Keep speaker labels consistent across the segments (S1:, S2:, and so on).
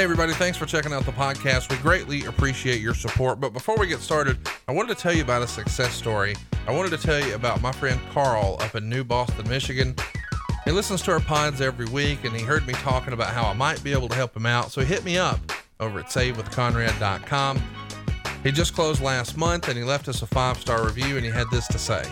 S1: Hey, everybody, thanks for checking out the podcast. We greatly appreciate your support. But before we get started, I wanted to tell you about a success story. I wanted to tell you about my friend Carl up in New Boston, Michigan. He listens to our pods every week, and he heard me talking about how I might be able to help him out. So he hit me up over at savewithconrad.com. He just closed last month, and he left us a five star review, and he had this to say.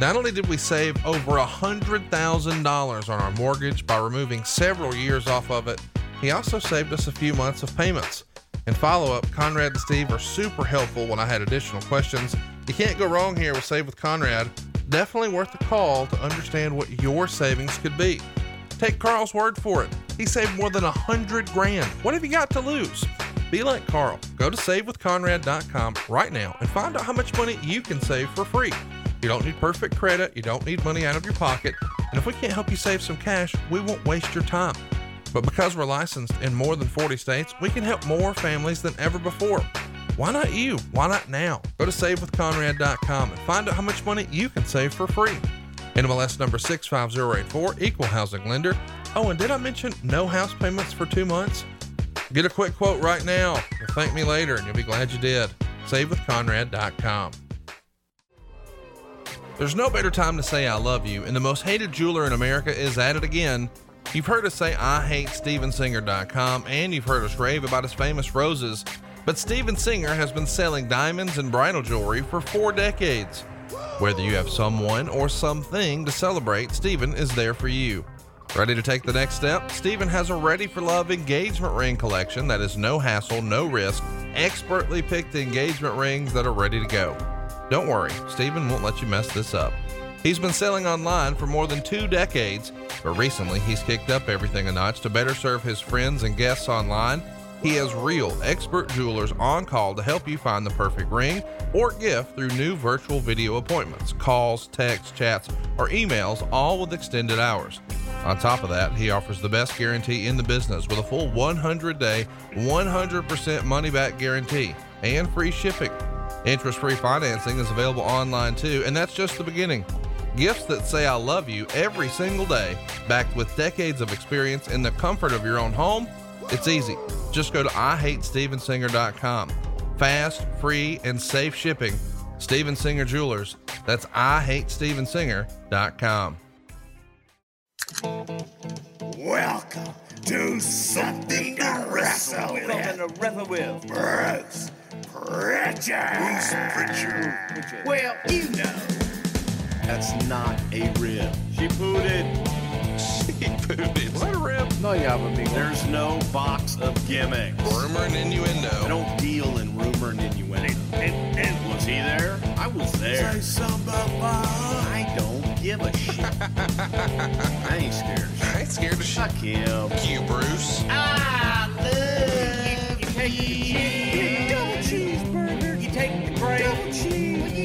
S1: Not only did we save over $100,000 on our mortgage by removing several years off of it, he also saved us a few months of payments. In follow up, Conrad and Steve are super helpful when I had additional questions. You can't go wrong here with Save with Conrad. Definitely worth the call to understand what your savings could be. Take Carl's word for it. He saved more than a hundred grand. What have you got to lose? Be like Carl. Go to savewithconrad.com right now and find out how much money you can save for free. You don't need perfect credit, you don't need money out of your pocket, and if we can't help you save some cash, we won't waste your time. But because we're licensed in more than 40 states, we can help more families than ever before. Why not you? Why not now? Go to savewithconrad.com and find out how much money you can save for free. NMLS number 65084, equal housing lender. Oh, and did I mention no house payments for two months? Get a quick quote right now. You'll thank me later and you'll be glad you did. SaveWithConrad.com. There's no better time to say I love you, and the most hated jeweler in America is at it again. You've heard us say I hate StevenSinger.com, and you've heard us rave about his famous roses. But Steven Singer has been selling diamonds and bridal jewelry for four decades. Whether you have someone or something to celebrate, Steven is there for you. Ready to take the next step? Steven has a Ready for Love engagement ring collection that is no hassle, no risk, expertly picked engagement rings that are ready to go. Don't worry, Steven won't let you mess this up. He's been selling online for more than two decades, but recently he's kicked up everything a notch to better serve his friends and guests online. He has real expert jewelers on call to help you find the perfect ring or gift through new virtual video appointments, calls, texts, chats, or emails, all with extended hours. On top of that, he offers the best guarantee in the business with a full 100 day, 100% money back guarantee and free shipping. Interest free financing is available online too, and that's just the beginning. Gifts that say I love you every single day, backed with decades of experience in the comfort of your own home. It's easy. Just go to IHateStevenSinger.com. Fast, free, and safe shipping. Steven Singer Jewelers. That's IHateStevenSinger.com.
S2: Welcome to something to wrestle with.
S3: Something to wrestle with.
S2: Bruce Prichard. Bruce Prichard.
S3: Well, you know.
S4: That's not a rib.
S3: She pooted.
S4: She booted.
S1: What a rip.
S5: No, yeah, amigo.
S4: There's no box of gimmicks.
S1: Rumor and innuendo.
S4: I don't deal in rumor and innuendo. And, and was he there? I was there.
S2: Say something about my
S4: I don't give a shit. I ain't scared of shit.
S1: I ain't scared of shit.
S4: Fuck him.
S1: You, Bruce.
S3: I love you. take the cheese. Double cheeseburger. You take the bread. Double cheese.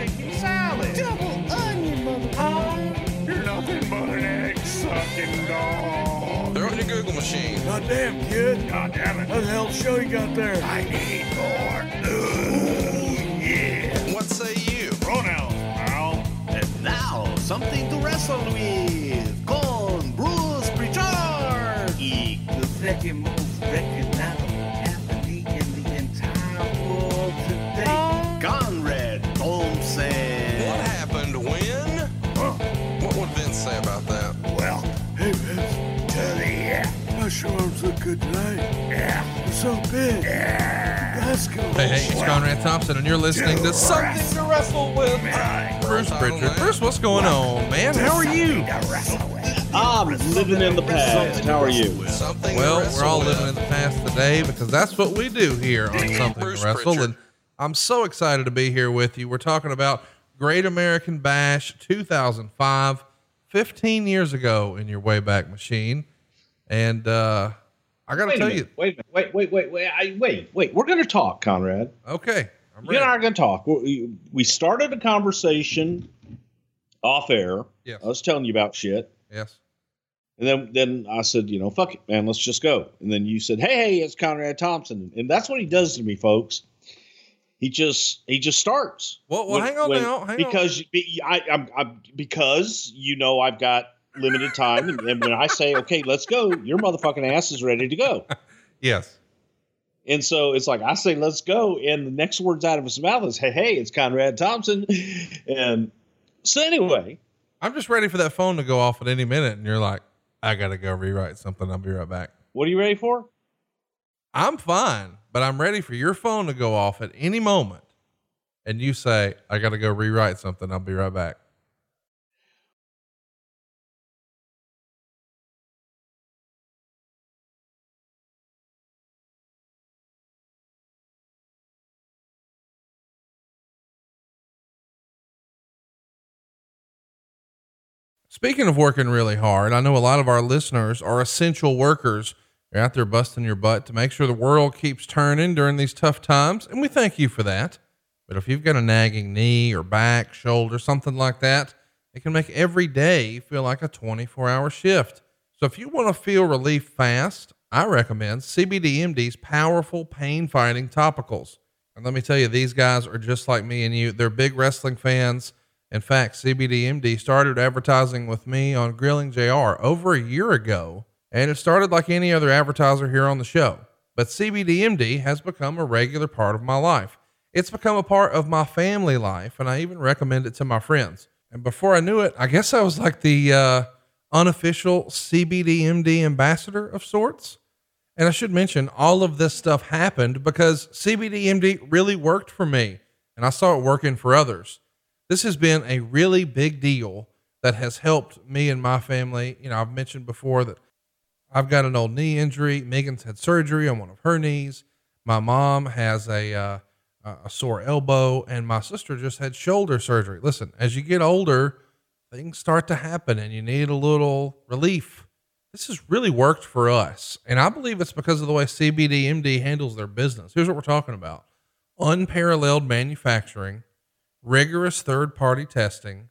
S3: Chicken salad. Double onion, motherfucker.
S2: You're nothing but an egg sucking dog.
S1: They're on your Google machine.
S2: Goddamn, kid. God damn it. What the hell show you got there? I need more. Ooh, yeah.
S1: What say you?
S2: Pronouns, pal.
S4: And now, something to wrestle with. Con Bruce Prichard.
S3: Eek, the second most recognizable
S2: yeah. My look good tonight. Yeah. You're so big. Yeah. Let's go.
S1: Hey, hey, it's Conrad Thompson, and you're listening to Something to Wrestle with. Bruce Prichard. Bruce, what's going on, man? How are you?
S5: I'm living in the past. How are you?
S1: Something well, we're all living in the past today because that's what we do here on Something Bruce to Wrestle. Prichard. And I'm so excited to be here with you. We're talking about Great American Bash 2005, 15 years ago in your Wayback Machine. And uh, I got to tell
S5: minute. Wait, a minute. wait, wait, wait, wait, I, wait, wait. We're going to talk, Conrad.
S1: okay. I'm
S5: You and I are going to talk. We, we started a conversation off air.
S1: Yes.
S5: I was telling you about shit.
S1: Yes.
S5: And then, then I said, you know, fuck it, man, let's just go. And then you said, hey, hey, it's Conrad Thompson. And that's what he does to me, folks. He just, he just starts.
S1: Well, well
S5: When-
S1: hang on
S5: when-
S1: now. Hang on.
S5: because I, I'm, I'm, because you know I've got limited time, and, and when I say, "Okay, let's go," your motherfucking ass is ready to go.
S1: Yes.
S5: And so it's like I say, "Let's go," and the next words out of his mouth is, "Hey, hey, it's Conrad Thompson." And so anyway,
S1: I'm just ready for that phone to go off at any minute, and you're like, I gotta go rewrite something. I'll be right back.
S5: what are you ready for?
S1: I'm fine, but I'm ready for your phone to go off at any moment, and you say, I gotta go rewrite something. I'll be right back. Speaking of working really hard, I know a lot of our listeners are essential workers. You're out there busting your butt to make sure the world keeps turning during these tough times, and we thank you for that. But if you've got a nagging knee or back, shoulder, something like that, it can make every day feel like a 24 hour shift. So if you want to feel relief fast, I recommend CBDMD's powerful pain fighting topicals. And let me tell you, these guys are just like me and you. They're big wrestling fans. In fact, CBDMD started advertising with me on Grilling JR over a year ago, and it started like any other advertiser here on the show. But CBDMD has become a regular part of my life. It's become a part of my family life, and I even recommend it to my friends. And before I knew it, I guess I was like the uh, unofficial CBDMD ambassador of sorts. And I should mention, all of this stuff happened because CBDMD really worked for me, and I saw it working for others. This has been a really big deal that has helped me and my family. You know, I've mentioned before that I've got an old knee injury. Megan's had surgery on one of her knees. My mom has a uh, a sore elbow, and my sister just had shoulder surgery. Listen, as you get older, things start to happen, and you need a little relief. This has really worked for us, and I believe it's because of the way CBDMD handles their business. Here's what we're talking about: unparalleled manufacturing, rigorous third-party testing,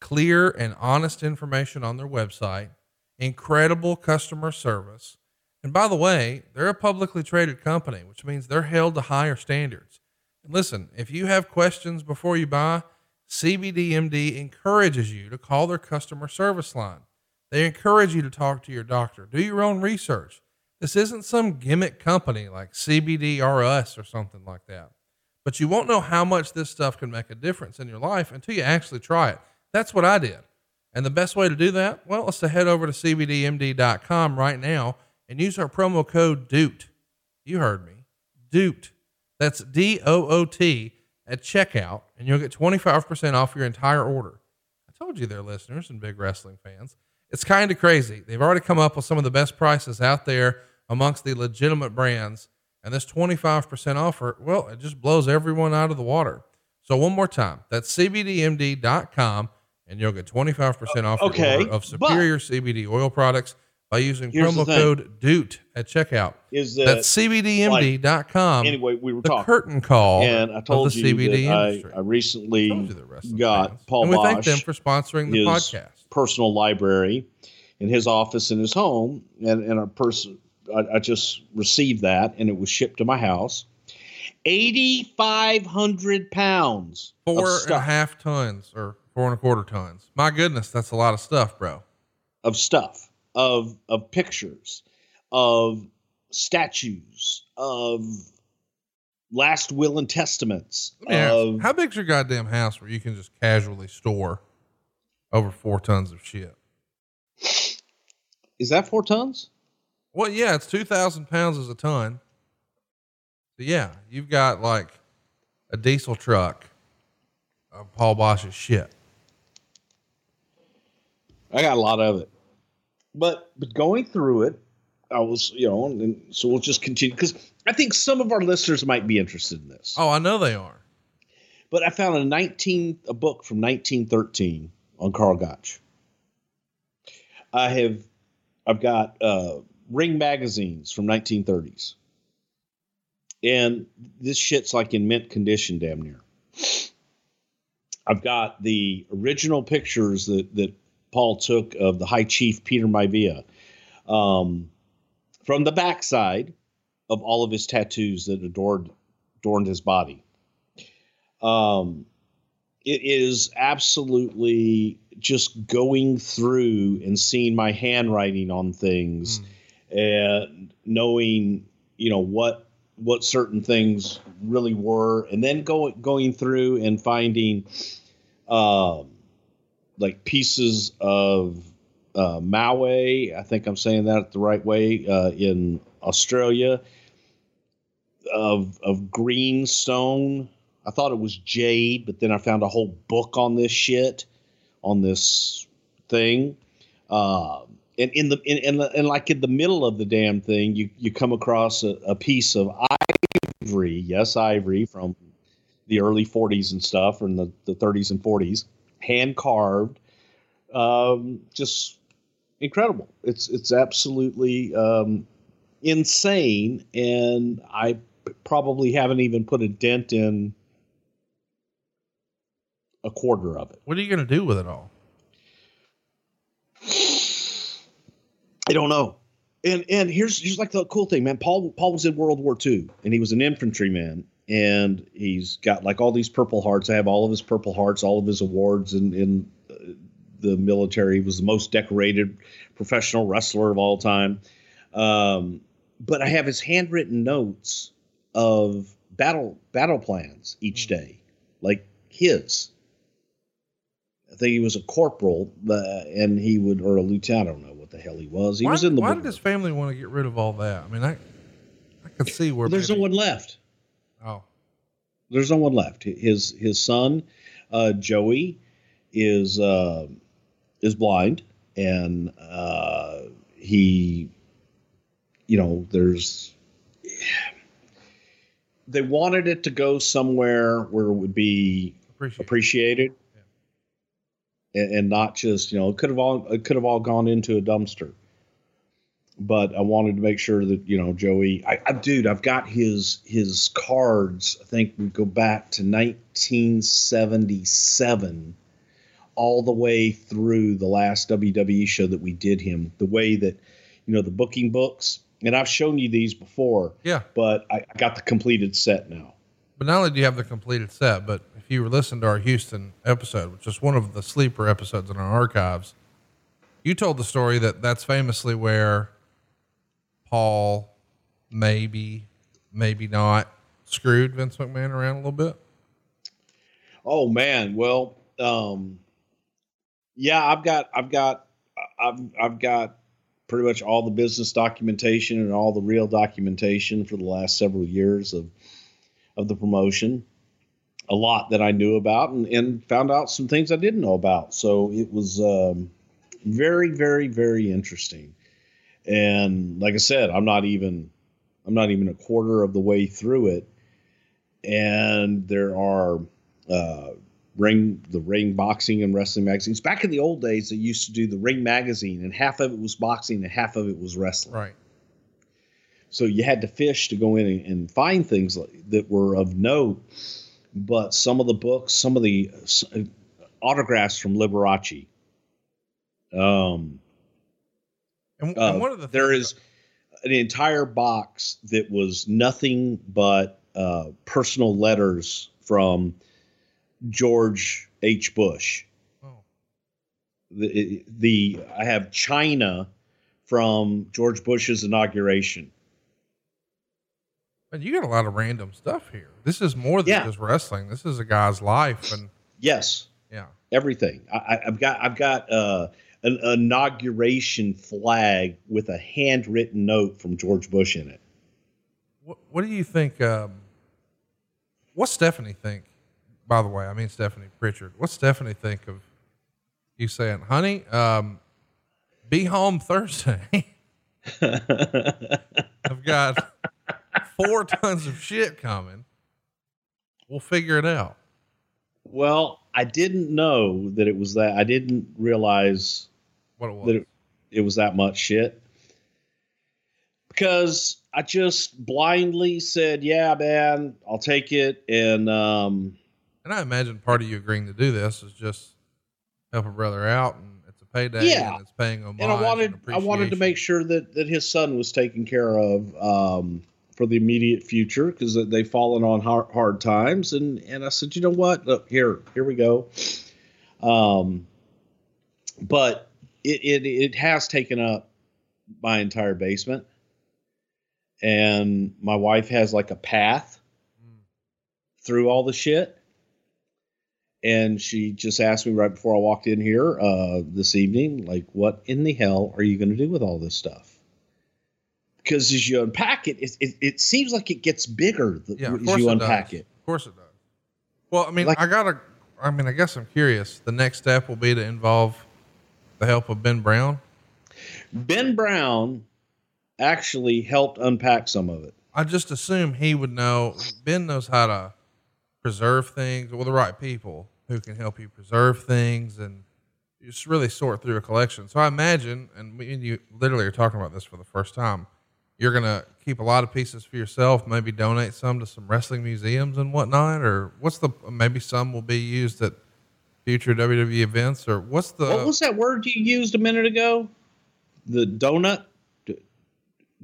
S1: clear and honest information on their website, incredible customer service. And by the way, they're a publicly traded company, which means they're held to higher standards. And listen, if you have questions before you buy, CBDMD encourages you to call their customer service line. They encourage you to talk to your doctor, do your own research. This isn't some gimmick company like CBDRS or something like that. But you won't know how much this stuff can make a difference in your life until you actually try it. That's what I did. And the best way to do that, well, is to head over to cbdmd.com right now and use our promo code DOOT. You heard me. DOOT. That's D O O T at checkout, and you'll get 25% off your entire order. I told you they're listeners and big wrestling fans. It's kind of crazy. They've already come up with some of the best prices out there amongst the legitimate brands. And this 25% offer, well, it just blows everyone out of the water. So, one more time, that's cbdmd.com, and you'll get 25% uh, off
S5: Okay,
S1: of superior CBD oil products by using promo code DOOT at checkout.
S5: Is that
S1: That's cbdmd.com.
S5: anyway? We were
S1: the
S5: talking,
S1: curtain call
S5: and I
S1: of
S5: told
S1: the
S5: you
S1: CBD
S5: that
S1: industry.
S5: I, I recently
S1: Told you they're
S5: got
S1: fans.
S5: Paul
S1: and we thank them for sponsoring the
S5: his
S1: podcast.
S5: personal library in his office in his home, and and a person I, I just received that, and it was shipped to my house. Eighty five hundred pounds of
S1: Four and a half tons or four and a quarter tons. My goodness, that's a lot of stuff, bro.
S5: of stuff of of pictures, of statues, of last will and testaments, of
S1: how big's your goddamn house where you can just casually store over four tons of shit?
S5: is that four tons?
S1: Well, yeah, it's 2,000 pounds as a ton. So, yeah, you've got like a diesel truck of Paul Boesch's shit.
S5: I got a lot of it. But but going through it, I was, you know, and, and so we'll just continue because I think some of our listeners might be interested in this.
S1: Oh, I know they are.
S5: But I found a 19 a book from 1913 on Karl Gotch. I have I've got uh, Ring magazines from 1930s. And this shit's like in mint condition damn near. I've got the original pictures that that Paul took of the High Chief Peter Maivia um, from the backside of all of his tattoos that adored adorned his body. Um, it is absolutely just going through and seeing my handwriting on things and knowing you know what what certain things really were and then going going through and finding um like pieces of uh, Maui, I think I'm saying that the right way, uh, in Australia, of of green stone. I thought it was jade, but then I found a whole book on this shit, on this thing. Uh, and in the in, in the, and like in the middle of the damn thing, you you come across a, a piece of ivory, yes, ivory from the early 40s and stuff, in the, the 30s and 40s, hand carved. Um, just incredible. It's it's absolutely um, insane, and I probably haven't even put a dent in a quarter of it.
S1: What are you going to do with it all?
S5: I don't know. And and here's here's like the cool thing, man. Paul Paul was in World War II, and he was an infantryman, and he's got like all these Purple Hearts. I have all of his Purple Hearts, all of his awards in in uh, the military. He was the most decorated professional wrestler of all time. Um, but I have his handwritten notes of battle battle plans each day, like his. I think he was a corporal, uh, and he would, or a lieutenant. I don't know what the hell he was. He
S1: why,
S5: was in the.
S1: why did his family want to get rid of all that? I mean, I, I could see where
S5: There's no one left.
S1: Oh,
S5: There's no one left. His his son, uh, Joey, is uh, is blind, and uh, he, you know, there's. They wanted it to go somewhere where it would be
S1: appreciate. it.
S5: appreciated, and, and not just you know it could have all it could have all gone into a dumpster. But I wanted to make sure that you know Joey. I, I dude, I've got his his cards. I think we go back to 1977, all the way through the last WWE show that we did him. The way that you know the booking books, and I've shown you these before,
S1: Yeah,
S5: but I, I got the completed set now.
S1: But not only do you have the completed set, but if you listening to our Houston episode, which is one of the sleeper episodes in our archives, you told the story that that's famously where Paul maybe, maybe not screwed Vince McMahon around a little bit.
S5: Oh man, well, um, yeah, I've got, I've got, I've, I've got pretty much all the business documentation and all the real documentation for the last several years of, of the promotion. A lot that I knew about and, and found out some things I didn't know about. So it was um, very, very, very interesting. And like I said, I'm not even, I'm not even a quarter of the way through it, and there are uh, ring the ring boxing and wrestling magazines. Back in the old days, they used to do the ring magazine, and half of it was boxing and half of it was wrestling.
S1: Right.
S5: So you had to fish to go in and, and find things like, that were of note. But some of the books, some of the uh, autographs from Liberace. Um,
S1: And,
S5: uh,
S1: and one of the
S5: there is an entire box that was nothing but uh, personal letters from George H. Bush.
S1: Oh,
S5: The, the I have China from George Bush's inauguration.
S1: But you got a lot of random stuff here. This is more than
S5: Yeah.
S1: just wrestling. This is a guy's life, and
S5: Yes,
S1: yeah.
S5: everything. I, I, I've got I've got uh, an inauguration flag with a handwritten note from George Bush in it.
S1: What What do you think? Um, what's Stephanie think? By the way, I mean Stephanie Prichard. What's Stephanie think of you saying, "Honey, um, be home Thursday"? I've got four tons of shit coming. We'll figure it out.
S5: Well, I didn't know that it was that. I didn't realize
S1: What it was.
S5: that it, it was that much shit because I just blindly said, "Yeah, man, I'll take it." And um,
S1: and I imagine part of you agreeing to do this is just help a brother out, and it's a payday,
S5: Yeah.
S1: and it's paying homage.
S5: and I wanted I wanted to make sure that that his son was taken care of. Um, for the immediate future because they've fallen on hard, hard times. And and I said, you know what? Look, here here we go. Um, but it it it has taken up my entire basement, and my wife has like a path through all the shit. And she just asked me right before I walked in here uh, this evening, like, what in the hell are you going to do with all this stuff? Because as you unpack it, it, it, it seems like it gets bigger th-
S1: Yeah,
S5: as you unpack
S1: does.
S5: it.
S1: Of course it does. Well, I mean,
S5: Like-
S1: I gotta. I mean, I guess I'm curious. The next step will be to involve the help of Ben Brown.
S5: Ben Brown actually helped unpack some of it.
S1: I just assume he would know. Ben knows how to preserve things with the right people who can help you preserve things and just really sort through a collection. So I imagine, and me and you literally are talking about this for the first time. You're gonna keep a lot of pieces for yourself, maybe donate some to some wrestling museums and whatnot, or what's the maybe some will be used at future WWE events, or what's the
S5: what was that word you used a minute ago? The donut?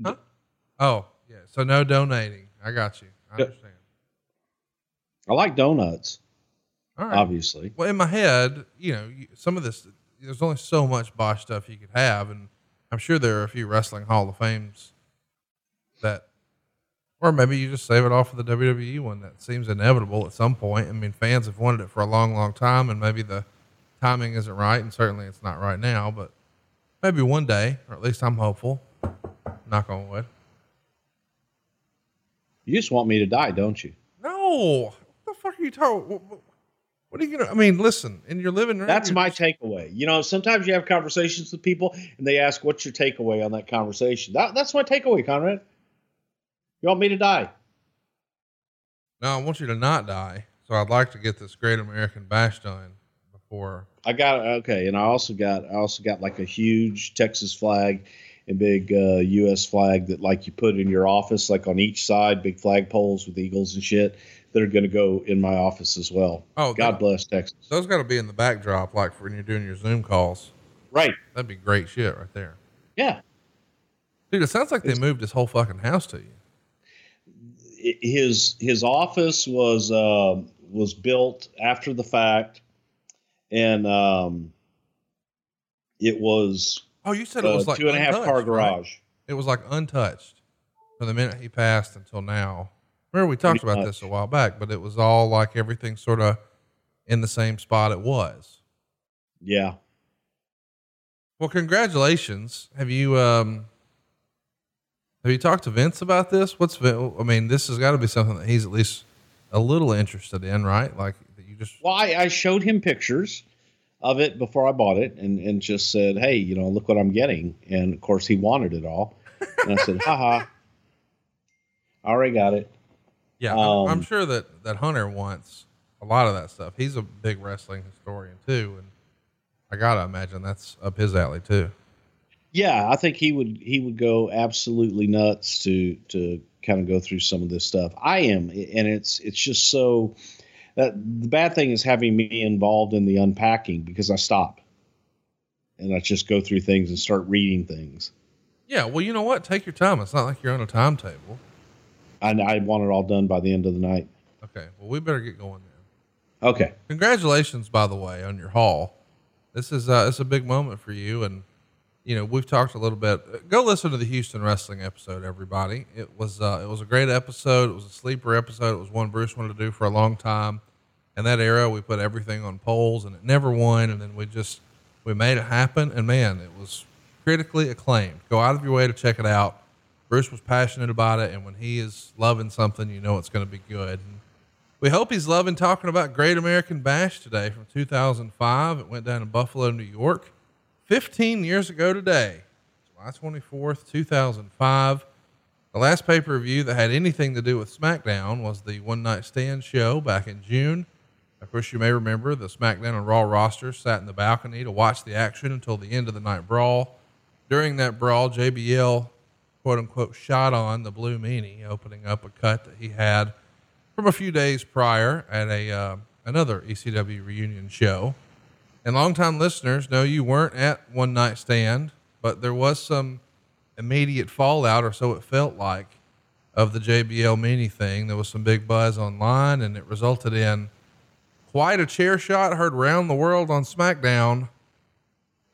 S5: Huh?
S1: oh yeah, so no donating. I got you. I understand.
S5: I like donuts,
S1: All right.
S5: obviously.
S1: Well, in my head, you know, some of this, there's only so much Boesch stuff you could have. And I'm sure there are a few wrestling Hall of Fames that, or maybe you just save it off for the WWE one that seems inevitable at some point. I mean, fans have wanted it for a long, long time, and maybe the timing isn't right. And certainly it's not right now, but maybe one day, or at least I'm hopeful. Knock on wood.
S5: You just want me to die, don't you?
S1: No. What the fuck are you talking? What, are you going to, I mean, listen, in your living room.
S5: That's my
S1: just-
S5: takeaway. You know, sometimes you have conversations with people and they ask, What's your takeaway on that conversation? That, that's my takeaway, Conrad. You want me to die?
S1: No, I want you to not die. So I'd like to get this Great American Bash done before.
S5: I got okay, and I also got I also got like a huge Texas flag and big uh, U.S. flag that like you put in your office, like on each side, big flag poles with eagles and shit that are going to go in my office as well.
S1: Oh,
S5: God
S1: that-
S5: bless Texas.
S1: Those got to be in the backdrop, like for when you're doing your Zoom calls.
S5: Right?
S1: That'd be great shit right there,
S5: Yeah.
S1: dude. It sounds like they moved this whole fucking house to you.
S5: His his office was uh, was built after the fact, and um, it was
S1: Oh, you said it was like
S5: two and a half car
S1: untouched, right?
S5: garage.
S1: It was like untouched from the minute he passed until now. Remember we talked
S5: Pretty
S1: about this a while back, but it was all like everything sort of in the same spot it was.
S5: Yeah.
S1: Well, congratulations. Have you um have you talked to Vince about this? What's I mean, this has got to be something that he's at least a little interested in, right? Like that you just
S5: Well, I, I showed him pictures of it before I bought it and, and just said, hey, you know, look what I'm getting. And of course, he wanted it all. And I said, haha, I already got it.
S1: yeah, I'm, I'm
S5: Um,
S1: sure that that Hunter wants a lot of that stuff. He's a big wrestling historian too, and I gotta imagine that's up his alley too.
S5: Yeah, I think he would he would go absolutely nuts to to kind of go through some of this stuff. I am, and it's it's just so. That the bad thing is having me involved in the unpacking because I stop, and I just go through things and start reading things.
S1: Yeah, well, you know what? Take your time. It's not like you're on a timetable.
S5: And I want it all done by the end of the night.
S1: Okay, well, we better get going then.
S5: Okay.
S1: Congratulations, by the way, on your haul. This is uh, it's a big moment for you, and you know we've talked a little bit. Go listen to the Houston wrestling episode, everybody. It was uh, it was a great episode. It was a sleeper episode. It was one Bruce wanted to do for a long time. In that era, we put everything on polls, and it never won. And then we just we made it happen, and man, it was critically acclaimed. Go out of your way to check it out. Bruce was passionate about it, and when he is loving something, you know it's going to be good. And we hope he's loving talking about Great American Bash today from 2005. It went down in Buffalo, New York, 15 years ago today, July 24th, 2005. The last pay per view that had anything to do with SmackDown was the One Night Stand show back in June. Of course, you may remember the SmackDown and Raw rosters sat in the balcony to watch the action until the end of the night brawl. During that brawl, JBL, quote unquote, shot on the Blue Meanie, opening up a cut that he had from a few days prior at a uh, another ECW reunion show. And longtime listeners know you weren't at One Night Stand, but there was some immediate fallout, or so it felt like, of the JBL Meanie thing. There was some big buzz online, and it resulted in quite a chair shot heard round the world on SmackDown.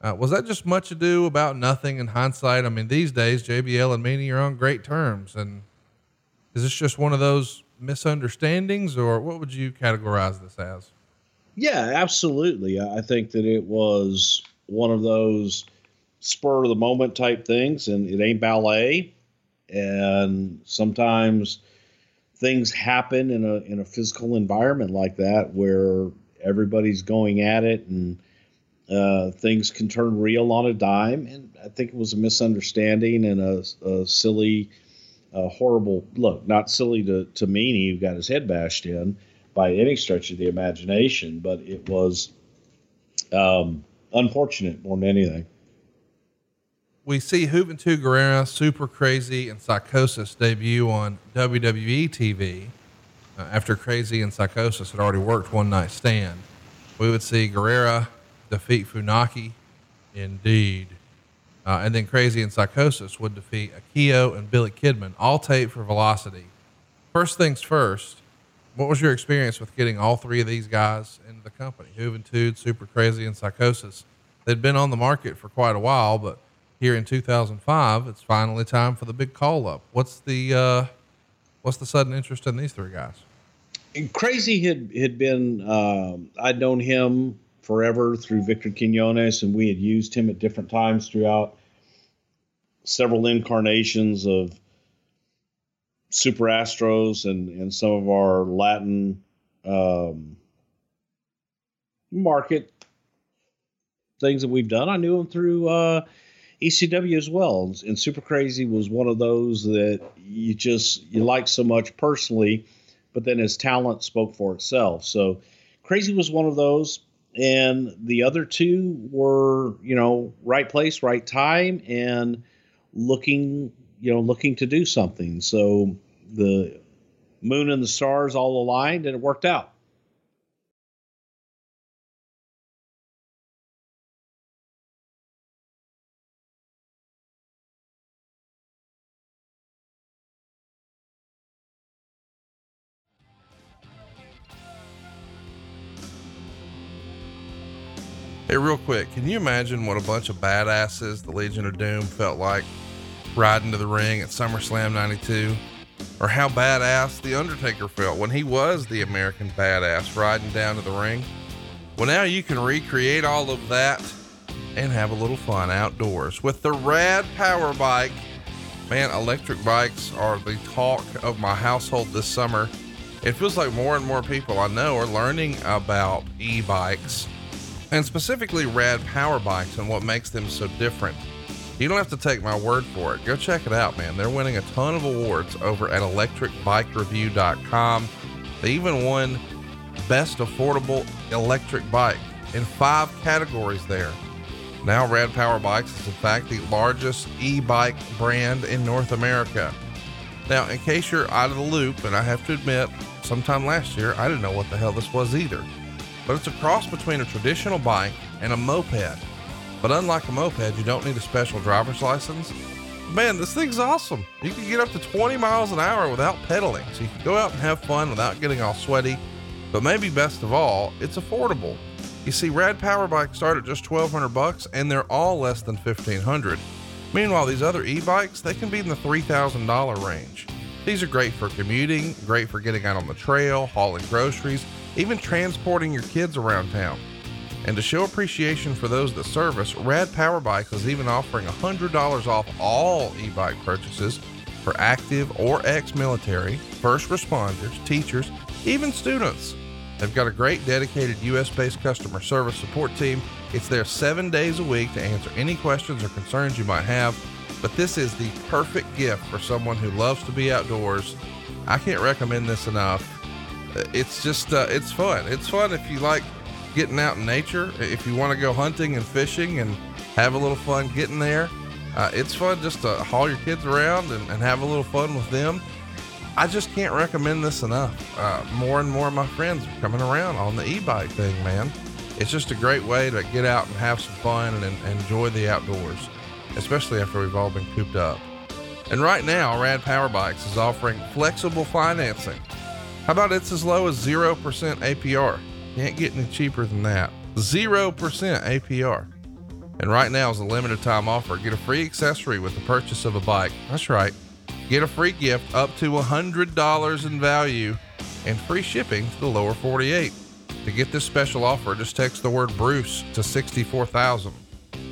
S1: Uh, was that just much ado about nothing in hindsight? I mean, these days JBL and Meanie are on great terms, and is this just one of those misunderstandings, or what would you categorize this as?
S5: Yeah, absolutely. I think that it was one of those spur of the moment type things, and it ain't ballet. And sometimes things happen in a in a physical environment like that where everybody's going at it, and uh, things can turn real on a dime. And I think it was a misunderstanding and a, a silly, horrible look. Not silly to to Meanie, who got his head bashed in by any stretch of the imagination, but it was um, unfortunate more than anything.
S1: we see Juventud Guerrera, Super Crazy, and Psychosis debut on WWE TV. Uh, after Crazy and Psychosis had already worked One Night Stand, we would see Guerrera defeat Funaki, indeed. Uh, and then Crazy and Psychosis would defeat Akio and Billy Kidman, all taped for Velocity. First things first, what was your experience with getting all three of these guys into the company? Juventud, Super Crazy, and Psychosis. They'd been on the market for quite a while, but here in 2005, it's finally time for the big call up. What's the uh, what's the sudden interest in these three guys?
S5: Crazy had had been um, I'd known him forever through Victor Quinones, and we had used him at different times throughout several incarnations of Super Astros and and some of our Latin um, market things that we've done. I knew him through uh, ECW as well, and Super Crazy was one of those that you just you like so much personally, but then his talent spoke for itself. So Crazy was one of those, and the other two were you know right place, right time, and looking you know looking to do something. So the moon and the stars all aligned, and it worked out.
S1: Hey, real quick, can you imagine what a bunch of badasses the Legion of Doom felt like riding to the ring at SummerSlam 92? Or how badass The Undertaker felt when he was the American badass riding down to the ring? Well, now you can recreate all of that and have a little fun outdoors with the Rad Power Bike. Man, electric bikes are the talk of my household this summer. It feels like more and more people I know are learning about e bikes and specifically rad power bikes and what makes them so different. You don't have to take my word for it. Go check it out, man. They're winning a ton of awards over at electricbikereview.com. They even won best affordable electric bike in five categories there. Now, Rad Power Bikes is in fact the largest e-bike brand in North America. Now, in case you're out of the loop, and I have to admit, sometime last year I didn't know what the hell this was either but it's a cross between a traditional bike and a moped. But unlike a moped, you don't need a special driver's license. Man, this thing's awesome. You can get up to 20 miles an hour without pedaling, so you can go out and have fun without getting all sweaty. But maybe best of all, it's affordable. You see, Rad Power Bikes start at just 1200 bucks, and they're all less than 1500. Meanwhile, these other e-bikes, they can be in the $3,000 range. These are great for commuting, great for getting out on the trail, hauling groceries, even transporting your kids around town. And to show appreciation for those that service, Rad Power Bikes is even offering $100 off all e bike purchases for active or ex military, first responders, teachers, even students. They've got a great dedicated US based customer service support team. It's there seven days a week to answer any questions or concerns you might have. But this is the perfect gift for someone who loves to be outdoors. I can't recommend this enough it's just uh, it's fun. It's fun if you like getting out in nature. If you want to go hunting and fishing and have a little fun getting there, uh, it's fun just to haul your kids around and, and, have a little fun with them. I just can't recommend this enough. Uh, more and more of my friends are coming around on the e-bike thing, man. It's just a great way to get out and have some fun and, and enjoy the outdoors, especially after we've all been cooped up.
S6: And right now, Rad Power Bikes is offering flexible financing. How about it's as low as 0% APR? Can't get any cheaper than that. 0% APR. And right now is a limited time offer. Get a free accessory with the purchase of a bike. That's right. Get a free gift up to $100 in value and free shipping to the lower 48. To get this special offer, just text the word Bruce to 64000.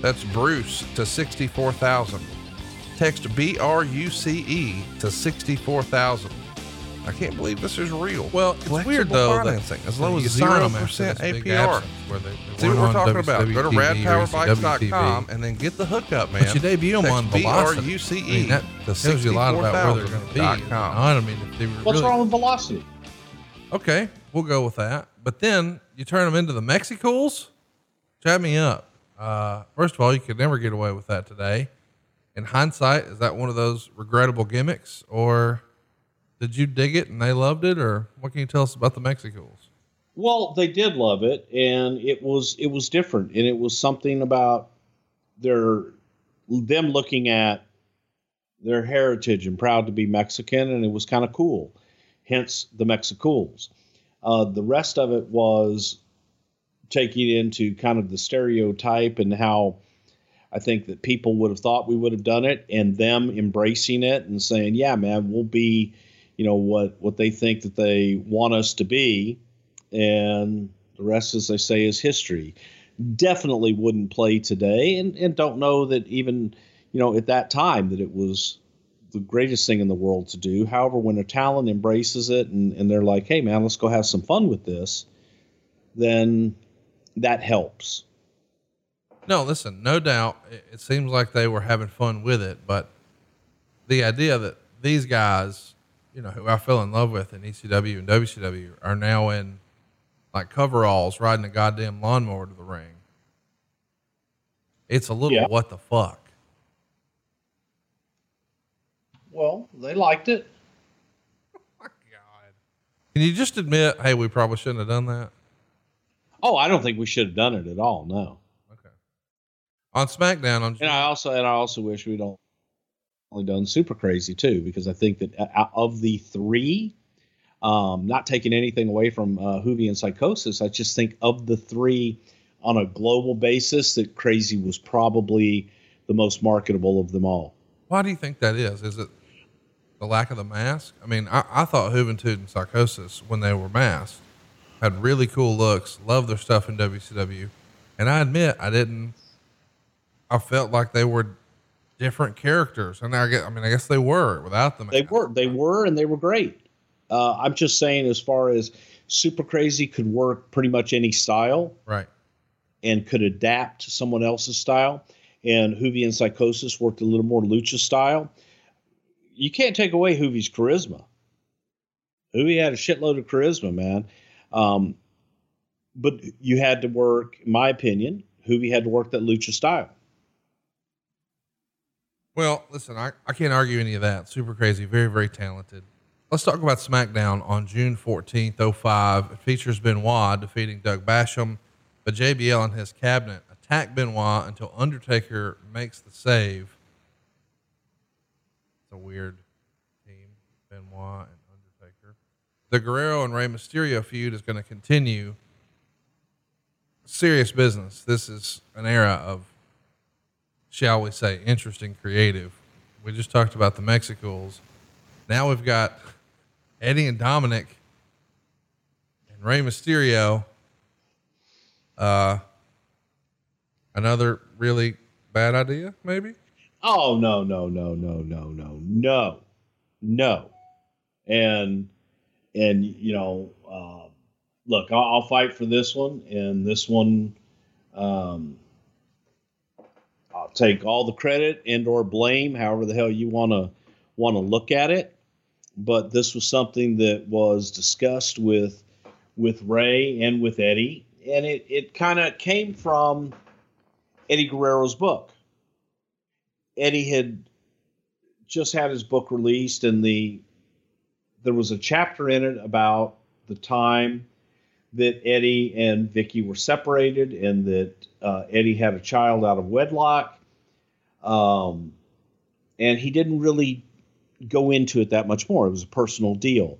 S6: That's Bruce to 64000. Text B R U C E to 64000. I can't believe this is real.
S1: Well, it's
S6: Flexible
S1: weird though
S6: financing
S1: that
S6: as low as
S1: zero
S6: zero
S1: 'em
S6: percent APR.
S1: where they- they
S6: See what we're
S1: on
S6: talking about? Go to
S1: WCW or
S6: radpowerbikes.com and then get the hookup, man.
S1: But you debut them on Velocity.
S6: B-R-U-C-E
S1: I mean, that
S6: to
S1: tells you a lot about where they're going to be.
S6: 64,000.com.
S1: I mean, if they were
S5: What's
S1: really,
S5: wrong with velocity?
S1: Okay, we'll go with that. But then you turn them into the Mexicools. Chat me up. Uh, first of all, you could never get away with that today. In hindsight, is that one of those regrettable gimmicks, or did you dig it and they loved it, or what can you tell us about the Mexicools?
S5: Well, they did love it, and it was it was different, and it was something about their them looking at their heritage and proud to be Mexican, and it was kind of cool. Hence the Mexicools. Uh, the rest of it was taking into kind of the stereotype and how I think that people would have thought we would have done it, and them embracing it and saying, "Yeah, man, we'll be." You know what what they think that they want us to be, and the rest, as they say, is history. Definitely wouldn't play today, and and don't know that even you know at that time that it was the greatest thing in the world to do. However, when a talent embraces it and and they're like, hey man, let's go have some fun with this, then that helps.
S1: No, listen, no doubt. It, it seems like they were having fun with it, but the idea that these guys, you know, who I fell in love with in ECW and WCW, are now in like coveralls riding a goddamn lawnmower to the ring. It's a little
S5: Yeah.
S1: what the fuck.
S5: Well, they liked it.
S1: Can you just admit, hey, we probably shouldn't have done that?
S5: Oh, I don't think we should have done it at all. No.
S1: Okay. On SmackDown on
S5: And I also and I also wish we'd all- only done Super Crazy too, because I think that of the three, um, not taking anything away from uh, Juvi and Psychosis, I just think of the three on a global basis that Crazy was probably the most marketable of them all.
S1: Why do you think that is? Is it the lack of the mask? I mean, I, I thought Juventud and Psychosis, when they were masked, had really cool looks, loved their stuff in WCW. And I admit, I didn't, I felt like they were different characters. And I, guess, I mean, I guess they were without them.
S5: They were, they were, and they were great. Uh, I'm just saying, as far as Super Crazy could work pretty much any style,
S1: Right.
S5: and could adapt to someone else's style. And Juvi and Psychosis worked a little more lucha style. You can't take away Juvi's charisma. Juvi had a shitload of charisma, man. Um, but you had to work, in my opinion, Juvi had to work that lucha style.
S1: Well, listen, I, I can't argue any of that. Super crazy, very, very talented. Let's talk about SmackDown on June 14th, 05. It features Benoit defeating Doug Basham, but JBL and his cabinet attack Benoit until Undertaker makes the save. It's a weird team, Benoit and Undertaker. The Guerrero and Rey Mysterio feud is going to continue. Serious business. This is an era of shall we say, interesting creative. We just talked about the Mexicools. Now we've got Eddie and Dominik and Rey Mysterio. Uh, another really bad idea, maybe?
S5: Oh no, no, no, no, no, no, no, no. And and you know, uh, look, I'll, I'll fight for this one, and this one, um, take all the credit and or blame, however the hell you want to want to look at it. But this was something that was discussed with with Rey and with Eddie, and it it kind of came from Eddie Guerrero's book. Eddie had just had his book released, and the there was a chapter in it about the time that Eddie and Vicky were separated, and that uh, Eddie had a child out of wedlock, um, and he didn't really go into it that much more. It was a personal deal.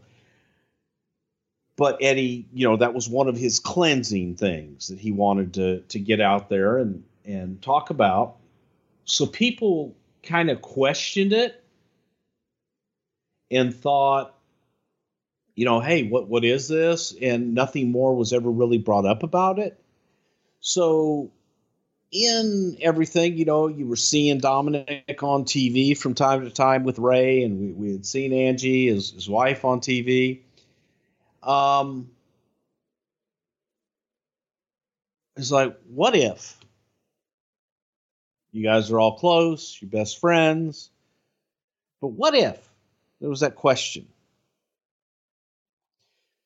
S5: But Eddie, you know, that was one of his cleansing things that he wanted to to get out there and and talk about. So people kind of questioned it and thought, you know, hey, what what is this? And nothing more was ever really brought up about it. So in everything, you know, you were seeing Dominik on TV from time to time with Rey, and we, we had seen Angie, his, his wife, on TV. Um, it's like, what if you guys are all close, you're best friends, but what if there was that question?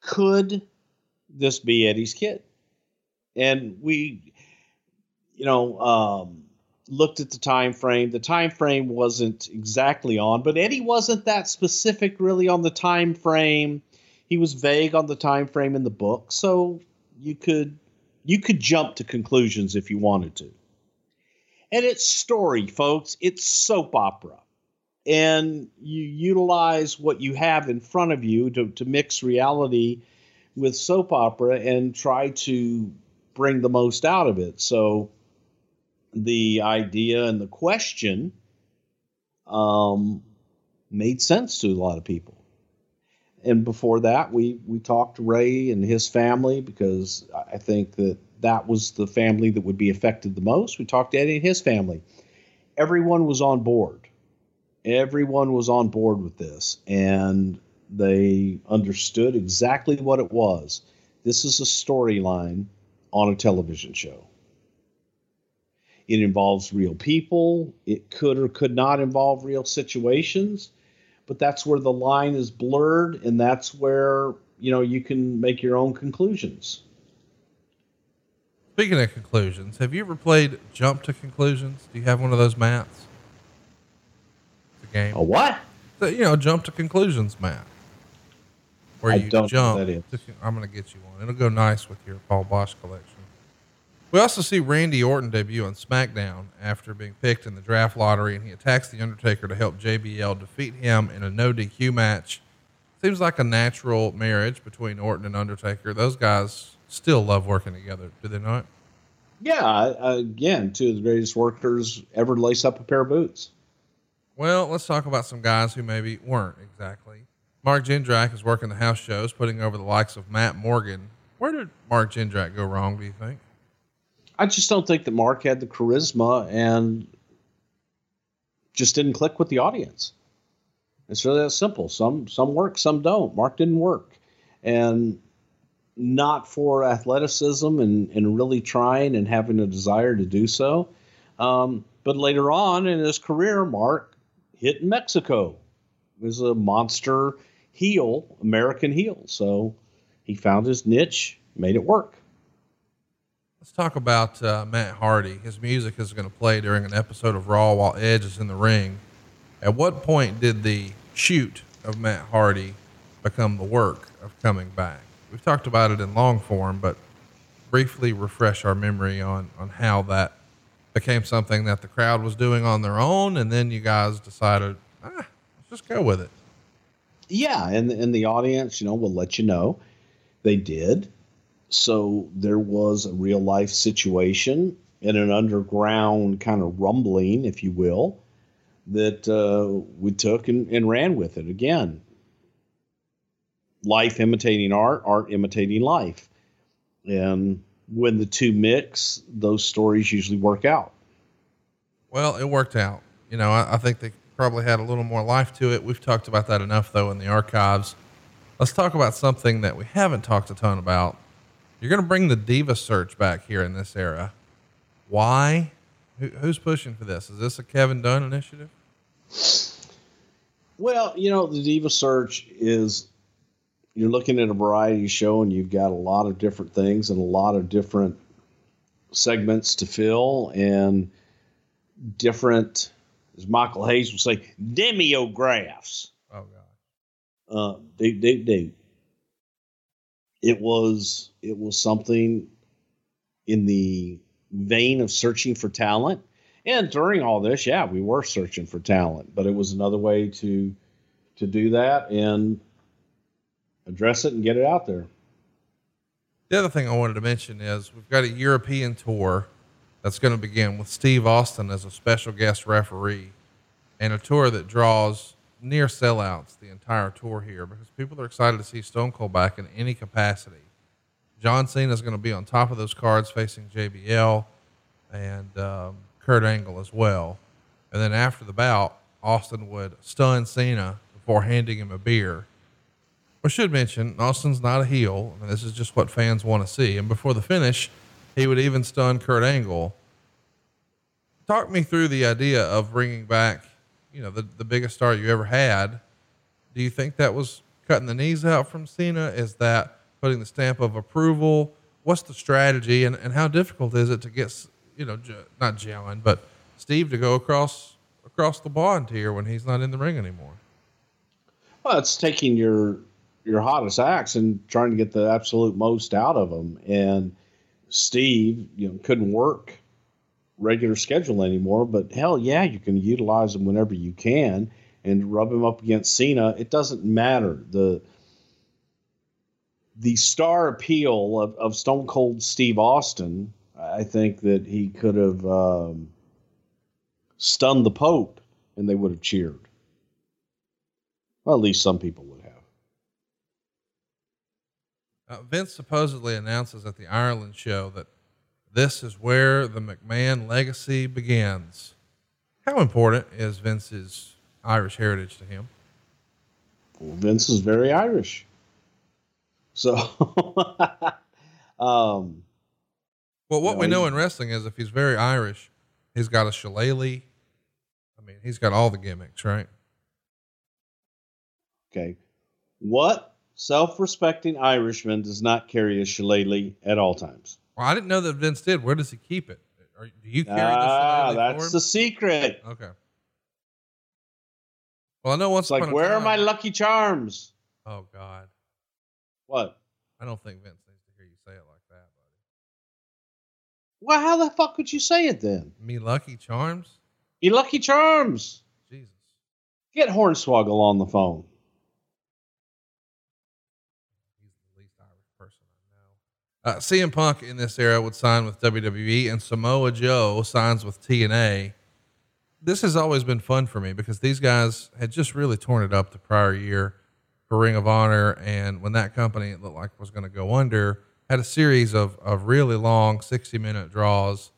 S5: Could this be Eddie's kid? And we you know, um, looked at the time frame. The time frame wasn't exactly on, but Eddie wasn't that specific really on the time frame. He was vague on the time frame in the book, so you could you could jump to conclusions if you wanted to. And it's story, folks. It's soap opera. And you utilize what you have in front of you to, to mix reality with soap opera and try to bring the most out of it. So the idea and the question um, made sense to a lot of people. And before that, we we talked to Rey and his family because I think that that was the family that would be affected the most. We talked to Eddie and his family. Everyone was on board. Everyone was on board with this, and they understood exactly what it was. This is a storyline on a television show. It involves real people. It could or could not involve real situations, but that's where the line is blurred, and that's where you know you can make your own conclusions.
S1: Speaking of conclusions, have you ever played Jump to Conclusions? Do you have one of those mats? The game.
S5: A what?
S1: So, you know, Jump to Conclusions mat. Where
S5: I
S1: you
S5: don't know
S1: jump.
S5: what that is.
S1: to- I'm going to get you one. It'll go nice with your Paul Boesch collection. We also see Randy Orton debut on SmackDown after being picked in the draft lottery, and he attacks The Undertaker to help JBL defeat him in a no DQ match. Seems like a natural marriage between Orton and Undertaker. Those guys still love working together, do they not?
S5: Yeah, again, two of the greatest workers ever lace up a pair of boots.
S1: Well, let's talk about some guys who maybe weren't exactly. Mark Jindrak is working the house shows, putting over the likes of Matt Morgan. Where did Mark Jindrak go wrong, do you think?
S5: I just don't think that Mark had the charisma and just didn't click with the audience. It's really that simple. Some some work, some don't. Mark didn't work, and not for athleticism and and really trying and having a desire to do so. Um, but later on in his career, Mark hit Mexico. He was a monster heel, American heel. So he found his niche, made it work.
S1: Let's talk about uh, Matt Hardy. His music is going to play during an episode of Raw while Edge is in the ring. At what point did the shoot of Matt Hardy become the work of coming back? We've talked about it in long form, but briefly refresh our memory on, on how that became something that the crowd was doing on their own, and then you guys decided, ah, let's just go with it.
S5: Yeah, and and the audience, you know, will let you know they did. So there was a real life situation and an underground kind of rumbling, if you will, that uh, we took and, and ran with it again. Life imitating art, art imitating life, and when the two mix, those stories usually work out.
S1: Well, it worked out. You know, I, I think they probably had a little more life to it. We've talked about that enough, though, in the archives. Let's talk about something that we haven't talked a ton about. You're going to bring the diva search back here in this era. Why? Who, who's pushing for this? Is this a Kevin Dunn initiative?
S5: Well, you know, the Diva Search is you're looking at a variety show and you've got a lot of different things and a lot of different segments to fill and different, as Michael Hayes would say, demiographs.
S1: Oh, God.
S5: Uh, they, they, they, it was it was something in the vein of searching for talent. And during all this, yeah, we were searching for talent, but it was another way to to do that and address it and get it out there.
S1: The other thing I wanted to mention is we've got a European tour that's going to begin with Steve Austin as a special guest referee and a tour that draws near sellouts the entire tour here because people are excited to see Stone Cold back in any capacity. John Cena is going to be on top of those cards facing JBL and um, Kurt Angle as well. And then after the bout, Austin would stun Cena before handing him a beer. I should mention, Austin's not a heel. I mean, this is just what fans want to see. And before the finish, he would even stun Kurt Angle. Talk me through the idea of bringing back, you know, the, the biggest star you ever had. Do you think that was cutting the knees out from Cena? Is that putting the stamp of approval? What's the strategy and, and how difficult is it to get, you know, not Jalen, but Steve to go across across the bond here when he's not in the ring anymore?
S5: Well, it's taking your your hottest acts and trying to get the absolute most out of them. And Steve, you know, couldn't work regular schedule anymore. But hell yeah, you can utilize him whenever you can and rub him up against Cena. It doesn't matter the the star appeal of, of Stone Cold Steve Austin. I think that he could have um, stunned the Pope and they would have cheered. Well, at least some people would have.
S1: Uh, Vince supposedly announces at the Ireland show that this is where the McMahon legacy begins. How important is Vince's Irish heritage to him?
S5: Well, Vince is very Irish. So, um,
S1: well, what we know in wrestling is if he's very Irish, he's got a shillelagh. I mean, he's got all the gimmicks, right?
S5: okay. What self respecting Irishman does not carry a shillelagh at all times?
S1: Well, I didn't know that Vince did. Where does he keep it? Are, do you carry
S5: Ah, that's
S1: for
S5: the secret.
S1: Okay. Well, I know once
S5: It's like, where are my lucky charms?
S1: Oh God,
S5: What?
S1: I don't think Vince needs to hear you say it like that, buddy.
S5: Well, how the fuck could you say it then?
S1: Me lucky charms,
S5: Me lucky charms.
S1: Jesus.
S5: Get Hornswoggle on the phone.
S1: He's the least Irish person I know. Uh, CM Punk in this era would sign with WWE, and Samoa Joe signs with TNA. This has always been fun for me because these guys had just really torn it up the prior year for Ring of Honor, and when that company it looked like was going to go under, had a series of of really long sixty minute draws,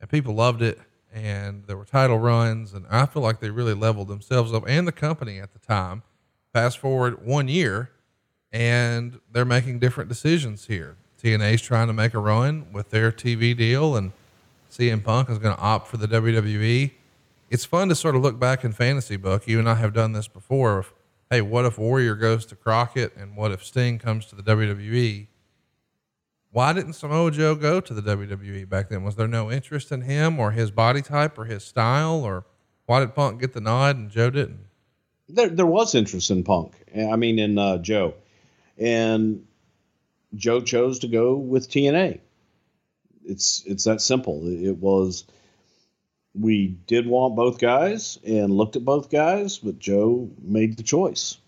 S1: and people loved it. And there were title runs, and I feel like they really leveled themselves up and the company at the time. Fast forward one year, and they're making different decisions here. TNA's trying to make a run with their TV deal, and CM Punk is going to opt for the WWE. It's fun to sort of look back in fantasy book. You and I have done this before. Of, hey, what if Warrior goes to Crockett, and what if Sting comes to the WWE? Why didn't Samoa Joe go to the WWE back then? Was there no interest in him or his body type or his style, or why did Punk get the nod and Joe didn't?
S5: There, there was interest in Punk. I mean, in uh, Joe, and Joe chose to go with TNA. It's it's that simple. It was. We did want both guys and looked at both guys, but Joe made the choice.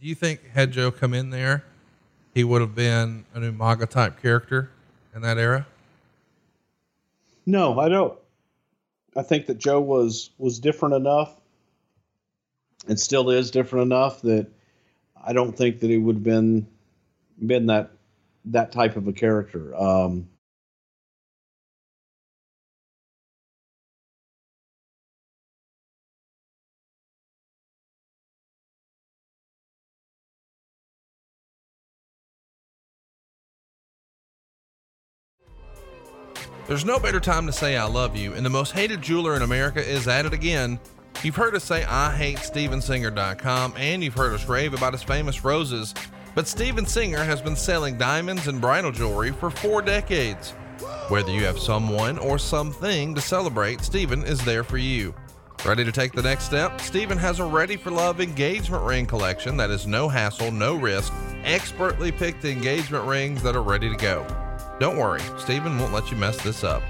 S1: Do you think had Joe come in there, he would have been an Umaga type character in that era?
S5: No, I don't. I think that Joe was was different enough, and still is different enough that I don't think that he would have been been that that type of a character. Um,
S6: There's no better time to say I love you, and the most hated jeweler in America is at it again. You've heard us say I hate StevenSinger.com, and you've heard us rave about his famous roses. But Steven Singer has been selling diamonds and bridal jewelry for four decades. Whether you have someone or something to celebrate, Steven is there for you. Ready to take the next step? Steven has a Ready for Love engagement ring collection that is no hassle, no risk, expertly picked engagement rings that are ready to go. Don't worry, Steven won't let you mess this up.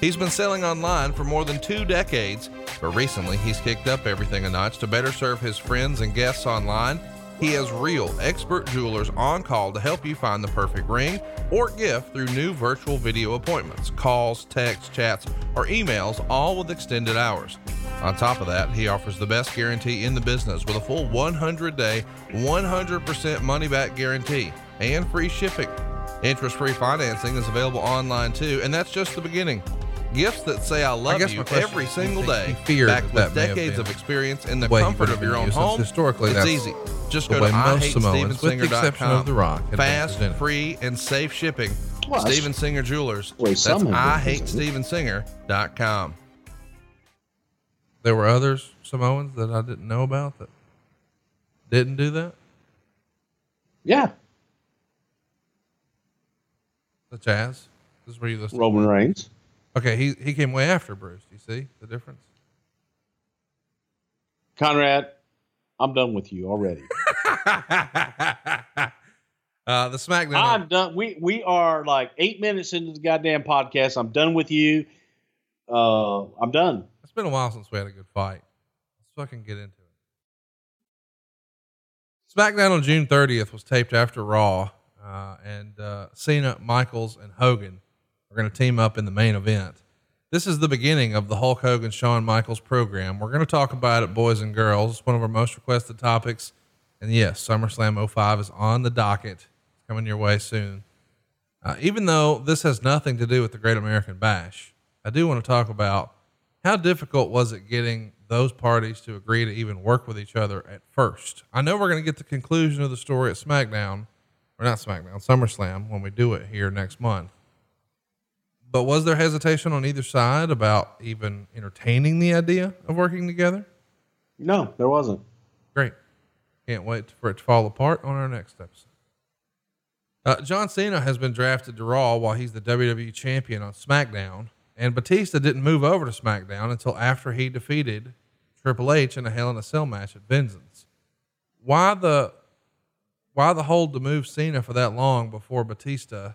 S6: He's been selling online for more than two decades, But recently, he's kicked up everything a notch to better serve his friends and guests online. He has real expert jewelers on call to help you find the perfect ring or gift through new virtual video appointments, calls, texts, chats, or emails, all with extended hours. On top of that, he offers the best guarantee in the business with a full 100 day, 100% money back guarantee and free shipping. Interest free financing is available online too, and that's just the beginning. Gifts that say I love
S1: guess
S6: you
S1: my
S6: every
S1: is, do you
S6: single day,
S1: he feared
S6: backed with decades of experience in the
S1: way he
S6: comfort of your own
S1: used, since
S6: home.
S1: historically
S6: it's easy. Just go to
S1: way most Samoans, with the exception
S6: IHateStevenSinger.com.
S1: The Rock,
S6: Fast,
S1: presented.
S6: free, and safe shipping.
S5: Well, that's
S6: Steven Singer Jewelers.
S5: the way
S6: That's
S5: some have been
S6: IHateStevenSinger.com.
S1: There were others Samoans that I didn't know about that didn't do that,
S5: Yeah,
S1: such as this is where you listen.
S5: Roman Reigns.
S1: Okay, he he came way after Bruce. Do you see the difference?
S5: Conrad, I'm done with you already.
S1: Uh, the SmackDown.
S5: I'm done. We we are like eight minutes into the goddamn podcast. I'm done with you. Uh, I'm done.
S1: It's been a while since we had a good fight. Let's fucking get into it. SmackDown on June 30th was taped after Raw, uh, and uh, Cena, Michaels, and Hogan are going to team up in the main event. This is the beginning of the Hulk Hogan Shawn Michaels program. We're going to talk about it, boys and girls. It's one of our most requested topics. And yes, SummerSlam 05 is on the docket. It's coming your way soon. Uh, even though this has nothing to do with the Great American Bash, I do want to talk about how difficult was it getting those parties to agree to even work with each other at first. I know we're going to get the conclusion of the story at SmackDown, or not SmackDown, SummerSlam when we do it here next month. But was there hesitation on either side about even entertaining the idea of working together?
S5: No, there wasn't.
S1: Great. Can't wait for it to fall apart on our next episode. Uh, John Cena has been drafted to Raw while he's the WWE champion on SmackDown, and Batista didn't move over to SmackDown until after he defeated Triple H in a Hell in a Cell match at Vengeance. Why the why the hold to move Cena for that long before Batista?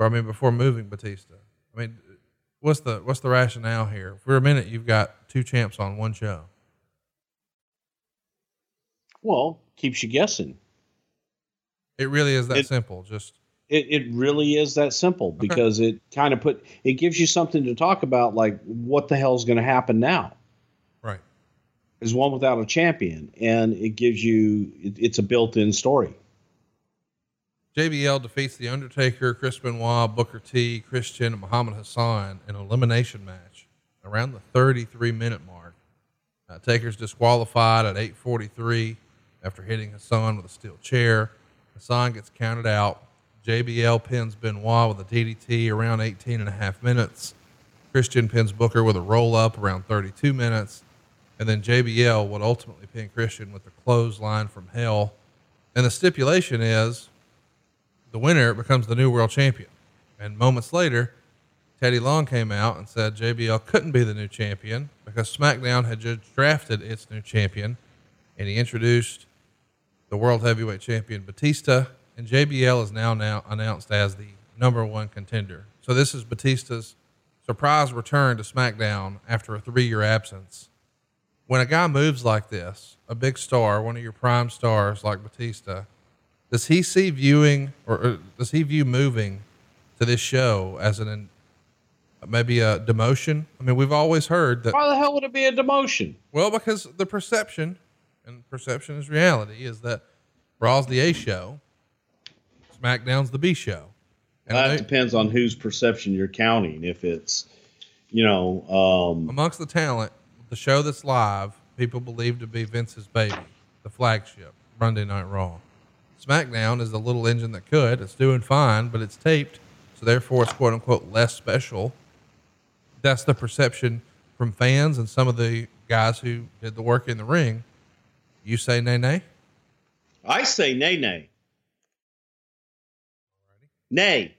S1: Or I mean, before moving Batista. I mean, what's the what's the rationale here? For a minute, you've got two champs on one show.
S5: Well, keeps you guessing.
S1: It really is that
S5: It-
S1: simple. Just
S5: It it really is that simple because it kind of put it gives you something to talk about. Like, what the hell's going to happen now?
S1: right.
S5: Is one without a champion, and it gives you it, it's a built-in story.
S1: JBL defeats The Undertaker, Chris Benoit, Booker T, Christian, and Muhammad Hassan in an elimination match around the 33 minute mark. Uh, Taker's disqualified at 8:43 after hitting Hassan with a steel chair. Hassan gets counted out. JBL pins Benoit with a DDT around 18 and a half minutes. Christian pins Booker with a roll up around 32 minutes. And then JBL would ultimately pin Christian with the clothesline from hell. And the stipulation is the winner becomes the new world champion. And moments later, Teddy Long came out and said JBL couldn't be the new champion because SmackDown had just drafted its new champion. And he introduced the world heavyweight champion Batista. And JBL is now, now announced as the number one contender. So this is Batista's surprise return to SmackDown after a three year absence. When a guy moves like this, a big star, one of your prime stars like Batista, does he see viewing or, or does he view moving to this show as an maybe a demotion? I mean, we've always heard that.
S5: Why the hell would it be a demotion?
S1: Well, because the perception, and perception is reality, is that Raw's the A show, SmackDown's the B show. And
S5: that
S1: they-
S5: depends on whose perception you're counting. If it's, you know, um,
S1: amongst the talent, the show that's live, people believe to be Vince's baby, the flagship, Monday Night Raw. SmackDown is the little engine that could. It's doing fine, but it's taped, so therefore it's quote unquote less special. That's the perception from fans and some of the guys who did the work in the ring. You say nay nay?
S5: I say nay, nay, nay.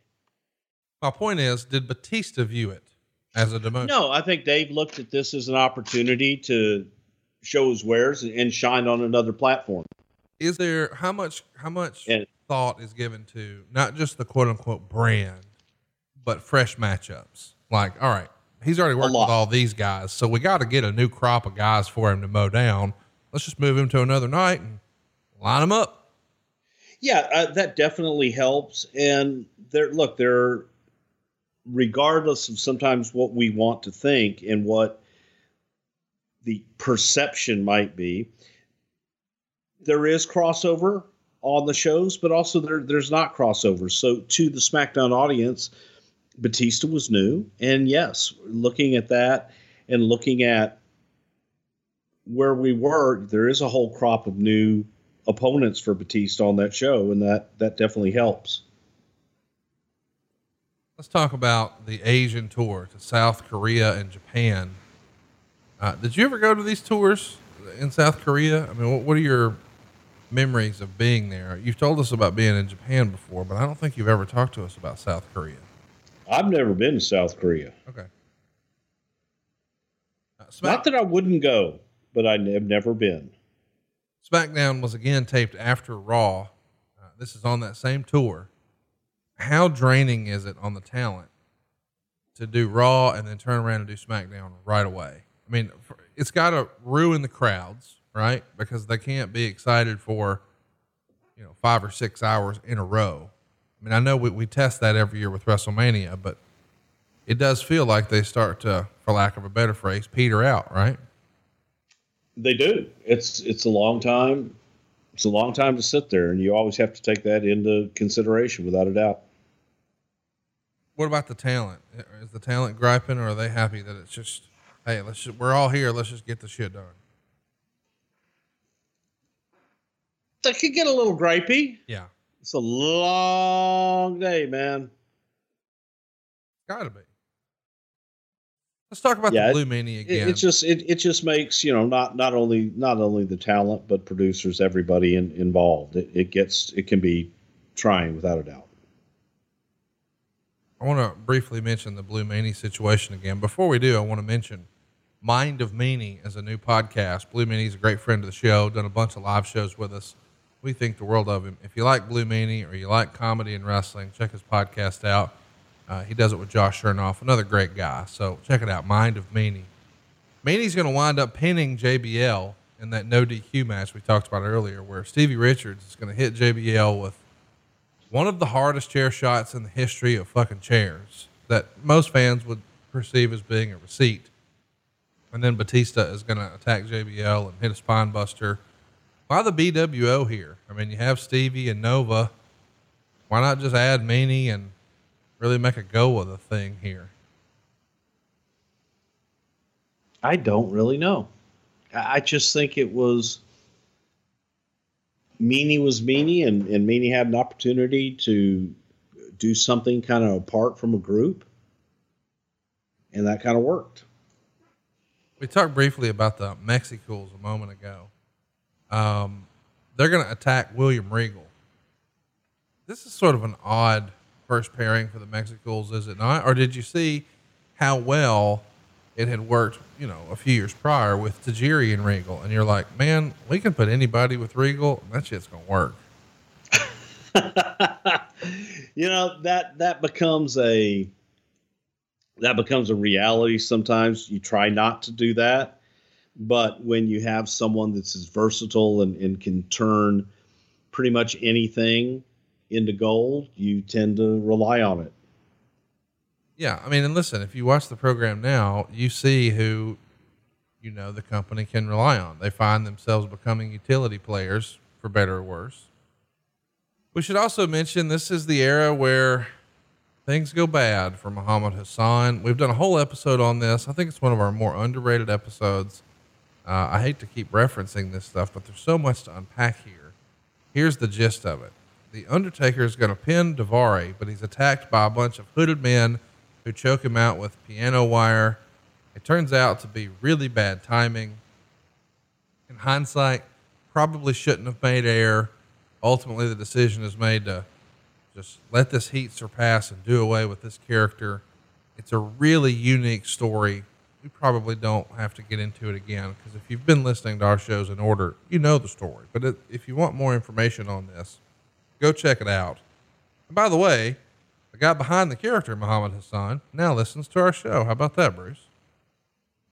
S1: My point is, did Batista view it as a demotion?
S5: No, I think Dave looked at this as an opportunity to show his wares and shine on another platform.
S1: Is there how much how much
S5: And-
S1: thought is given to not just the quote unquote brand, but fresh matchups? Like, all right, he's already worked with all these guys, so we got to get a new crop of guys for him to mow down. Let's just move him to another night and line him up.
S5: Yeah, uh, that definitely helps. And there, look, there, regardless of sometimes what we want to think and what the perception might be, there is crossover on the shows, but also there, there's not crossover. So to the SmackDown audience, Batista was new, and yes, looking at that and looking at where we were, there is a whole crop of new opponents for Batista on that show, and that that definitely helps.
S1: Let's talk about the Asian tour to South Korea and Japan. Uh, did you ever go to these tours in South Korea? I mean, what, what are your memories of being there? You've told us about being in Japan before, but I don't think you've ever talked to us about South Korea.
S5: I've never been to South Korea.
S1: Okay. Uh, Smack-
S5: Not that I wouldn't go, but I have never been.
S1: SmackDown was again taped after Raw. Uh, this is on that same tour. How draining is it on the talent to do Raw and then turn around and do SmackDown right away? I mean, it's got to ruin the crowds, right? Because they can't be excited for, you know, five or six hours in a row. I mean, I know we, we test that every year with WrestleMania, but it does feel like they start to, for lack of a better phrase, peter out, right?
S5: They do. It's it's a long time. It's a long time to sit there, and you always have to take that into consideration, without a doubt.
S1: What about the talent? Is the talent griping, or are they happy that it's just, hey, let's just, we're all here. Let's just get the shit done.
S5: That could get a little gripey.
S1: Yeah,
S5: It's a long day, man.
S1: gotta be. Let's talk about
S5: Yeah,
S1: the Blue Meanie
S5: It,
S1: again.
S5: it just it, it just makes you know not not only not only the talent but producers everybody in, involved. It, it gets it can be trying without a doubt.
S1: I want to briefly mention the Blue Meanie situation again. Before we do, I want to mention Mind of Meanie as a new podcast. Blue Meanie's a great friend of the show, done a bunch of live shows with us. We think the world of him. If you like Blue Meanie or you like comedy and wrestling, check his podcast out. Uh, he does it with Josh Chernoff, another great guy. So check it out, Mind of Meanie. Meanie's going to wind up pinning JBL in that no DQ match we talked about earlier, where Stevie Richards is going to hit JBL with one of the hardest chair shots in the history of fucking chairs that most fans would perceive as being a receipt. And then Batista is going to attack JBL and hit a spine buster. Why the BWO here? I mean, you have Stevie and Nova. Why not just add Meanie and really make a go of the thing here?
S5: I don't really know. I just think it was Meanie was Meanie, and, and Meanie had an opportunity to do something kind of apart from a group, and that kind of worked.
S1: We talked briefly about the Mexicools a moment ago. Um, they're going to attack William Regal. This is sort of an odd first pairing for the Mexicools, is it not? Or did you see how well it had worked, you know, a few years prior with Tajiri and Regal? And you're like, man, we can put anybody with Regal, and that shit's going to work.
S5: you know that that becomes a that becomes a reality sometimes you try not to do that but when you have someone that's as versatile and, and can turn pretty much anything into gold you tend to rely on it
S1: Yeah, I mean, and listen, if you watch the program now, you see who, you know, the company can rely on. They find themselves becoming utility players, for better or worse. We should also mention this is the era where things go bad for Muhammad Hassan. We've done a whole episode on this. I think it's one of our more underrated episodes. Uh, I hate to keep referencing this stuff, but there's so much to unpack here. Here's the gist of it. The Undertaker is going to pin Daivari, but he's attacked by a bunch of hooded men who choke him out with piano wire. It turns out to be really bad timing. In hindsight, probably shouldn't have made air. Ultimately, the decision is made to just let this heat surpass and do away with this character. It's a really unique story. We probably don't have to get into it again because if you've been listening to our shows in order, you know the story. But it, if you want more information on this, go check it out. And by the way, the guy behind the character, Muhammad Hassan, now listens to our show. How about that, Bruce?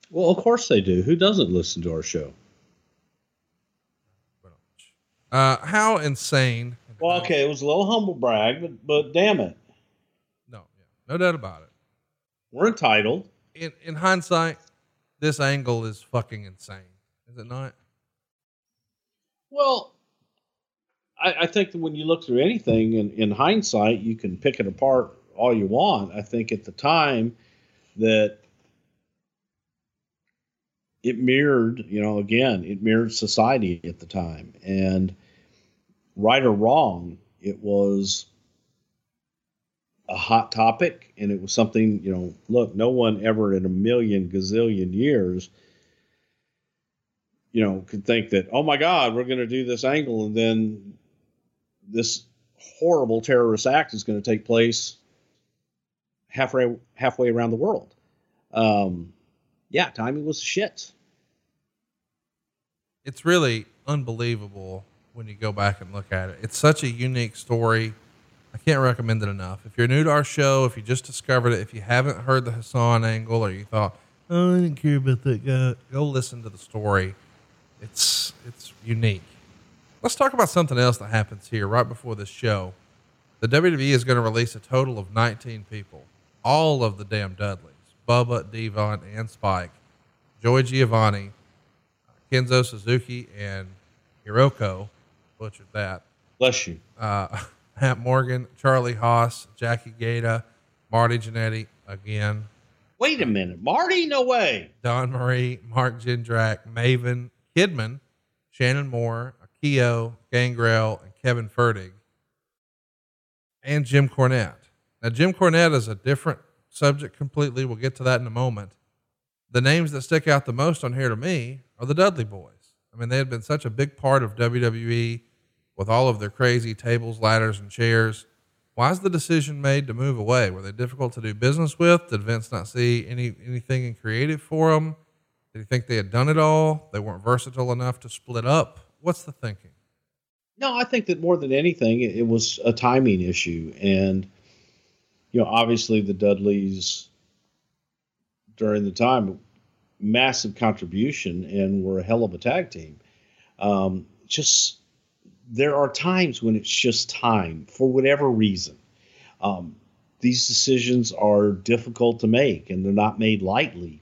S5: Well, of course they do. Who doesn't listen to our show?
S1: Uh, how insane.
S5: Well, okay, it was a little humble brag, but but damn it,
S1: No, yeah, no doubt about it.
S5: we're entitled.
S1: In, in hindsight, this angle is fucking insane. Is it not?
S5: Well, I, I think that when you look through anything in, in hindsight, you can pick it apart all you want. I think at the time that it mirrored, you know, again, it mirrored society at the time. And right or wrong, it was a hot topic and it was something, you know, look, no one ever in a million gazillion years you know, could think that, oh my God, we're going to do this angle, and then this horrible terrorist act is going to take place halfway halfway around the world. Um, yeah, timing was shit.
S1: It's really unbelievable when you go back and look at it. It's such a unique story. I can't recommend it enough. If you're new to our show, if you just discovered it, if you haven't heard the Hassan angle or you thought, oh, I didn't care about that guy, go listen to the story. It's it's unique. Let's talk about something else that happens here right before this show. The WWE is going to release a total of 19 people, all of the damn Dudleys, Bubba, Devon, and Spike, Joey Giovanni, Kenzo Suzuki, and Hiroko, butchered that.
S5: Bless you.
S1: Uh, Matt Morgan, Charlie Haas, Jackie Gayda, Marty Jannetty again,
S5: Wait a minute, Marty? No way.
S1: Dawn Marie, Mark Jindrak, Maven, Kidman, Shannon Moore, Akio, Gangrel, and Kevin Fertig, and Jim Cornette. Now, Jim Cornette is a different subject completely. We'll get to that in a moment. The names that stick out the most on here to me are the Dudley Boys. I mean, they had been such a big part of WWE with all of their crazy tables, ladders, and chairs. Why is the decision made to move away? Were they difficult to do business with? Did Vince not see any anything in creative for them? Did he think they had done it all? They weren't versatile enough to split up. What's the thinking?
S5: No, I think that more than anything, it, was a timing issue, and you know, obviously the Dudleys during the time, massive contribution, and were a hell of a tag team. Um, just there are times when it's just time for whatever reason. Um, these decisions are difficult to make, and they're not made lightly.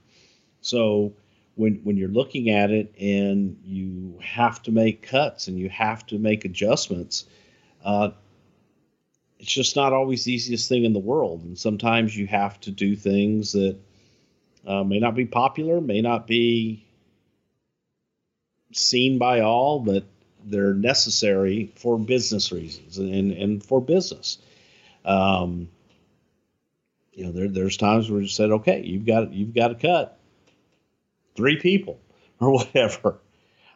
S5: So when when you're looking at it and you have to make cuts and you have to make adjustments, uh, it's just not always the easiest thing in the world. And sometimes you have to do things that uh, may not be popular, may not be seen by all, but they're necessary for business reasons and, and for business. Um, you know, there, there's times where you said, okay, you've got you've got to cut three people or whatever.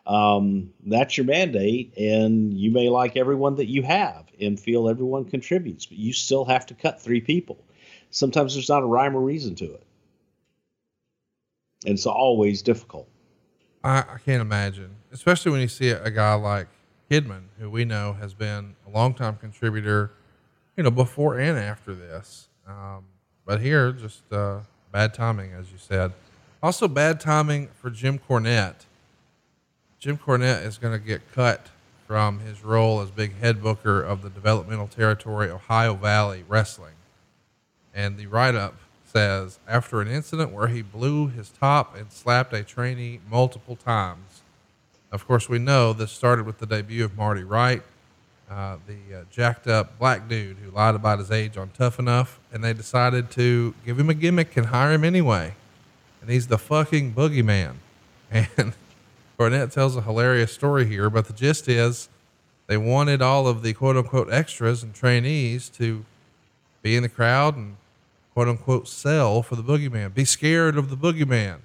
S5: Um, that's your mandate, and you may like everyone that you have and feel everyone contributes, but you still have to cut three people. Sometimes there's not a rhyme or reason to it, and it's always difficult.
S1: I, I can't imagine, especially when you see a, guy like Kidman, who we know has been a longtime contributor, you know, before and after this. Um, but here, just uh, bad timing, as you said. Also, bad timing for Jim Cornette. Jim Cornette is going to get cut from his role as big head booker of the developmental territory Ohio Valley Wrestling. And the write up says after an incident where he blew his top and slapped a trainee multiple times. Of course, we know this started with the debut of Marty Wright, uh, the uh, jacked up black dude who lied about his age on Tough Enough, and they decided to give him a gimmick and hire him anyway. And he's the fucking boogeyman. And Cornette tells a hilarious story here, but the gist is they wanted all of the quote unquote extras and trainees to be in the crowd and quote unquote sell for the boogeyman, be scared of the boogeyman.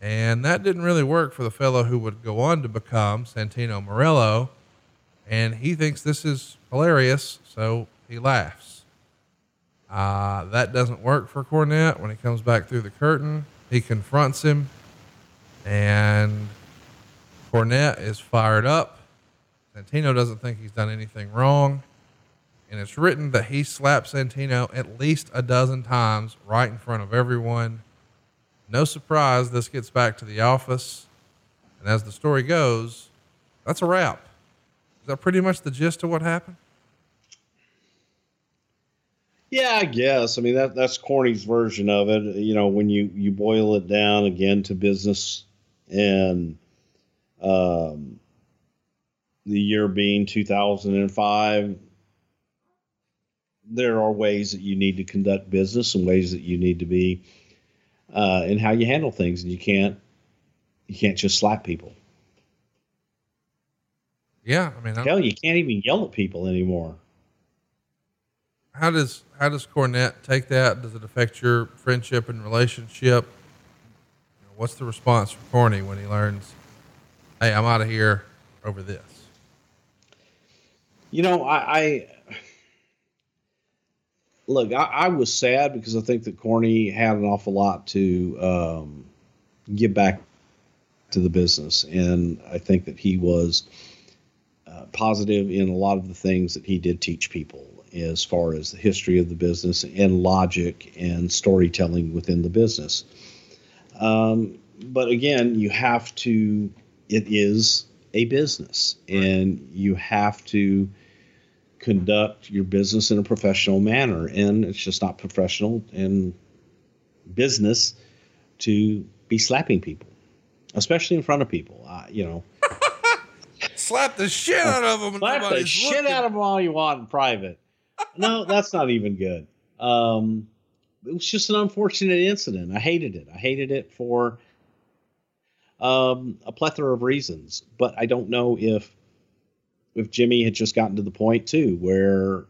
S1: And that didn't really work for the fellow who would go on to become Santino Marella. And he thinks this is hilarious, so he laughs. Uh, that doesn't work for Cornette when he comes back through the curtain. He confronts him, and Cornette is fired up. Santino doesn't think he's done anything wrong. And it's written that he slapped Santino at least a dozen times right in front of everyone. No surprise, this gets back to the office. And as the story goes, that's a wrap. Is that pretty much the gist of what happened?
S5: Yeah, I guess. I mean that that's Corny's version of it. You know, when you you boil it down again to business, and um, the year being 2005, there are ways that you need to conduct business and ways that you need to be uh, in how you handle things, and you can't you can't just slap people.
S1: Yeah, I mean,
S5: Hell, you can't even yell at people anymore.
S1: how does how does Cornette take that? Does it affect your friendship and relationship? You know, What's the response from Corny when he learns, "Hey, I'm out of here over this"?
S5: You know, I, I look. I, I was sad because I think that Corny had an awful lot to um, give back to the business, and I think that he was uh, positive in a lot of the things that he did teach people, as far as the history of the business and logic and storytelling within the business. Um, but again, you have to. It is a business, and you have to conduct your business in a professional manner. And it's just not professional in business to be slapping people, especially in front of people. Uh, you know,
S1: Slap the shit out of him.
S5: slap the shit out of them all you want in private. No, that's not even good. Um, it was just an unfortunate incident. I hated it. I hated it for um, a plethora of reasons. But I don't know if if Jimmy had just gotten to the point too where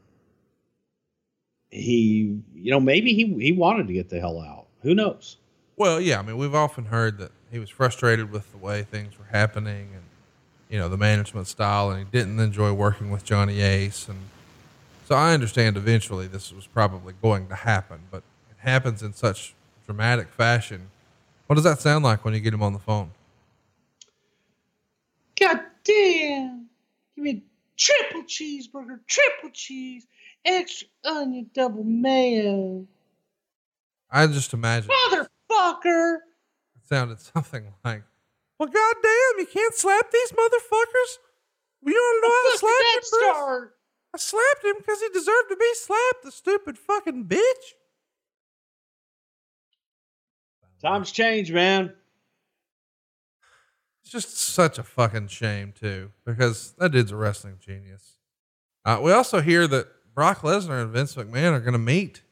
S5: he, you know, maybe he he wanted to get the hell out. Who knows?
S1: Well, yeah, I mean, we've often heard that he was frustrated with the way things were happening and, you know, the management style, and he didn't enjoy working with Johnny Ace. And so I understand eventually this was probably going to happen, but it happens in such dramatic fashion. What does that sound like when you get him on the phone?
S3: God damn. Give me triple cheeseburger, triple cheese, extra onion, double mayo.
S1: I just imagine
S3: Motherfucker.
S1: it sounded something like, well, goddamn, you can't slap these motherfuckers. You don't know how to slap
S3: that
S1: him, Bruce? I slapped him because he deserved to be slapped, the stupid fucking bitch.
S5: Times change, man.
S1: It's just such a fucking shame, too, because that dude's a wrestling genius. Uh, we also hear that Brock Lesnar and Vince McMahon are going to meet.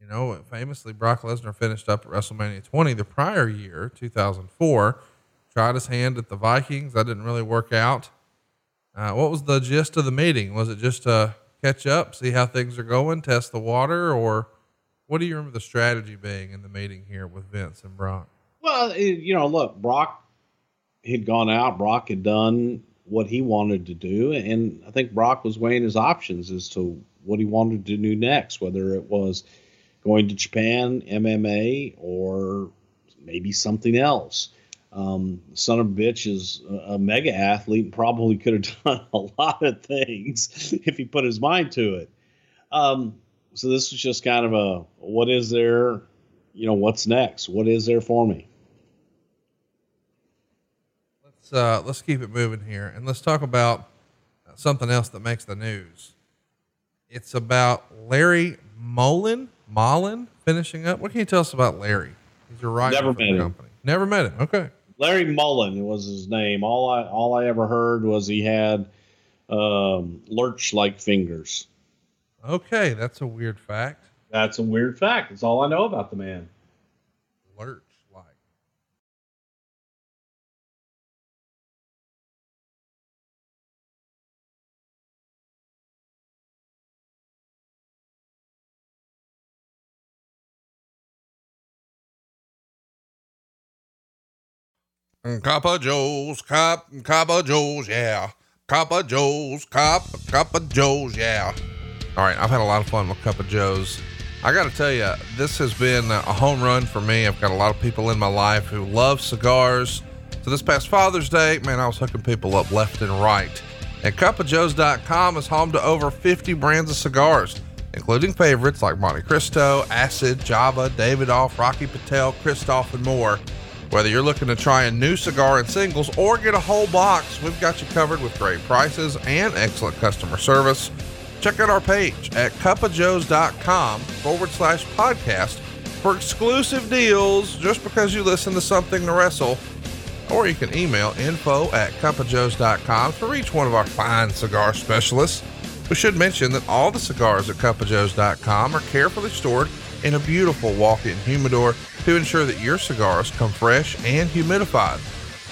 S1: You know, famously, Brock Lesnar finished up at WrestleMania 20 the prior year, 2004. Tried his hand at the Vikings. That didn't really work out. Uh, what was the gist of the meeting? Was it just to catch up, see how things are going, test the water, or what do you remember the strategy being in the meeting here with Vince and Brock?
S5: Well, you know, look, Brock had gone out. Brock had done what he wanted to do, and I think Brock was weighing his options as to what he wanted to do next, whether it was going to Japan, MMA, or maybe something else. Um, son of a bitch is a, mega athlete and probably could have done a lot of things if he put his mind to it. Um, so this was just kind of a what is there, you know, what's next? What is there for me?
S1: Let's uh, let's keep it moving here, and let's talk about something else that makes the news. It's about Larry Mullen, Mullen finishing up. What can you tell us about Larry? He's a writer
S5: Never met him.
S1: Never met him. Okay.
S5: Larry Mullen was his name. All I all I ever heard was he had um, lurch like fingers.
S1: Okay, that's a weird fact.
S5: That's a weird fact. That's all I know about the man.
S1: Lurch of Joe's, cup of Joe's, yeah. Of Joe's, cup of Joe's, yeah. All right, I've had a lot of fun with Cup of Joe's. I got to tell you, this has been a home run for me. I've got a lot of people in my life who love cigars. So this past Father's Day, man, I was hooking people up left and right. And cupofjoes.com is home to over 50 brands of cigars, including favorites like Monte Cristo, Acid, Java, Davidoff, Rocky Patel, Kristoff, and more. Whether you're looking to try a new cigar in singles or get a whole box, we've got you covered with great prices and excellent customer service. Check out our page at cupofjoes.com forward slash podcast for exclusive deals just because you listen to something to wrestle. Or you can email info at cupofjoes.com to reach one of our fine cigar specialists. We should mention that all the cigars at cupofjoes.com are carefully stored in a beautiful walk-in humidor to ensure that your cigars come fresh and humidified.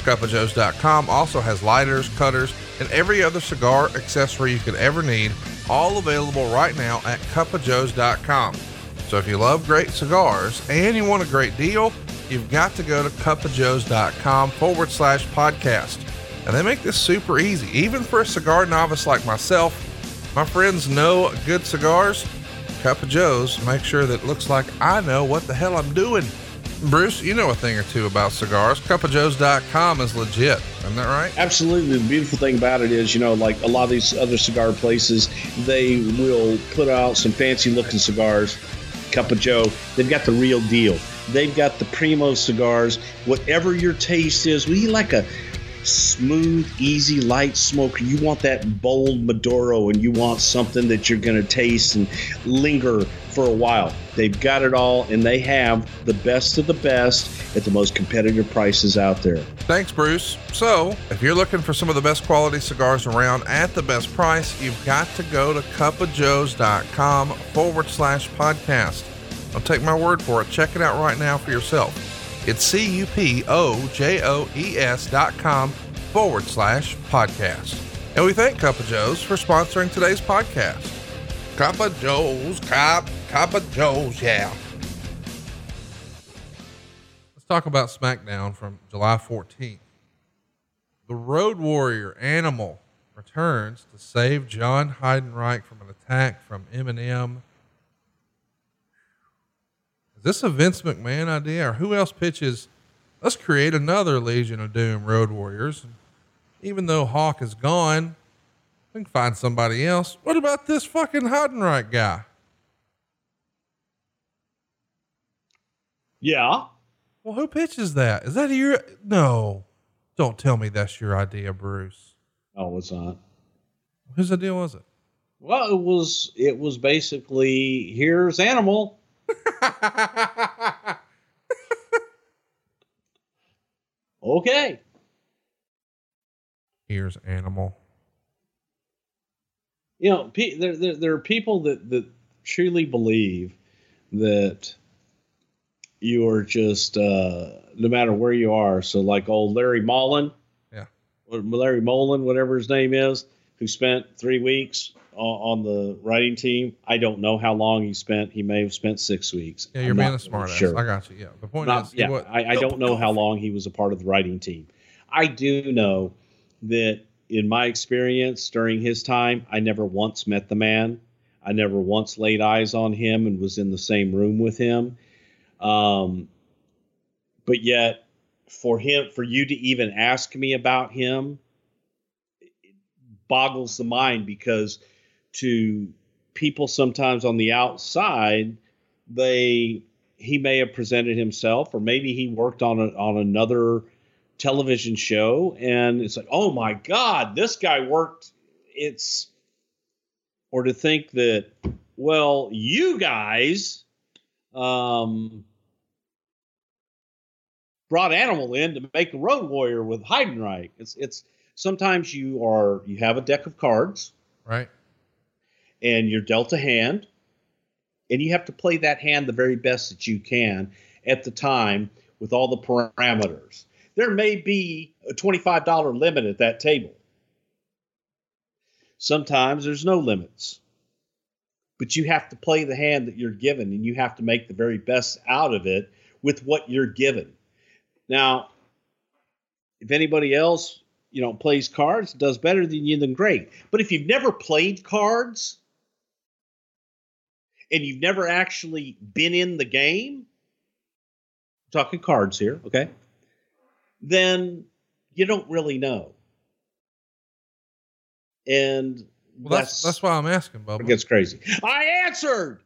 S1: Cupofjoes.com also has lighters, cutters, and every other cigar accessory you could ever need, all available right now at cupofjoes.com. So if you love great cigars and you want a great deal, you've got to go to cupofjoes.com forward slash podcast. And they make this super easy, even for a cigar novice like myself. My friends know good cigars. Cup of Joe's make sure that it looks like I know what the hell I'm doing. Bruce, you know a thing or two about cigars. Cupofjoes.com is legit. Isn't that right?
S5: Absolutely. The beautiful thing about it is, you know, like a lot of these other cigar places, they will put out some fancy looking cigars. Cup of Joe, they've got the real deal. They've got the primo cigars. Whatever your taste is, we like a smooth, easy, light smoker. You want that bold Maduro and you want something that you're going to taste and linger for a while. They've got it all and they have the best of the best at the most competitive prices out there.
S1: Thanks, Bruce. So, if you're looking for some of the best quality cigars around at the best price, you've got to go to cupofjoes.com forward slash podcast. Don't take my word for it. Check it out right now for yourself. It's C U P O J O E S dot com forward slash podcast. And we thank of Joe's for sponsoring today's podcast. Of Joe's, Cup, of Joe's, yeah. Let's talk about SmackDown from July 14th. The Road Warrior Animal returns to save John Heidenreich from an attack from MNM. Is this a Vince McMahon idea, or who else pitches? Let's create another Legion of Doom Road Warriors. Even though Hawk is gone, we can find somebody else. What about this fucking Heidenreich guy?
S5: Yeah.
S1: Well, who pitches that? Is that your? No, don't tell me that's your idea, Bruce.
S5: Oh, it's not.
S1: Whose idea was it?
S5: Well, it was it was basically here's animal. Okay.
S1: Here's animal.
S5: You know, pe- there, there there are people that that truly believe that you are just uh, no matter where you are. So, like old Larry Mullen,
S1: Yeah.
S5: or Larry Mullen, whatever his name is, who spent three weeks on, on the writing team. I don't know how long he spent. He may have spent six weeks.
S1: Yeah, you're
S5: I'm
S1: being a smart ass.
S5: sure.
S1: I got you. Yeah. The point
S5: Not-
S1: is,
S5: yeah, I, I don't know how long he was a part of the writing team. I do know that in my experience during his time, I never once met the man. I never once laid eyes on him and was in the same room with him. Um, but yet, for him, for you to even ask me about him, it boggles the mind because to people sometimes on the outside, they he may have presented himself, or maybe he worked on a, on another television show, and it's like, oh my God, this guy worked. It's or to think that, well, you guys um, brought Animal in to make a Road Warrior with Heidenreich. It's it's sometimes you are you have a deck of cards
S1: right.
S5: And you're dealt a hand, and you have to play that hand the very best that you can at the time with all the parameters. There may be a $25 limit at that table. Sometimes there's no limits. But you have to play the hand that you're given and you have to make the very best out of it with what you're given. Now, if anybody else, you know, plays cards, does better than you, then great. But if you've never played cards and you've never actually been in the game, talking cards here, okay? Then you don't really know. and
S1: Well, that's that's why I'm asking,
S5: it
S1: Bubba.
S5: gets crazy. I answered,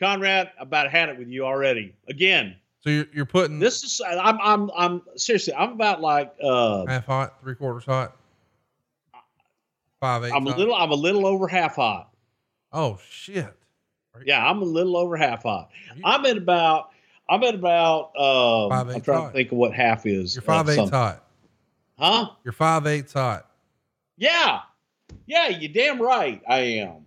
S5: Conrad. About had it with you already. Again,
S1: So you're you're putting
S5: this is I'm I'm I'm seriously. I'm about like uh,
S1: half hot, three quarters hot, five eight.
S5: I'm a little I'm a little over half hot.
S1: Oh shit!
S5: Yeah, I'm a little over half hot. I'm at about I'm at about um,
S1: Five
S5: I'm trying
S1: hot.
S5: to think of what half is.
S1: You're five eighths hot.
S5: Huh?
S1: You're five eighths hot.
S5: Yeah. Yeah, you damn right I am.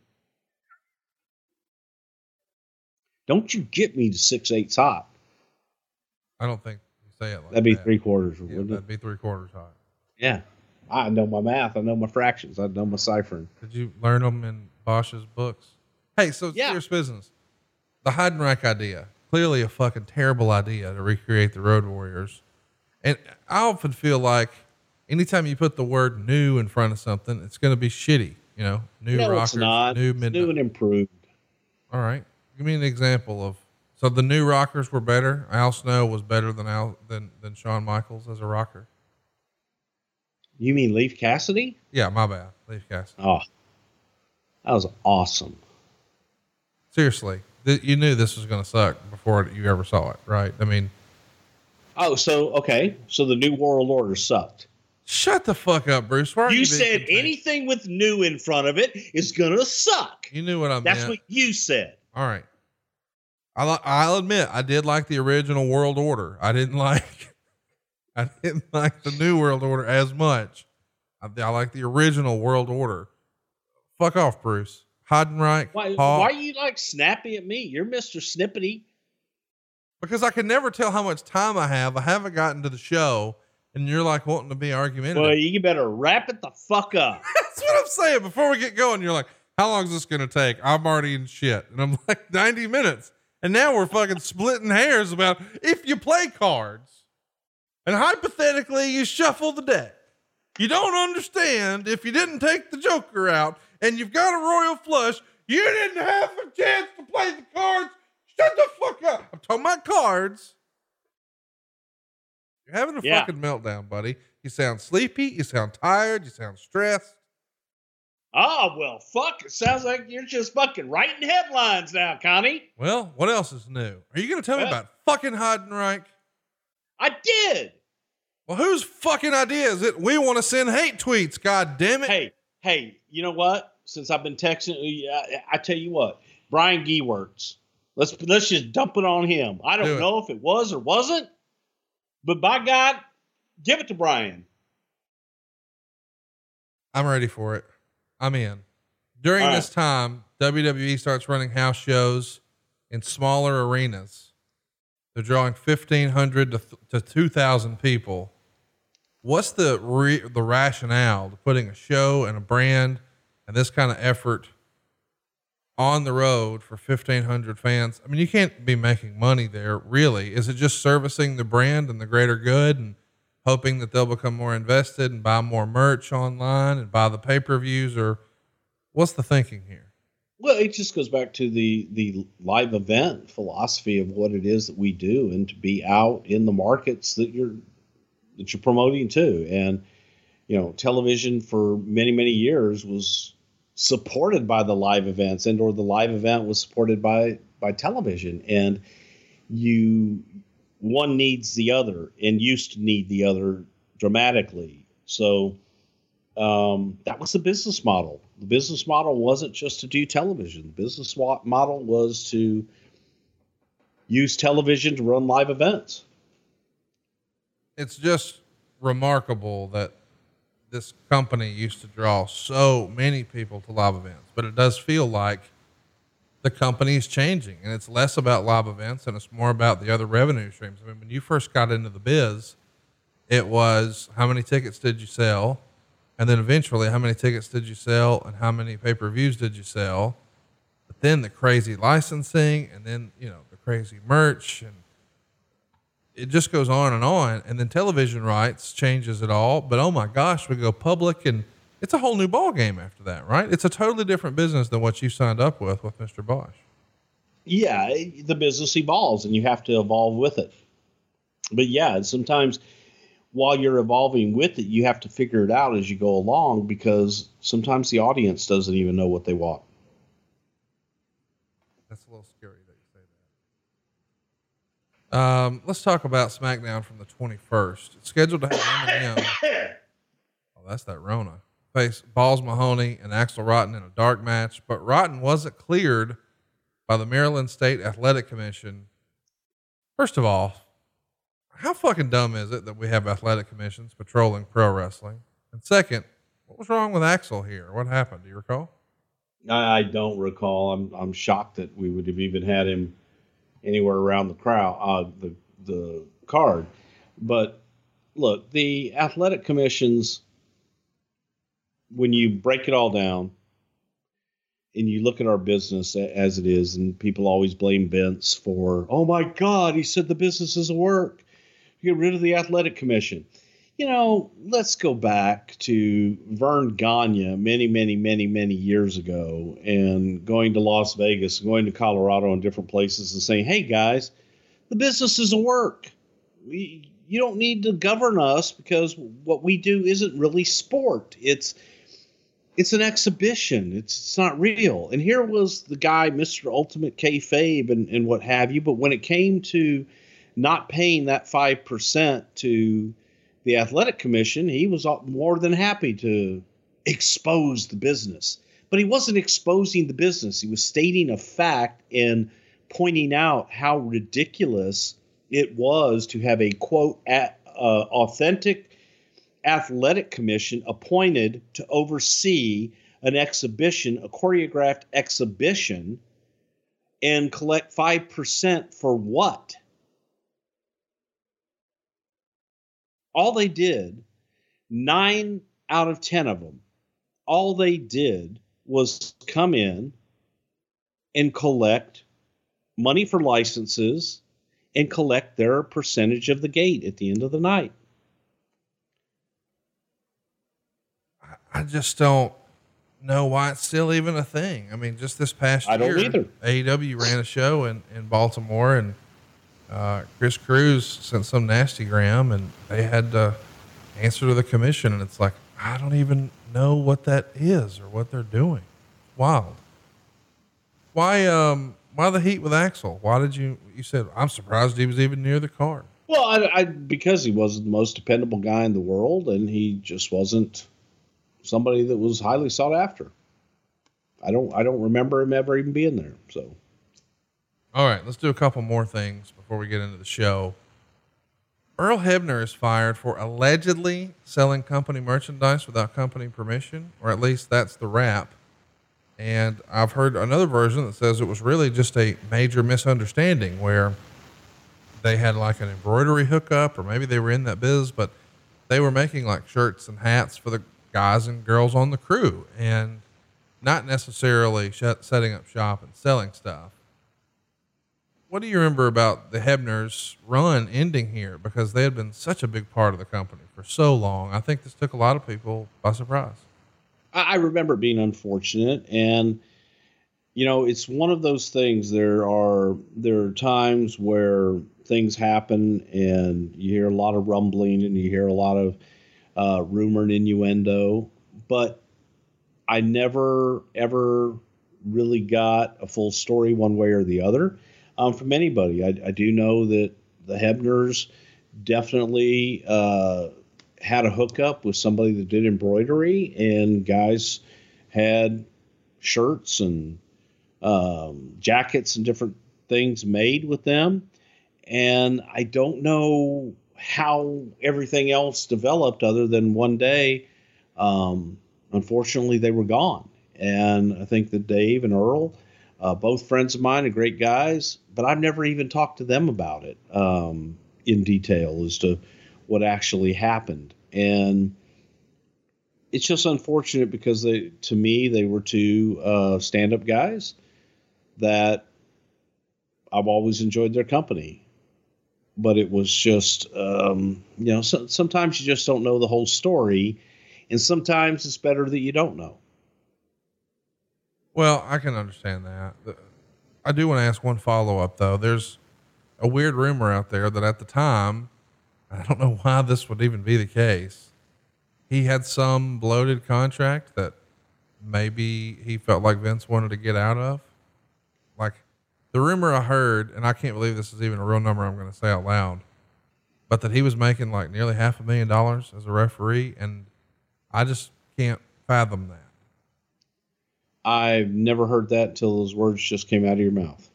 S5: Don't you get me to six eighths hot.
S1: I don't think you say it like
S5: That'd be
S1: that.
S5: three quarters,
S1: Yeah,
S5: wouldn't it?
S1: that'd be three quarters hot.
S5: Yeah. I know my math. I know my fractions. I know my ciphering.
S1: Did you learn them in Boesch's books? Hey, so
S5: Yeah.
S1: serious business. The Heidenreich idea, clearly a fucking terrible idea to recreate the Road Warriors. And I often feel like anytime you put the word new in front of something, it's going to be shitty. You know, new
S5: no,
S1: rockers,
S5: it's
S1: new
S5: It's new and improved.
S1: All right. Give me an example of so the new rockers were better. Al Snow was better than Al than than Shawn Michaels as a rocker.
S5: You mean Leif Cassidy?
S1: Yeah, my bad. Leif Cassidy.
S5: Oh, that was awesome.
S1: Seriously, th- you knew this was going to suck before you ever saw it, right? I mean,
S5: Oh, so okay. So the New World Order sucked.
S1: shut the fuck up, Bruce. Why
S5: You
S1: being
S5: said anything with new in front of it is gonna suck.
S1: You knew what I meant.
S5: That's what you said.
S1: All right. I'll, I'll admit I did like the original World Order. I didn't like, I didn't like the New World Order as much. I, I like the original World Order. Fuck off, Bruce. Heidenreich,
S5: Why? Why are you like snappy at me? You're Mister Snippety.
S1: because I can never tell how much time I have. I haven't gotten to the show, and you're like wanting to be argumentative.
S5: Well, you better wrap it the fuck up.
S1: That's what I'm saying. Before we get going, you're like, how long is this going to take? I'm already in shit. And I'm like, 90 minutes. And now we're fucking splitting hairs about if you play cards and hypothetically you shuffle the deck. You don't understand if you didn't take the Joker out and you've got a royal flush, you didn't have a chance to play the cards. Shut the fuck up. I'm talking about cards. You're having a
S5: Yeah.
S1: fucking meltdown, buddy. You sound sleepy. You sound tired. You sound stressed.
S5: Oh well, fuck. It sounds like you're just fucking writing headlines now, Connie.
S1: Well, what else is new? Are you going to tell me about fucking Heidenreich?
S5: I did.
S1: Well, whose fucking idea is it? We want to send hate tweets. God damn it.
S5: Hey, hey, you know what? Since I've been texting, uh, I, I tell you what, Brian Gewirtz. Let's let's just dump it on him. I don't
S1: Do
S5: know if it was or wasn't, but by God, give it to Brian.
S1: I'm ready for it. I'm in. During
S5: All
S1: this time, WWE starts running house shows in smaller arenas. They're drawing 1,500 to, th- to 2,000 people. What's the re- the rationale to putting a show and a brand and this kind of effort on the road for 1,500 fans? I mean, you can't be making money there, really. Is it just servicing the brand and the greater good and hoping that they'll become more invested and buy more merch online and buy the pay per views? Or what's the thinking here?
S5: Well, it just goes back to the the live event philosophy of what it is that we do, and to be out in the markets that you're that you're promoting to. And you know, television for many many years was supported by the live events, and or the live event was supported by by television. And you one needs the other, and used to need the other dramatically. So um, that was the business model. The business model wasn't just to do television. The business model was to use television to run live events.
S1: It's just remarkable that this company used to draw so many people to live events, but it does feel like the company is changing and it's less about live events and it's more about the other revenue streams. I mean, when you first got into the biz, it was how many tickets did you sell? And then eventually, how many tickets did you sell and how many pay per views did you sell? But then the crazy licensing and then, you know, the crazy merch and it just goes on and on. And then television rights changes it all. But oh my gosh, we go public and it's a whole new ball game after that, right? It's a totally different business than what you signed up with with Mr. Boesch.
S5: Yeah, the business evolves and you have to evolve with it. But yeah, sometimes while you're evolving with it, you have to figure it out as you go along because sometimes the audience doesn't even know what they want.
S1: That's a little scary that you say that. Um, let's talk about SmackDown from the 21st. It's scheduled to have MNM. oh, that's that Rona. Face Balls Mahoney and Axl Rotten in a dark match, but Rotten wasn't cleared by the Maryland State Athletic Commission. First of all, how fucking dumb is it that we have athletic commissions patrolling pro wrestling? And second, what was wrong with Axel here? What happened? Do you recall?
S5: I, I don't recall. I'm I'm shocked that we would have even had him anywhere around the crowd, uh, the the card. But look, the athletic commissions, when you break it all down, and you look at our business as it is, and people always blame Vince for, oh my God, he said the business doesn't work. Get rid of the athletic commission you know, let's go back to Verne Gagne many, many, many, many years ago and going to Las Vegas, going to Colorado and different places and saying, hey guys, the business is a work. We, you don't need to govern us because what we do isn't really sport. It's it's an exhibition. It's, it's not real. And here was the guy, Mr. Ultimate Kayfabe and, and what have you. But when it came to not paying that 5% to the athletic commission, he was more than happy to expose the business. But he wasn't exposing the business. He was stating a fact and pointing out how ridiculous it was to have a quote uh, authentic athletic commission appointed to oversee an exhibition, a choreographed exhibition, and collect 5% for what? All they did, nine out of 10 of them, all they did was come in and collect money for licenses and collect their percentage of the gate at the end of the night.
S1: I just don't know why it's still even a thing. I mean, just this past
S5: I
S1: year,
S5: either.
S1: AEW ran a show in, in Baltimore and uh, Chris Cruz sent some nasty gram and they had to answer to the commission. And it's like, I don't even know what that is or what they're doing. Wild. Why, um, why the heat with Axl? Why did you, you said, I'm surprised he was even near the car.
S5: Well, I, I because he wasn't the most dependable guy in the world and he just wasn't somebody that was highly sought after. I don't, I don't remember him ever even being there. So
S1: all right, let's do a couple more things before we get into the show. Earl Hebner is fired for allegedly selling company merchandise without company permission, or at least that's the rap. And I've heard another version that says it was really just a major misunderstanding where they had like an embroidery hookup, or maybe they were in that biz, but they were making like shirts and hats for the guys and girls on the crew and not necessarily setting up shop and selling stuff what do you remember about the Hebners run ending here? Because they had been such a big part of the company for so long. I think this took a lot of people by surprise.
S5: I remember being unfortunate and you know, it's one of those things there are there are times where things happen and you hear a lot of rumbling and you hear a lot of uh, rumor and innuendo, but I never ever really got a full story one way or the other um, from anybody. I, I, do know that the Hebners definitely uh, had a hookup with somebody that did embroidery, and guys had shirts and um, jackets and different things made with them. And I don't know how everything else developed other than one day, um, unfortunately, they were gone. And I think that Dave and Earl uh, both friends of mine are great guys, but I've never even talked to them about it um, in detail as to what actually happened. And it's just unfortunate because they, to me, they were two uh, stand-up guys that I've always enjoyed their company. But it was just, um, you know, so, sometimes you just don't know the whole story, and sometimes it's better that you don't know.
S1: Well, I can understand that. I do want to ask one follow up though. There's a weird rumor out there that at the time, I don't know why this would even be the case. He had some bloated contract that maybe he felt like Vince wanted to get out of. Like the rumor I heard, and I can't believe this is even a real number I'm going to say out loud, but that he was making like nearly half a million dollars as a referee. And I just can't fathom that.
S5: I've never heard that until those words just came out of your mouth.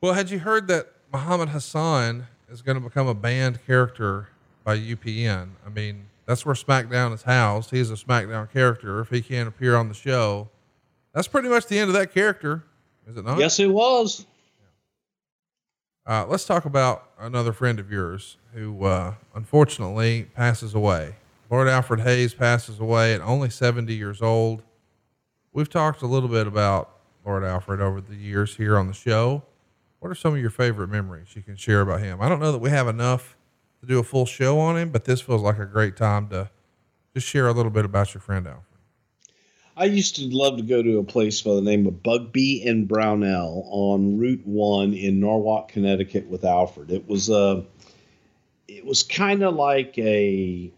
S1: Well, had you heard that Muhammad Hassan is going to become a banned character by UPN? I mean, that's where SmackDown is housed. He's a SmackDown character. If he can't appear on the show, that's pretty much the end of that character, is it not?
S5: Yes, it was.
S1: Uh, let's talk about another friend of yours who, uh, unfortunately, passes away. Lord Alfred Hayes passes away at only 70 years old. We've talked a little bit about Lord Alfred over the years here on the show. What are some of your favorite memories you can share about him? I don't know that we have enough to do a full show on him, but this feels like a great time to just share a little bit about your friend Alfred.
S5: I used to love to go to a place by the name of Bugbee and Brownell on Route One in Norwalk, Connecticut, with Alfred. It was a, it was kind of like a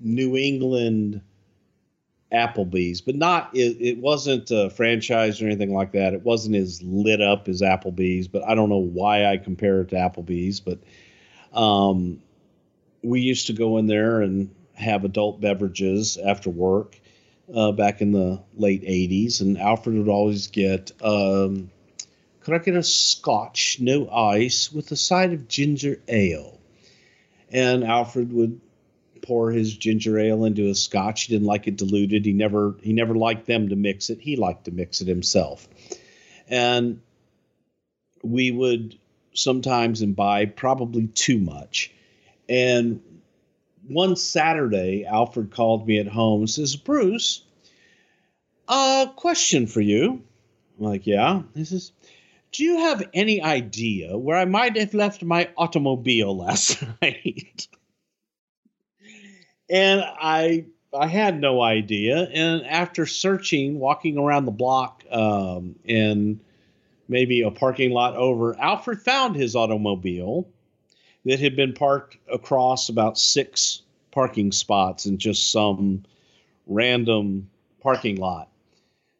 S5: New England Applebee's, but not it, it wasn't a franchise or anything like that. It wasn't as lit up as Applebee's, but I don't know why I compare it to Applebee's, but um, we used to go in there and have adult beverages after work uh, back in the late 80s, and Alfred would always get, um, could I get a scotch, no ice, with a side of ginger ale? And Alfred would pour his ginger ale into a scotch. He didn't like it diluted. He never he never liked them to mix it. He liked to mix it himself. And we would sometimes imbibe probably too much. And one Saturday, Alfred called me at home and says, Bruce, a question for you. I'm like, yeah. He says, Do you have any idea where I might have left my automobile last night? And I I had no idea. And after searching, walking around the block, um, and maybe a parking lot over, Alfred found his automobile that had been parked across about six parking spots in just some random parking lot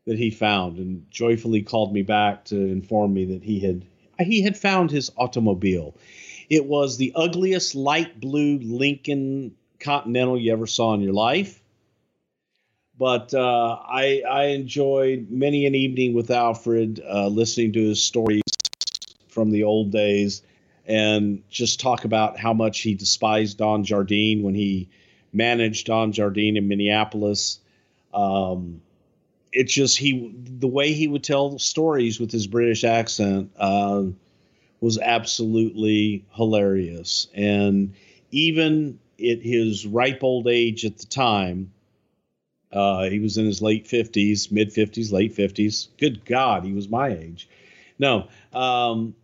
S5: that he found, and joyfully called me back to inform me that he had he had found his automobile. It was the ugliest light blue Lincoln Continental you ever saw in your life. But uh, I, I enjoyed many an evening with Alfred, uh, listening to his stories from the old days, and just talk about how much he despised Don Jardine when he managed Don Jardine in Minneapolis. Um, it's just he the way he would tell stories with his British accent uh, was absolutely hilarious, and even at his ripe old age at the time, uh, he was in his late 50s, mid 50s, late 50s. Good God, he was my age. No, um,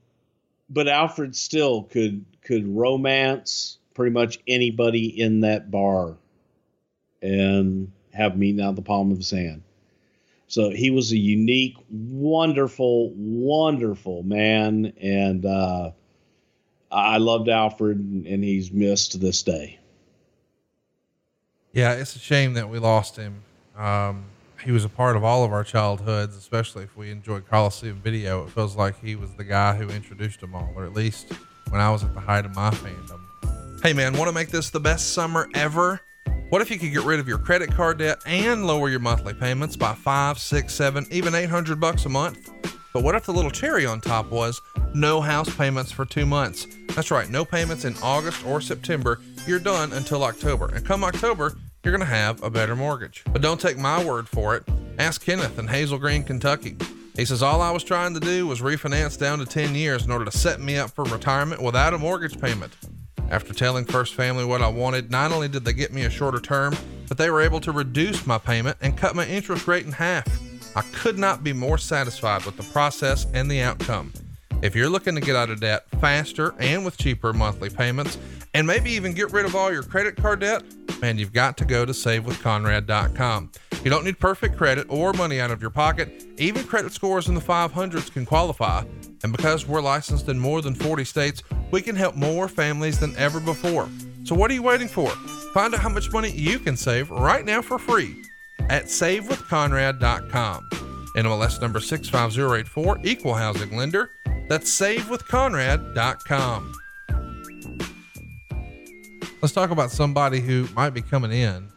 S5: but Alfred still could could romance pretty much anybody in that bar and have me out the palm of his hand. So he was a unique, wonderful, wonderful man, and uh, I loved Alfred, and he's missed to this day.
S1: Yeah, it's a shame that we lost him. Um, he was a part of all of our childhoods, especially if we enjoyed Coliseum video. It feels like he was the guy who introduced them all, or at least when I was at the height of my fandom. Hey man, want to make this the best summer ever? What if you could get rid of your credit card debt and lower your monthly payments by five, six, seven, even 800 bucks a month? But what if the little cherry on top was no house payments for two months? That's right, no payments in August or September. You're done until October. And come October, you're going to have a better mortgage. But don't take my word for it. Ask Kenneth in Hazel Green, Kentucky. He says, All I was trying to do was refinance down to 10 years in order to set me up for retirement without a mortgage payment. After telling First Family what I wanted, not only did they get me a shorter term, but they were able to reduce my payment and cut my interest rate in half. I could not be more satisfied with the process and the outcome. If you're looking to get out of debt faster and with cheaper monthly payments, and maybe even get rid of all your credit card debt, man, you've got to go to savewithconrad.com. You don't need perfect credit or money out of your pocket. Even credit scores in the 500s can qualify. And because we're licensed in more than 40 states, we can help more families than ever before. So what are you waiting for? Find out how much money you can save right now for free at savewithconrad.com. NMLS number 65084, equal housing lender. That's savewithconrad.com. Let's talk about somebody who might be coming in.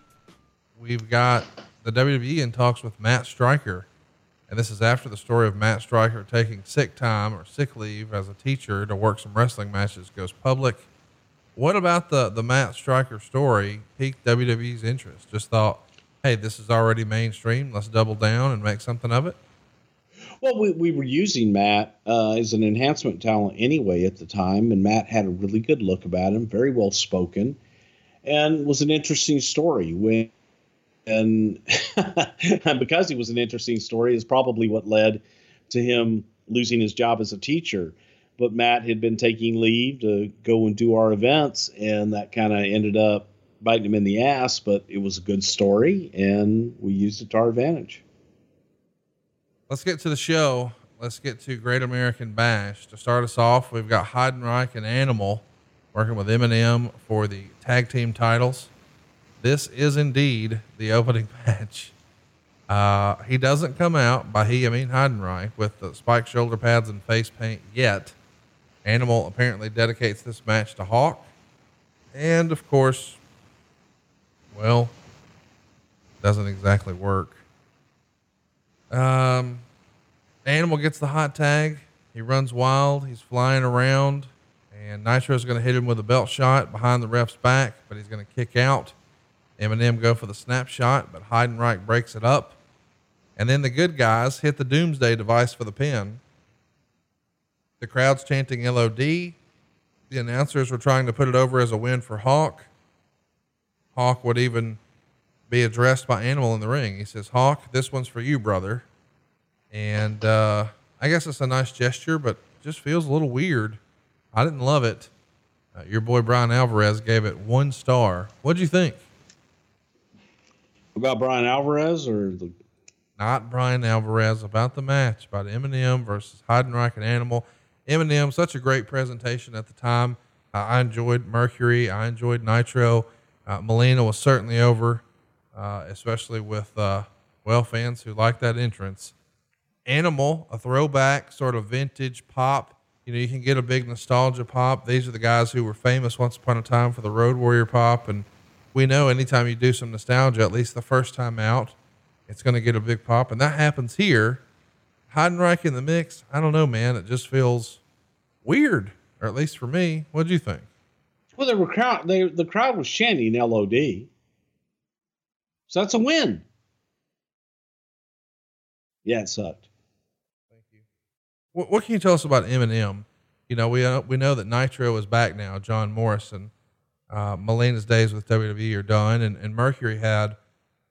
S1: We've got the WWE in talks with Matt Striker. And this is after the story of Matt Striker taking sick time or sick leave as a teacher to work some wrestling matches goes public. What about the, the Matt Striker story piqued WWE's interest? Just thought, hey, this is already mainstream. Let's double down and make something of it.
S5: Well, we, we were using Matt uh, as an enhancement talent anyway at the time, and Matt had a really good look about him, very well spoken, and was an interesting story. When and because he was an interesting story, is probably what led to him losing his job as a teacher. But Matt had been taking leave to go and do our events, and that kind of ended up biting him in the ass. But it was a good story, and we used it to our advantage.
S1: Let's get to the show. Let's get to Great American Bash. To start us off, we've got Heidenreich and Animal working with MNM for the tag team titles. This is indeed the opening match. Uh, he doesn't come out by he, I mean Heidenreich with the spiked shoulder pads and face paint yet. Animal apparently dedicates this match to Hawk. And of course, well, doesn't exactly work. Um, Animal gets the hot tag. He runs wild. He's flying around, and Nitro's going to hit him with a belt shot behind the ref's back, but he's going to kick out. MNM go for the snapshot, but Heidenreich breaks it up. And then the good guys hit the doomsday device for the pin. The crowd's chanting LOD. The announcers were trying to put it over as a win for Hawk. Hawk would even be addressed by Animal in the ring. He says, Hawk, this one's for you, brother. And uh, I guess it's a nice gesture, but just feels a little weird. I didn't love it. Uh, your boy Bryan Alvarez gave it one star. What'd you think?
S5: About Bryan Alvarez or the
S1: not Bryan Alvarez, about the match, about MNM versus Heidenreich and Animal. MNM, such a great presentation at the time. Uh, I enjoyed Mercury. I enjoyed Nitro. Uh, Melina was certainly over, uh, especially with, uh, well, fans who like that entrance. Animal, a throwback, sort of vintage pop. You know, you can get a big nostalgia pop. These are the guys who were famous once upon a time for the Road Warrior pop. And we know anytime you do some nostalgia, at least the first time out, it's going to get a big pop. And that happens here. Heidenreich in the mix, I don't know, man. It just feels weird, or at least for me. What do you think?
S5: Well, the crowd, they, the crowd was chanting LOD. So that's a win. Yeah, it sucked.
S1: Thank you. What, what can you tell us about MNM? You know, we uh, we know that Nitro is back now. John Morrison, uh, days with WWE are done, and, and Mercury had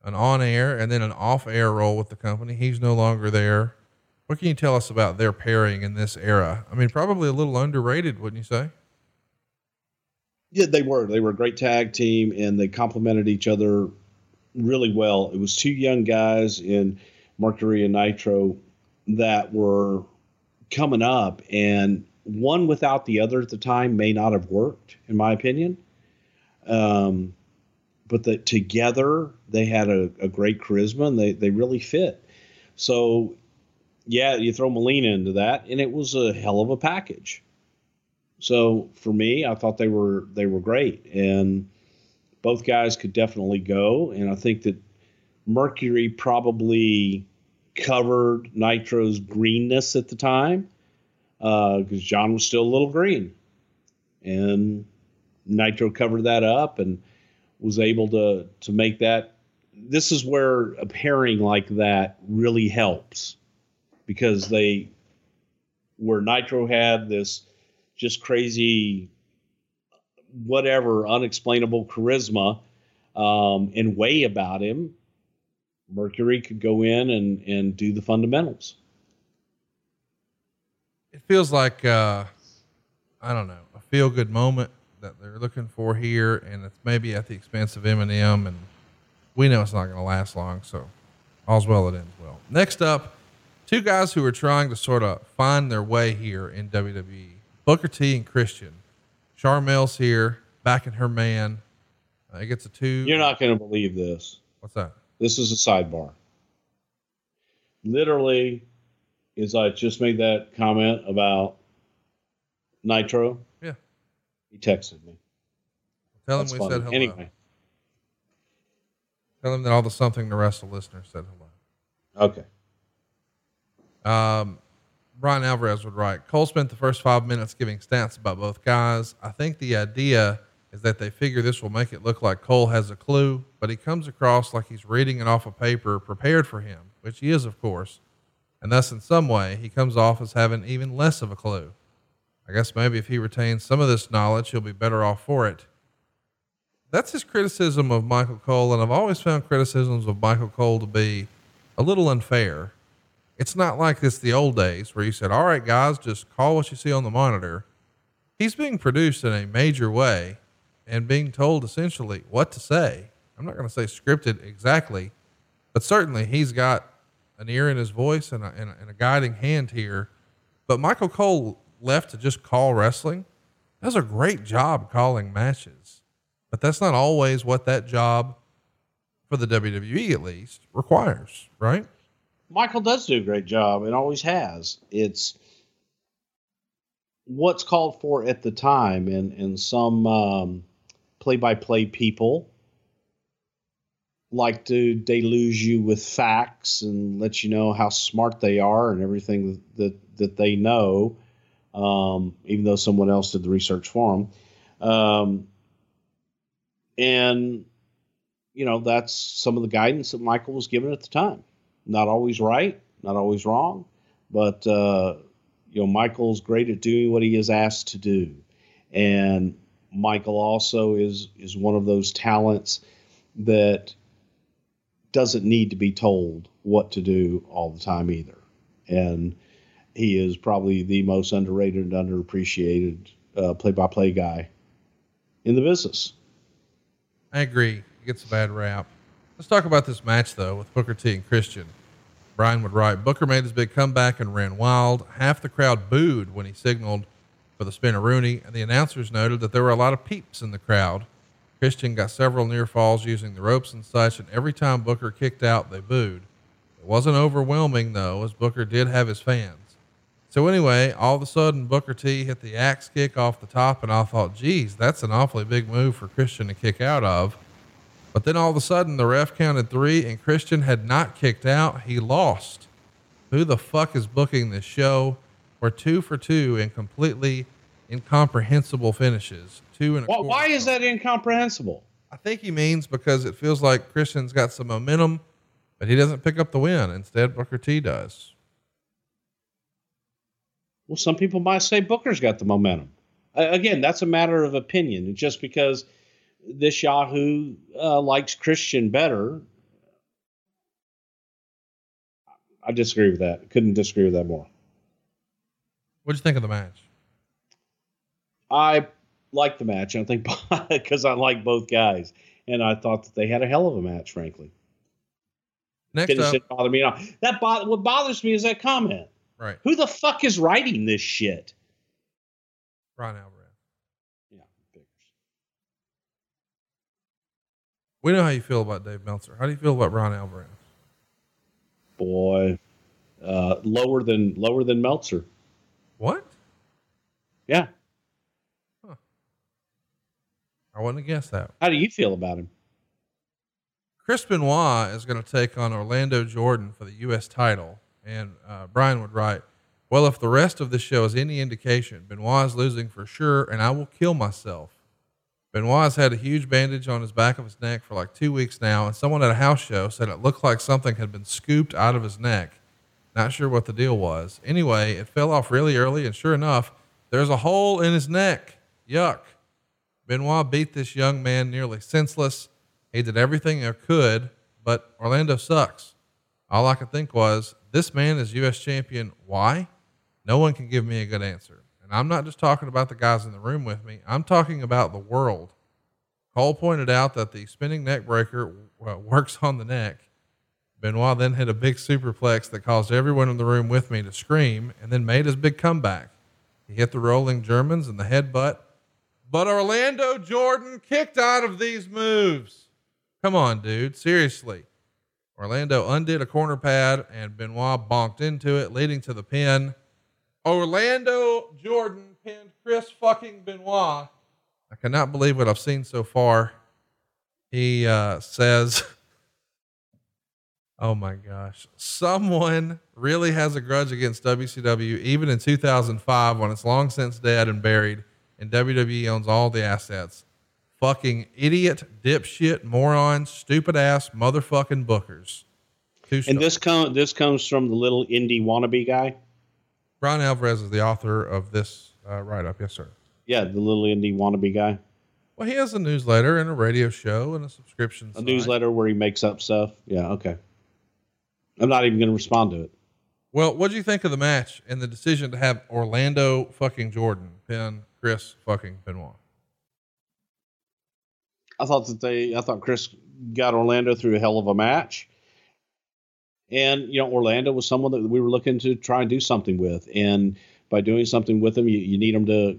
S1: an on air and then an off air role with the company. He's no longer there. What can you tell us about their pairing in this era? I mean, probably a little underrated, wouldn't you say?
S5: Yeah, they were. They were a great tag team and they complemented each other really well. It was two young guys in Mercury and Nitro that were coming up, and one without the other at the time may not have worked, in my opinion. Um, but that together they had a, a great charisma and they, they really fit. So, yeah, you throw Melina into that, and it was a hell of a package. So for me, I thought they were they were great, and both guys could definitely go. And I think that Mercury probably covered Nitro's greenness at the time because uh, John was still a little green, and Nitro covered that up and was able to to make that. This is where a pairing like that really helps because they where Nitro had this just crazy whatever unexplainable charisma um, and way about him mercury could go in and and do the fundamentals
S1: it feels like uh, i don't know a feel good moment that they're looking for here, and it's maybe at the expense of MNM, and we know it's not going to last long. So all's well that ends well. Next up, two guys who are trying to sort of find their way here in WWE, Booker T and Christian. Sharmell's here, backing her man. Uh, he gets a two.
S5: You're not going to believe this.
S1: What's that?
S5: This is a sidebar. Literally, as I just made that comment about Nitro,
S1: Yeah.
S5: he texted me.
S1: Tell
S5: That's
S1: him we
S5: funny.
S1: said hello.
S5: Anyway,
S1: Tell him that all the something the rest of the listeners said hello.
S5: okay.
S1: Um, Bryan Alvarez would write Cole spent the first five minutes giving stats about both guys. I think the idea is that they figure this will make it look like Cole has a clue, but he comes across like he's reading it off a paper prepared for him, which he is, of course. And thus, in some way, he comes off as having even less of a clue. I guess maybe if he retains some of this knowledge, he'll be better off for it. That's his criticism of Michael Cole, and I've always found criticisms of Michael Cole to be a little unfair it's not like it's the old days where you said, all right, guys, just call what you see on the monitor. He's being produced in a major way and being told essentially what to say. I'm not going to say scripted exactly, but certainly he's got an ear in his voice and a, and a, and a guiding hand here. But Michael Cole left to just call wrestling does a great job calling matches, but that's not always what that job for the WWE at least requires, right?
S5: Michael does do a great job and always has. It's what's called for at the time, and and some um, play-by-play people like to deluge you with facts and let you know how smart they are and everything that that they know, um, even though someone else did the research for them. Um, and you know that's some of the guidance that Michael was given at the time not always right, not always wrong, but uh, you know Michael's great at doing what he is asked to do, and Michael also is is one of those talents that doesn't need to be told what to do all the time either, and he is probably the most underrated and underappreciated uh, play-by-play guy in the business.
S1: I agree. He gets a bad rap. Let's talk about this match though with Booker T and Christian. Brian would write, Booker made his big comeback and ran wild. Half the crowd booed when he signaled for the Spinaroonie, and the announcers noted that there were a lot of peeps in the crowd. Christian got several near falls using the ropes and such, and every time Booker kicked out, they booed. It wasn't overwhelming though, as Booker did have his fans. So anyway, all of a sudden Booker T hit the axe kick off the top, and I thought, geez, that's an awfully big move for Christian to kick out of. But then all of a sudden, the ref counted three, and Christian had not kicked out. He lost. Who the fuck is booking this show? We're two for two in completely incomprehensible finishes. Two and a
S5: Why,
S1: quarter.
S5: why is that incomprehensible?
S1: I think he means because it feels like Christian's got some momentum, but he doesn't pick up the win. Instead, Booker T does.
S5: Well, some people might say Booker's got the momentum. Uh, again, that's a matter of opinion. Just because this Yahoo uh, likes Christian better, I disagree with that. Couldn't disagree with that more.
S1: What'd you think of the match?
S5: I like the match. I think because I like both guys, and I thought that they had a hell of a match. Frankly,
S1: Next
S5: finish
S1: up,
S5: didn't bother me at all. That bo- what bothers me is that comment.
S1: right,
S5: Who the fuck is writing this shit?
S1: Bryan Alvarez.
S5: Yeah, figures.
S1: We know how you feel about Dave Meltzer. How do you feel about Ron Alvarez?
S5: boy, uh, lower than lower than Meltzer.
S1: What?
S5: Yeah.
S1: I wouldn't have guessed that.
S5: How do you feel about him?
S1: Chris Benoit is going to take on Orlando Jordan for the U.S. title. And uh, Brian would write, Well, if the rest of the show is any indication, Benoit is losing for sure, and I will kill myself. Benoit had a huge bandage on his back of his neck for like two weeks now, and someone at a house show said it looked like something had been scooped out of his neck. Not sure what the deal was. Anyway, it fell off really early, and sure enough, there's a hole in his neck. Yuck. Benoit beat this young man nearly senseless. He did everything he could, but Orlando sucks. All I could think was, this man is U.S. champion. Why? No one can give me a good answer. I'm not just talking about the guys in the room with me, I'm talking about the world. Cole pointed out that the spinning neck breaker works on the neck. Benoit then hit a big superplex that caused everyone in the room with me to scream and then made his big comeback. He hit the rolling Germans and the headbutt. But Orlando Jordan kicked out of these moves. Come on, dude. Seriously. Orlando undid a corner pad and Benoit bonked into it, leading to the pin. Orlando Jordan pinned Chris fucking Benoit. I cannot believe what I've seen so far. He uh, says, Oh my gosh. Someone really has a grudge against WCW, even in 2005 when it's long since dead and buried, and WWE owns all the assets. Fucking idiot, dipshit, moron, stupid ass, motherfucking bookers. Two
S5: And
S1: stars.
S5: this com- this comes from the little indie wannabe guy.
S1: Bryan Alvarez is the author of this uh, write up. Yes, sir.
S5: Yeah, the little indie wannabe guy.
S1: Well, he has a newsletter and a radio show and a subscription.
S5: A
S1: site.
S5: newsletter where he makes up stuff. Yeah, okay. I'm not even going to respond to it.
S1: Well, what do you think of the match and the decision to have Orlando fucking Jordan pin Chris fucking Benoit?
S5: I thought that they, I thought Chris got Orlando through a hell of a match. And, you know, Orlando was someone that we were looking to try and do something with. And by doing something with them, you, you need them to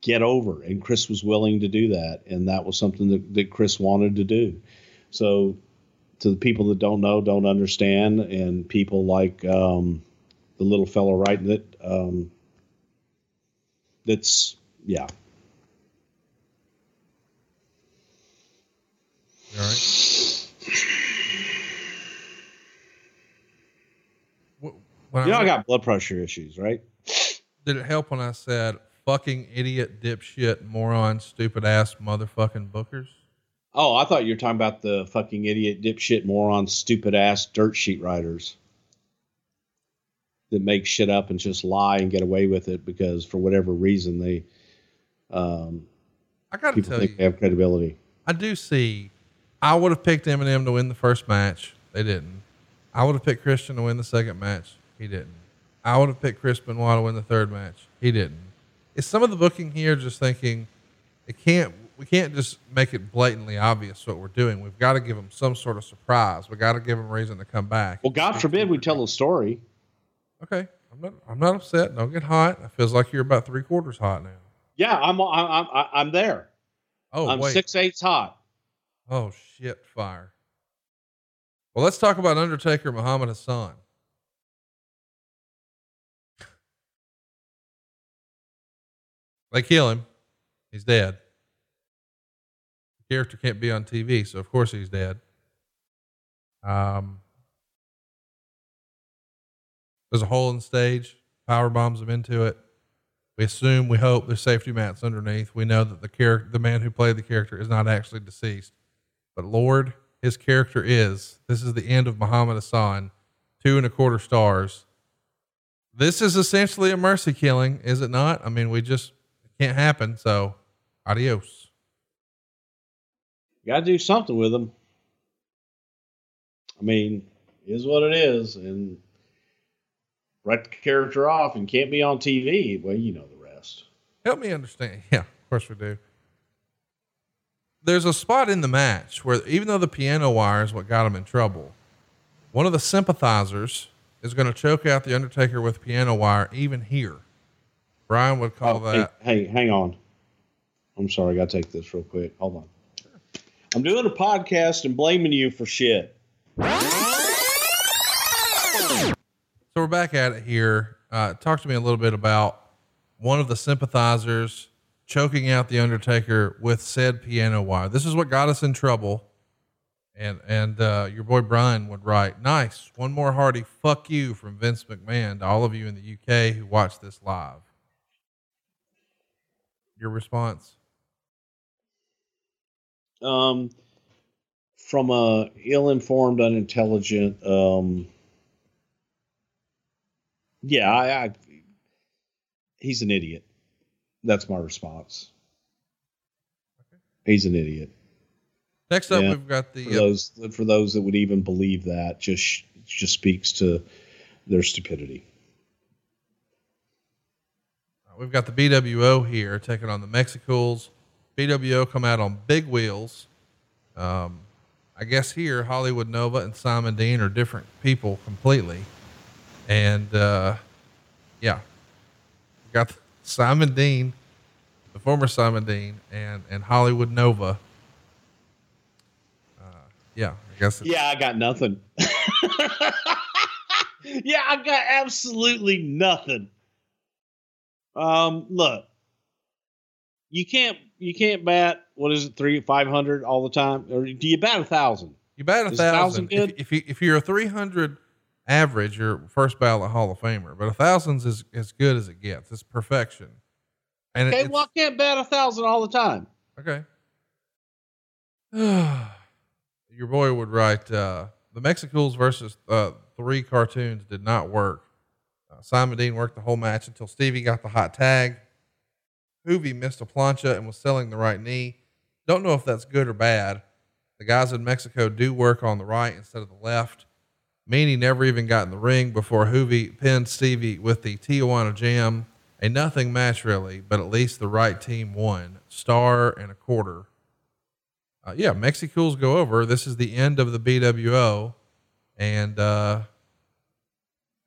S5: get over. And Chris was willing to do that. And that was something that, that Chris wanted to do. So, to the people that don't know, don't understand, and people like um, the little fellow writing it, um, that's, yeah.
S1: All right? When
S5: You know,
S1: I
S5: got blood pressure issues, right?
S1: did it help when I said fucking idiot, dipshit, moron, stupid ass, motherfucking bookers?
S5: Oh, I thought you were talking about the fucking idiot, dipshit, moron, stupid ass dirt sheet writers that make shit up and just lie and get away with it because for whatever reason they um,
S1: I got to
S5: people
S1: tell
S5: think
S1: you,
S5: they have credibility.
S1: I do see. I would have picked MNM to win the first match. They didn't. I would have picked Christian to win the second match. He didn't. I would have picked Chris Benoit to win the third match. He didn't. Is some of the booking here just thinking it can't? We can't just make it blatantly obvious what we're doing. We've got to give them some sort of surprise. We got to give them reason to come back.
S5: Well, God forbid we tell a story.
S1: Okay, I'm not. I'm not upset. Don't get hot. It feels like you're about three quarters hot now.
S5: Yeah, I'm I'm I'm, I'm there.
S1: Oh
S5: I'm
S1: wait.
S5: six eighths hot.
S1: Oh shit, fire. Well, let's talk about Undertaker Muhammad Hassan. They kill him. He's dead. The character can't be on TV, so of course he's dead. Um, there's a hole in the stage. Power bombs him into it. We assume, we hope there's safety mats underneath. We know that the character, the man who played the character, is not actually deceased. But Lord, his character is. This is the end of Muhammad Hassan, two and a quarter stars. This is essentially a mercy killing, is it not? I mean, we just can't happen. So, adios.
S5: You got to do something with them. I mean, is what it is, and write the character off and can't be on TV. Well, you know the rest.
S1: Help me understand. Yeah, of course we do. There's a spot in the match where, even though the piano wire is what got him in trouble, one of the sympathizers is going to choke out the Undertaker with piano wire, even here. Bryan would call
S5: Oh, hey,
S1: that.
S5: hey, hang on. I'm sorry, I got to take this real quick. Hold on. I'm doing a podcast and blaming you for shit.
S1: So we're back at it here. Uh, talk to me a little bit about one of the sympathizers choking out the Undertaker with said piano wire. This is what got us in trouble. And and uh, your boy Bryan would write, "Nice, one more hearty fuck you from Vince McMahon to all of you in the UK who watch this live." Your response?
S5: Um, from a ill-informed, unintelligent, um, yeah, I, I, he's an idiot. That's my response. He's an idiot.
S1: Next up,
S5: Yeah.
S1: we've got the uh,
S5: those for those that would even believe that, just just speaks to their stupidity.
S1: We've got the BWO here taking on the Mexicools. BWO come out on big wheels. Um, I guess here Hollywood Nova and Simon Dean are different people completely. And uh, yeah, got Simon Dean the former Simon Dean, and and Hollywood Nova. Uh, yeah, I guess.
S5: Yeah, I got nothing. yeah, I got absolutely nothing. Um, look, you can't you can't bat what is it three five hundred all the time, or do you bat a thousand?
S1: You bat a
S5: Is thousand
S1: thousand. If, if you if you're a three hundred average, you're first ballot Hall of Famer. But a thousand's is as good as it gets. It's perfection. And
S5: Okay,
S1: it's,
S5: well, I can't bat a thousand all the time.
S1: okay. Your boy would write uh, the Mexicools versus uh, three cartoons did not work. Uh, Simon Dean worked the whole match until Stevie got the hot tag. Juvi missed a plancha and was selling the right knee. Don't know if that's good or bad. The guys in Mexico do work on the right instead of the left. Meanie never even got in the ring before Juvi pinned Stevie with the Tijuana Jam. A nothing match, really, but at least the right team won. Star and a quarter. Uh, yeah, Mexicools go over. This is the end of the BWO. And uh,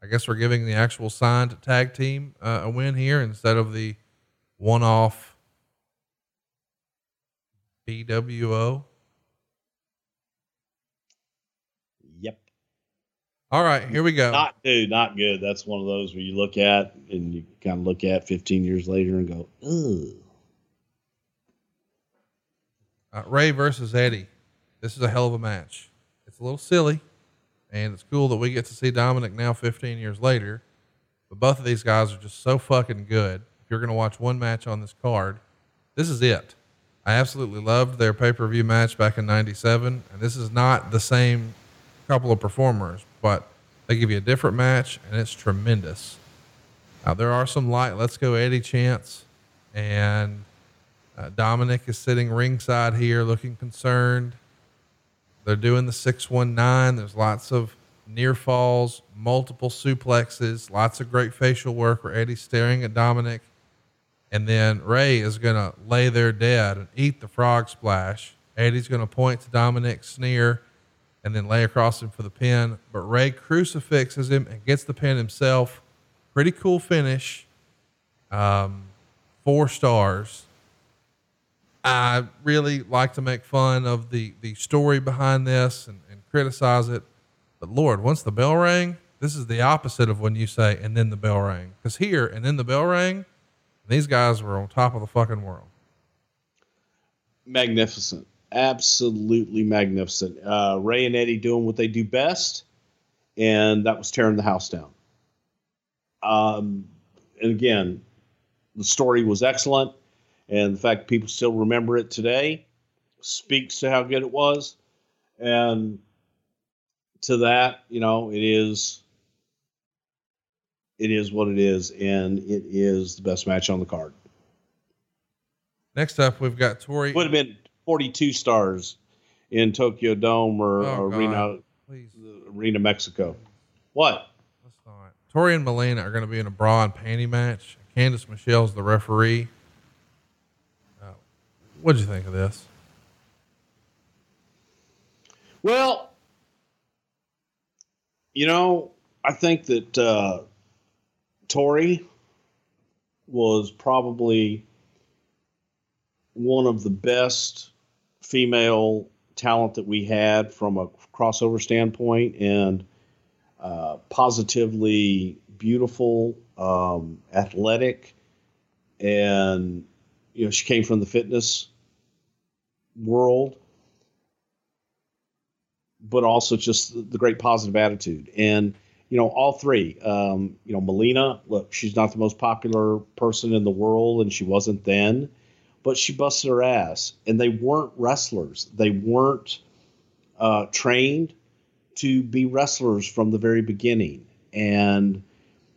S1: I guess we're giving the actual signed tag team uh, a win here instead of the one off BWO.
S5: Yep.
S1: All right, here we go.
S5: Not dude, not good. That's one of those where you look at and you kind of look at 15 years later and go, ugh.
S1: Uh, Rey versus Eddie. This is a hell of a match. It's a little silly, and it's cool that we get to see Dominik now 15 years later. But both of these guys are just so fucking good. If you're going to watch one match on this card, this is it. I absolutely loved their pay per view match back in 97, and this is not the same couple of performers, but they give you a different match, and it's tremendous. Now, there are some light Let's Go Eddie chants, and uh, Dominik is sitting ringside here looking concerned. They're doing the 619. There's lots of near falls, multiple suplexes, lots of great facial work where Eddie's staring at Dominik. And then Rey is going to lay there dead and eat the frog splash. Eddie's going to point to Dominik, sneer, and then lay across him for the pin. But Rey crucifixes him and gets the pin himself. Pretty cool finish. Um, four stars. I really like to make fun of the the story behind this and, and criticize it. But Lord, once the bell rang, this is the opposite of when you say and then the bell rang. Because here and then the bell rang, these guys were on top of the fucking world.
S5: magnificent. Absolutely magnificent. Uh, Rey and Eddie doing what they do best, and that was tearing the house down. Um, and again, the story was excellent, and the fact people still remember it today speaks to how good it was. And to that, you know, it is it is what it is, and it is the best match on the card.
S1: Next up, we've got Torrie.
S5: would have been 42 stars in Tokyo Dome or,
S1: Oh,
S5: or Arena
S1: Please,
S5: Arena Mexico. What?
S1: let's not. Torrie and Melina are going to be in a bra and panty match. Candice Michelle's the referee. Uh, what'd you think of this?
S5: Well, you know, I think that uh, Torrie was probably one of the best female talent that we had from a crossover standpoint and uh, positively beautiful, um, athletic, and you know she came from the fitness world but also just the great positive attitude. And, you know, all three, um, you know, Melina, look, she's not the most popular person in the world, and she wasn't then, but she busted her ass. And they weren't wrestlers, they weren't uh, trained to be wrestlers from the very beginning. And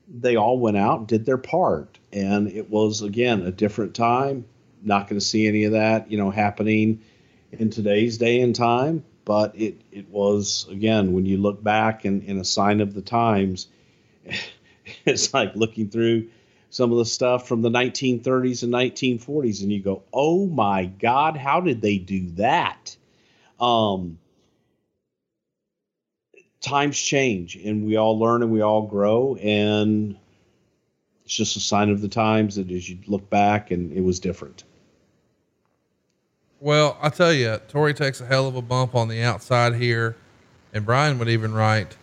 S5: they all went out and did their part. And it was, again, a different time. Not going to see any of that, you know, happening in today's day and time but it it was again when you look back and in a sign of the times it's like looking through some of the stuff from the 1930s and 1940s and you go oh my god how did they do that um times change and we all learn and we all grow and It's just a sign of the times that as you look back and it was different.
S1: Well, I tell you, Torrie takes a hell of a bump on the outside here, and Bryan would even write,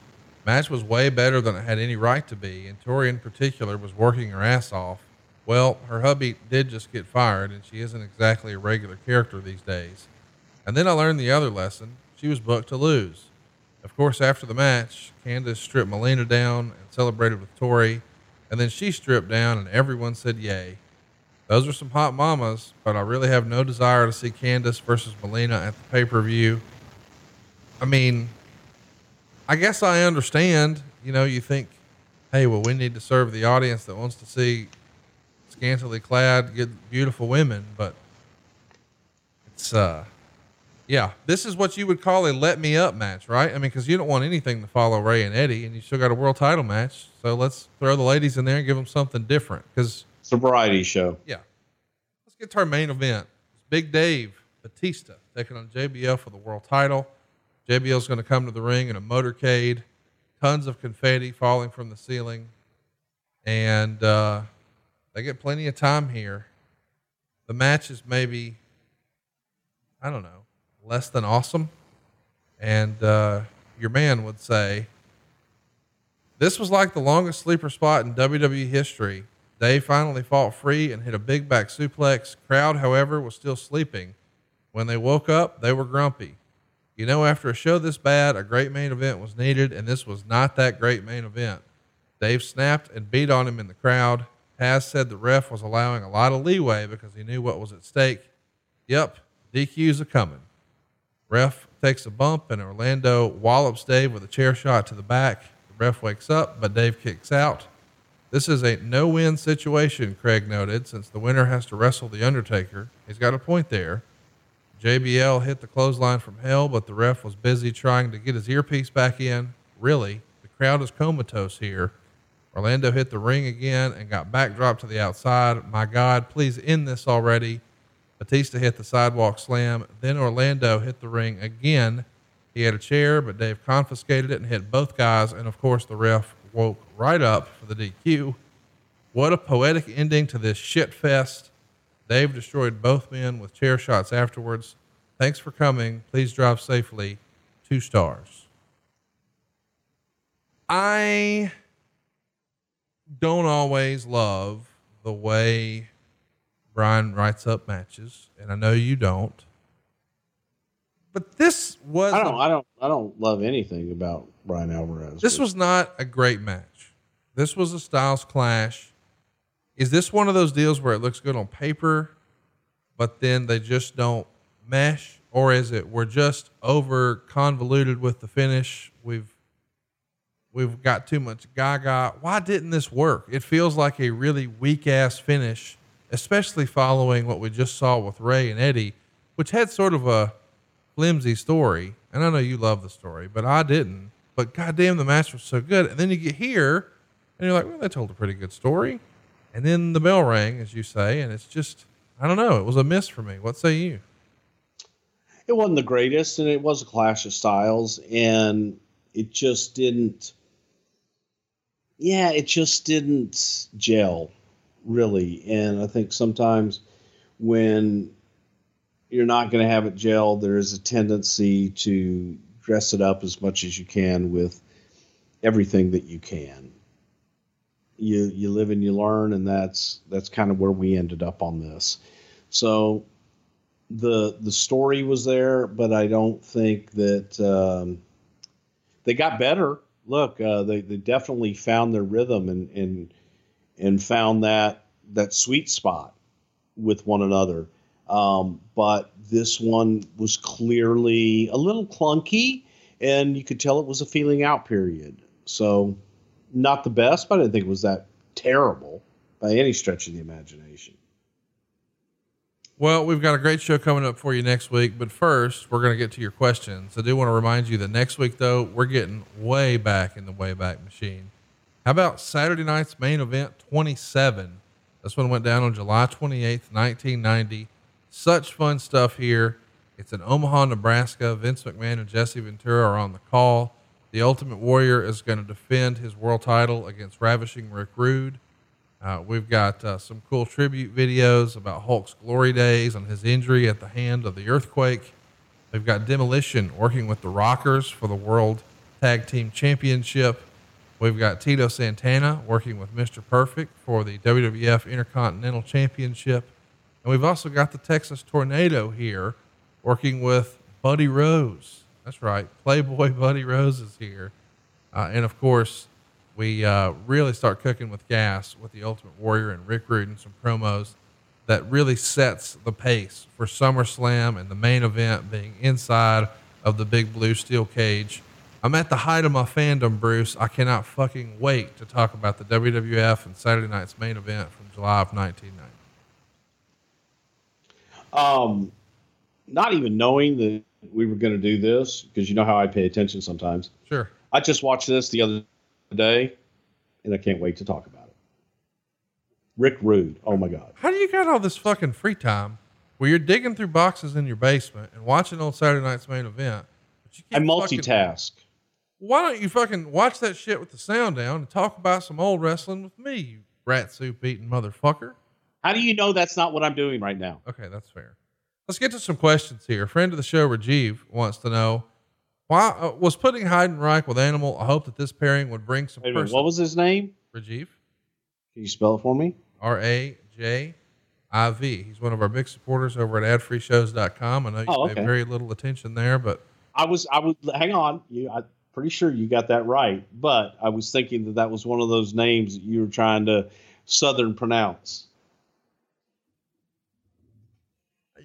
S1: match was way better than it had any right to be, and Torrie in particular was working her ass off. Well, her hubby did just get fired, and she isn't exactly a regular character these days. And then I learned the other lesson. She was booked to lose. Of course, after the match, Candice stripped Melina down and celebrated with Torrie, and then she stripped down, and everyone said yay. Those are some hot mamas, but I really have no desire to see Candice versus Melina at the pay per view. I mean, I guess I understand. You know, you think, hey, well, we need to serve the audience that wants to see scantily clad, good, beautiful women, but it's, uh, yeah, this is what you would call a let me up match, right? I mean, because you don't want anything to follow Rey and Eddie, and you still got a world title match. So let's throw the ladies in there and give them something different. Because
S5: Variety show.
S1: yeah. Let's get to our main event. It's Big Dave Batista taking on JBL for the world title. JBL's going to come to the ring in a motorcade, tons of confetti falling from the ceiling, and uh, they get plenty of time here. The match is maybe, I don't know, less than awesome. And uh, your man would say, this was like the longest sleeper spot in WWE history. Dave finally fought free and hit a big back suplex. Crowd, however, was still sleeping. When they woke up, they were grumpy. You know, after a show this bad, a great main event was needed, and this was not that great main event. Dave snapped and beat on him in the crowd. Taz said the ref was allowing a lot of leeway because he knew what was at stake. Yep, DQ's a coming. Ref takes a bump, and Orlando wallops Dave with a chair shot to the back. The ref wakes up, but Dave kicks out. This is a no win situation, Craig noted, since the winner has to wrestle The Undertaker. He's got a point there. JBL hit the clothesline from hell, but the ref was busy trying to get his earpiece back in. Really, the crowd is comatose here. Orlando hit the ring again and got backdropped to the outside. My God, please end this already. Batista hit the sidewalk slam. Then Orlando hit the ring again. He had a chair, but Dave confiscated it and hit both guys. And of course, the ref woke right up for the DQ. What a poetic ending to this shit fest. Dave destroyed both men with chair shots afterwards. Thanks for coming. Please drive safely. Two stars. I don't always love the way Bryan writes up matches, and I know you don't. But this was
S5: I don't. I don't. I don't love anything about Bryan Alvarez.
S1: this was not a great match. This was a styles clash. Is this one of those deals where it looks good on paper, but then they just don't mesh? Or is it we're just over convoluted with the finish? We've we've got too much gaga. Why didn't this work? It feels like a really weak ass finish, especially following what we just saw with Rey and Eddie, which had sort of a flimsy story. And I know you love the story, but I didn't. But goddamn, the match was so good. And then you get here, and you're like, well, they told a pretty good story. And then the bell rang, as you say, and it's just, I don't know. It was a miss for me. What say you?
S5: it wasn't the greatest, and it was a clash of styles, and it just didn't. Yeah, it just didn't gel, really. And I think sometimes when you're not going to have it gel, there is a tendency to dress it up as much as you can with everything that you can. You you live and you learn, and that's that's kind of where we ended up on this. So the the story was there, but I don't think that um, they got better. Look, uh, they they definitely found their rhythm and and and found that that sweet spot with one another. Um, but this one was clearly a little clunky, and you could tell it was a feeling out period. So, not the best, but I didn't think it was that terrible by any stretch of the imagination.
S1: Well, we've got a great show coming up for you next week, but first, we're going to get to your questions. I do want to remind you that next week, though, we're getting way back in the Wayback Machine. How about Saturday night's main event 27? This one went down on July 28th, 1990. Such fun stuff here. It's in Omaha, Nebraska. Vince McMahon and Jesse Ventura are on the call. The Ultimate Warrior is going to defend his world title against Ravishing Rick Rude. Uh, we've got uh, some cool tribute videos about Hulk's glory days and his injury at the hand of the earthquake. We've got Demolition working with the Rockers for the World Tag Team Championship. We've got Tito Santana working with Mr. Perfect for the WWF Intercontinental Championship. And we've also got the Texas Tornado here working with Buddy Rose. That's right. Playboy Buddy Rose is here. Uh, and of course, we uh, really start cooking with gas with the Ultimate Warrior and Rick Rude and some promos that really sets the pace for SummerSlam and the main event being inside of the big blue steel cage I'm at the height of my fandom, Bruce. I cannot fucking wait to talk about the WWF and Saturday night's main event from July of 1990.
S5: Um, not even knowing that we were going to do this because you know how I pay attention sometimes.
S1: Sure.
S5: I just watched this the other day, and I can't wait to talk about it. Rick Rude. Oh my God.
S1: How do you got all this fucking free time where you're digging through boxes in your basement and watching old Saturday night's main event?
S5: But you I multitask. Fucking,
S1: why don't you fucking watch that shit with the sound down and talk about some old wrestling with me, you rat soup eating motherfucker?
S5: How do you know that's not what I'm doing right now?
S1: Okay, that's fair. Let's get to some questions here. A friend of the show, Rajiv, wants to know why uh, was putting Heidenreich with Animal. I hope that this pairing would bring some.
S5: Minute, what was his name?
S1: Rajiv.
S5: Can you spell it for me?
S1: R A J I V. He's one of our big supporters over at adfreeshows.com. I know you oh, okay. pay very little attention there, but
S5: I was I would hang on. You I, pretty sure you got that right, but I was thinking that that was one of those names that you were trying to Southern pronounce.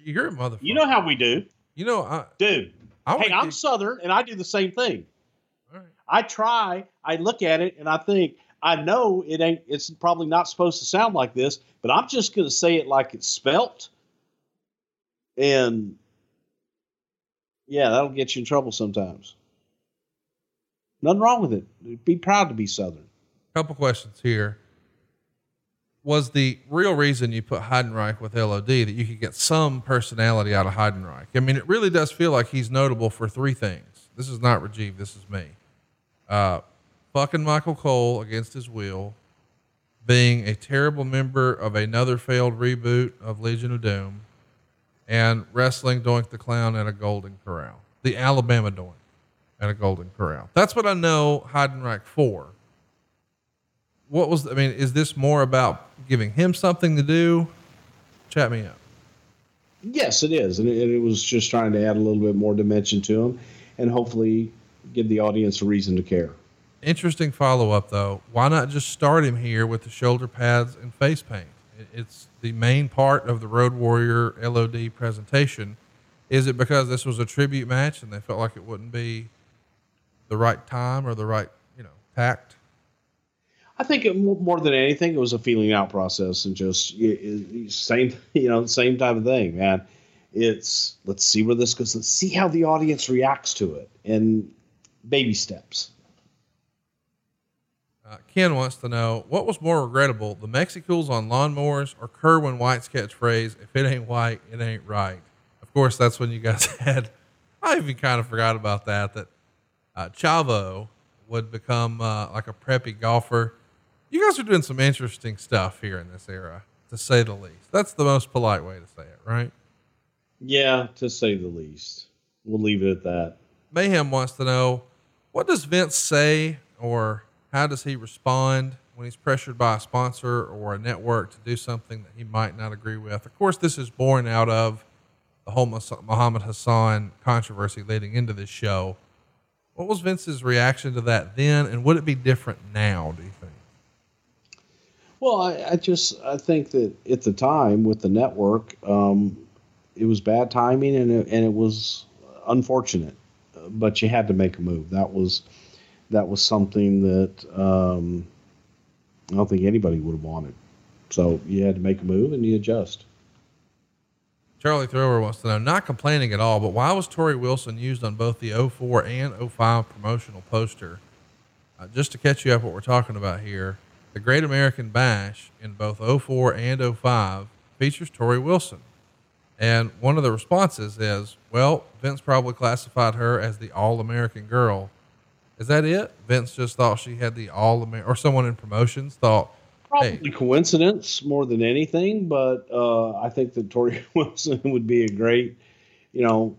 S1: You're a motherfucker.
S5: You know how we do.
S1: You know, I,
S5: dude. I hey, I'm Southern, and I do the same thing. I try. I look at it, and I think I know it ain't. It's probably not supposed to sound like this, but I'm just going to say it like it's spelt. And yeah, that'll get you in trouble sometimes. Nothing wrong with it. Be proud to be Southern.
S1: Couple questions here. Was the real reason you put Heidenreich with LOD that you could get some personality out of Heidenreich? I mean, it really does feel like he's notable for three things. This is not Rajiv. This is me. Uh, fucking Michael Cole against his will, being a terrible member of another failed reboot of Legion of Doom, and wrestling Doink the Clown at a Golden Corral, the Alabama Doink at a Golden Corral. That's what I know Heidenreich for. What was, I mean, is this more about giving him something to do? Chat me up.
S5: Yes, it is. And it, it was just trying to add a little bit more dimension to him and hopefully give the audience a reason to care.
S1: Interesting follow up, though. Why not just start him here with the shoulder pads and face paint? It's the main part of the Road Warrior LOD presentation. Is it because this was a tribute match and they felt like it wouldn't be the right time or the right, you know, tact?
S5: I think it, more than anything, it was a feeling out process and just same, you know, same type of thing, man. It's let's see where this goes. Let's see how the audience reacts to it, and baby steps.
S1: Uh, Ken wants to know what was more regrettable: the Mexicools on lawnmowers or Kerwin White's catchphrase, "If it ain't white, it ain't right." Of course, that's when you guys had. I even kind of forgot about that. That uh, Chavo would become uh, like a preppy golfer. You guys are doing some interesting stuff here in this era, to say the least. That's the most polite way to say it, right?
S5: Yeah, to say the least. We'll leave it at that.
S1: Mayhem wants to know what does Vince say or how does he respond when he's pressured by a sponsor or a network to do something that he might not agree with? Of course, this is born out of the whole Muhammad Hassan controversy leading into this show. What was Vince's reaction to that then, and would it be different now? Do you?
S5: Well, I, I just I think that at the time with the network, um, it was bad timing and it, and it was unfortunate, but you had to make a move. That was that was something that um, I don't think anybody would have wanted. So you had to make a move and you adjust.
S1: Charlie Thrower wants to know, not complaining at all, but why was Torrie Wilson used on both the 04 and 05 promotional poster? Uh, just to catch you up what we're talking about here, the Great American Bash in both 04 and 05 features Torrie Wilson. And one of the responses is, well, Vince probably classified her as the All American Girl. Is that it? Vince just thought she had the All American, or someone in promotions thought
S5: Probably coincidence more than anything, but uh, I think that Torrie Wilson would be a great, you know,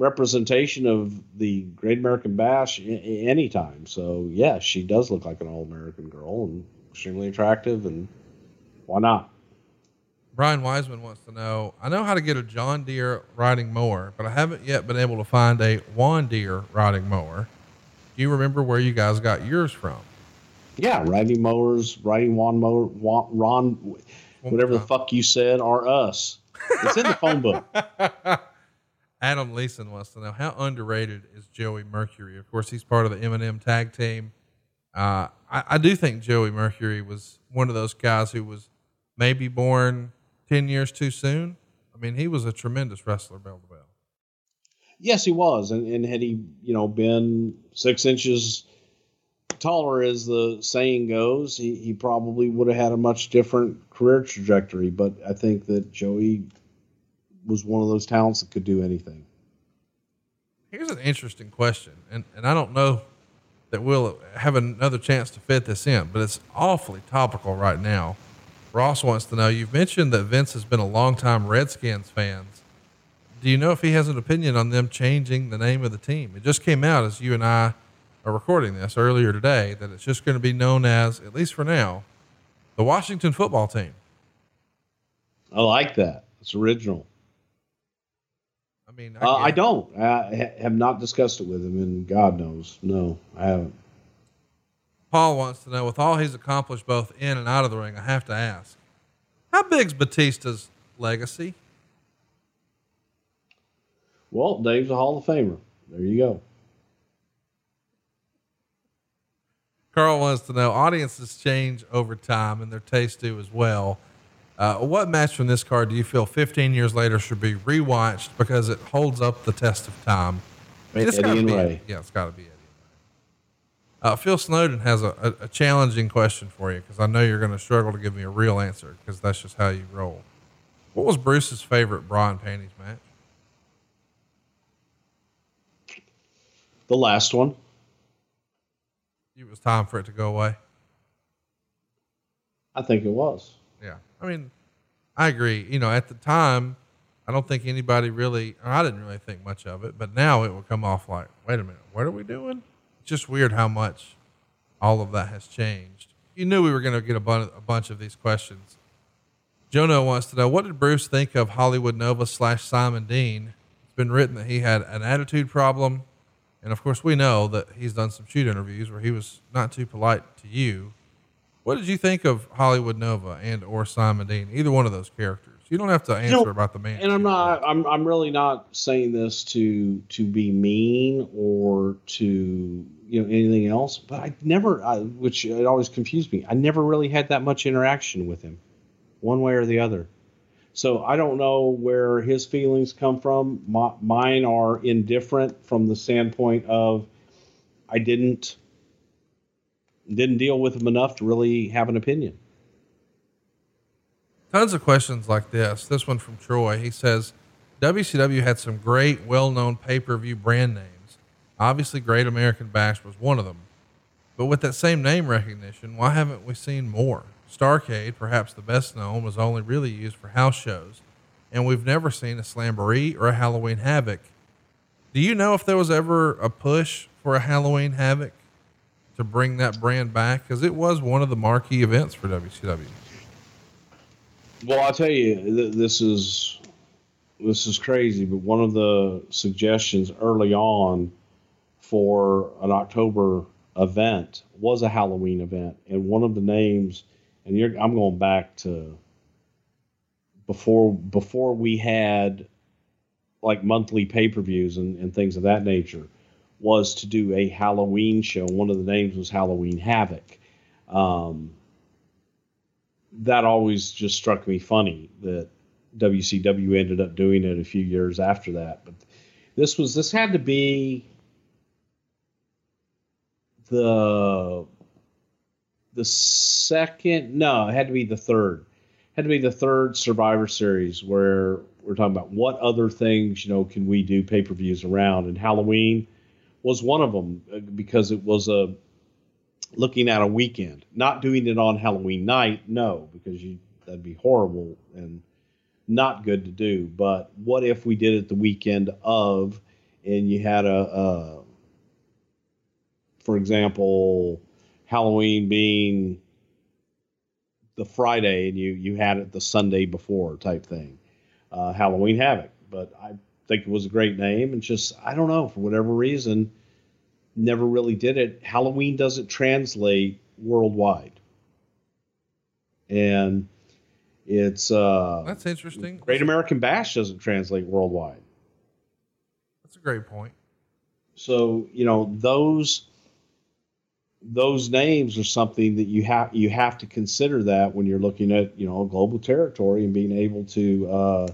S5: representation of the Great American Bash anytime. So yeah, she does look like an all American girl and extremely attractive, and why not?
S1: Brian Wiseman wants to know I know how to get a John Deere riding mower, but I haven't yet been able to find a Juan Deere riding mower. Do you remember where you guys got yours from?
S5: Yeah, riding mowers, riding lawn mower, wa- Ron, whatever the uh. fuck you said, are us. It's in the phone book.
S1: Adam Leeson wants to know how underrated is Joey Mercury. Of course, he's part of the MNM tag team. Uh, I, I do think Joey Mercury was one of those guys who was maybe born ten years too soon. I mean, he was a tremendous wrestler, bell to bell.
S5: Yes, he was, and, and had he, you know, been six inches taller, as the saying goes, he, he probably would have had a much different career trajectory. But I think that Joey was one of those talents that could do anything.
S1: Here's an interesting question, and, and I don't know that we'll have another chance to fit this in, but it's awfully topical right now. Ross wants to know you've mentioned that Vince has been a longtime Redskins fans. Do you know if he has an opinion on them changing the name of the team? It just came out as you and I are recording this earlier today that it's just going to be known as, at least for now, the Washington football team.
S5: I like that. It's original.
S1: I
S5: Uh, I don't. I have not discussed it with him, and God knows, no, I haven't.
S1: Paul wants to know, with all he's accomplished both in and out of the ring, I have to ask, how big's Batista's legacy?
S5: Well, Dave's a Hall of Famer. There you go.
S1: Carl wants to know, audiences change over time and their taste do as well. Uh, what match from this card do you feel 15 years later should be rewatched because it holds up the test of time? I mean, it's
S5: Eddie
S1: gotta
S5: and
S1: be,
S5: Rey.
S1: Yeah, it's got to be Eddie. Uh, Phil Snowden has a, a, a challenging question for you because I know you're going to struggle to give me a real answer because that's just how you roll. What was Bruce's favorite bra and panties match?
S5: The last one.
S1: It was time for it to go away.
S5: I think it was.
S1: Yeah. I mean, I agree. You know, at the time, I don't think anybody really, I didn't really think much of it, but now it will come off like, wait a minute, what are we doing? It's just weird how much all of that has changed. You knew we were going to get a, a bunch of these questions. Jono wants to know, what did Bruce think of Hollywood Nova slash Simon Dean? It's been written that he had an attitude problem. And of course, we know that he's done some shoot interviews where he was not too polite to you. What did you think of Hollywood Nova and or Simon Dean? Either one of those characters. You don't have to answer
S5: know,
S1: about the man.
S5: And I'm not. I'm. I'm really not saying this to to be mean or to you know anything else. But I never. I, which it always confused me. I never really had that much interaction with him, one way or the other. So I don't know where his feelings come from. My, mine are indifferent from the standpoint of I didn't didn't deal with them enough to really have an opinion.
S1: Tons of questions like this. This one from Troy. He says WCW had some great, well known pay per view brand names. Obviously, Great American Bash was one of them. But with that same name recognition, why haven't we seen more? Starcade, perhaps the best known, was only really used for house shows, and we've never seen a Slamboree or a Halloween Havoc. Do you know if there was ever a push for a Halloween Havoc to bring that brand back? Because it was one of the marquee events for WCW.
S5: Well, I'll tell you, th- this is this is crazy, but one of the suggestions early on for an October event was a Halloween event, and one of the names, and you're, I'm going back to before before we had like monthly pay-per-views and, and things of that nature, was to do a Halloween show. One of the names was Halloween Havoc. Um, that always just struck me funny that WCW ended up doing it a few years after that. But this was this had to be the the second no, it had to be the third. Had to be the third Survivor Series where we're talking about what other things you know can we do pay per views around, and Halloween was one of them uh, because it was a looking at a weekend, not doing it on Halloween night, no, because you that'd be horrible and not good to do. But what if we did it the weekend of, and you had a, a for example, Halloween being the Friday, and you you had it the Sunday before type thing, uh, Halloween Havoc. But I think it was a great name, and just I don't know for whatever reason, never really did it. Halloween doesn't translate worldwide, and it's uh,
S1: That's interesting.
S5: Great American Bash doesn't translate worldwide.
S1: That's a great point.
S5: So you know those those names are something that you have you have to consider that when you're looking at you know a global territory and being able to uh,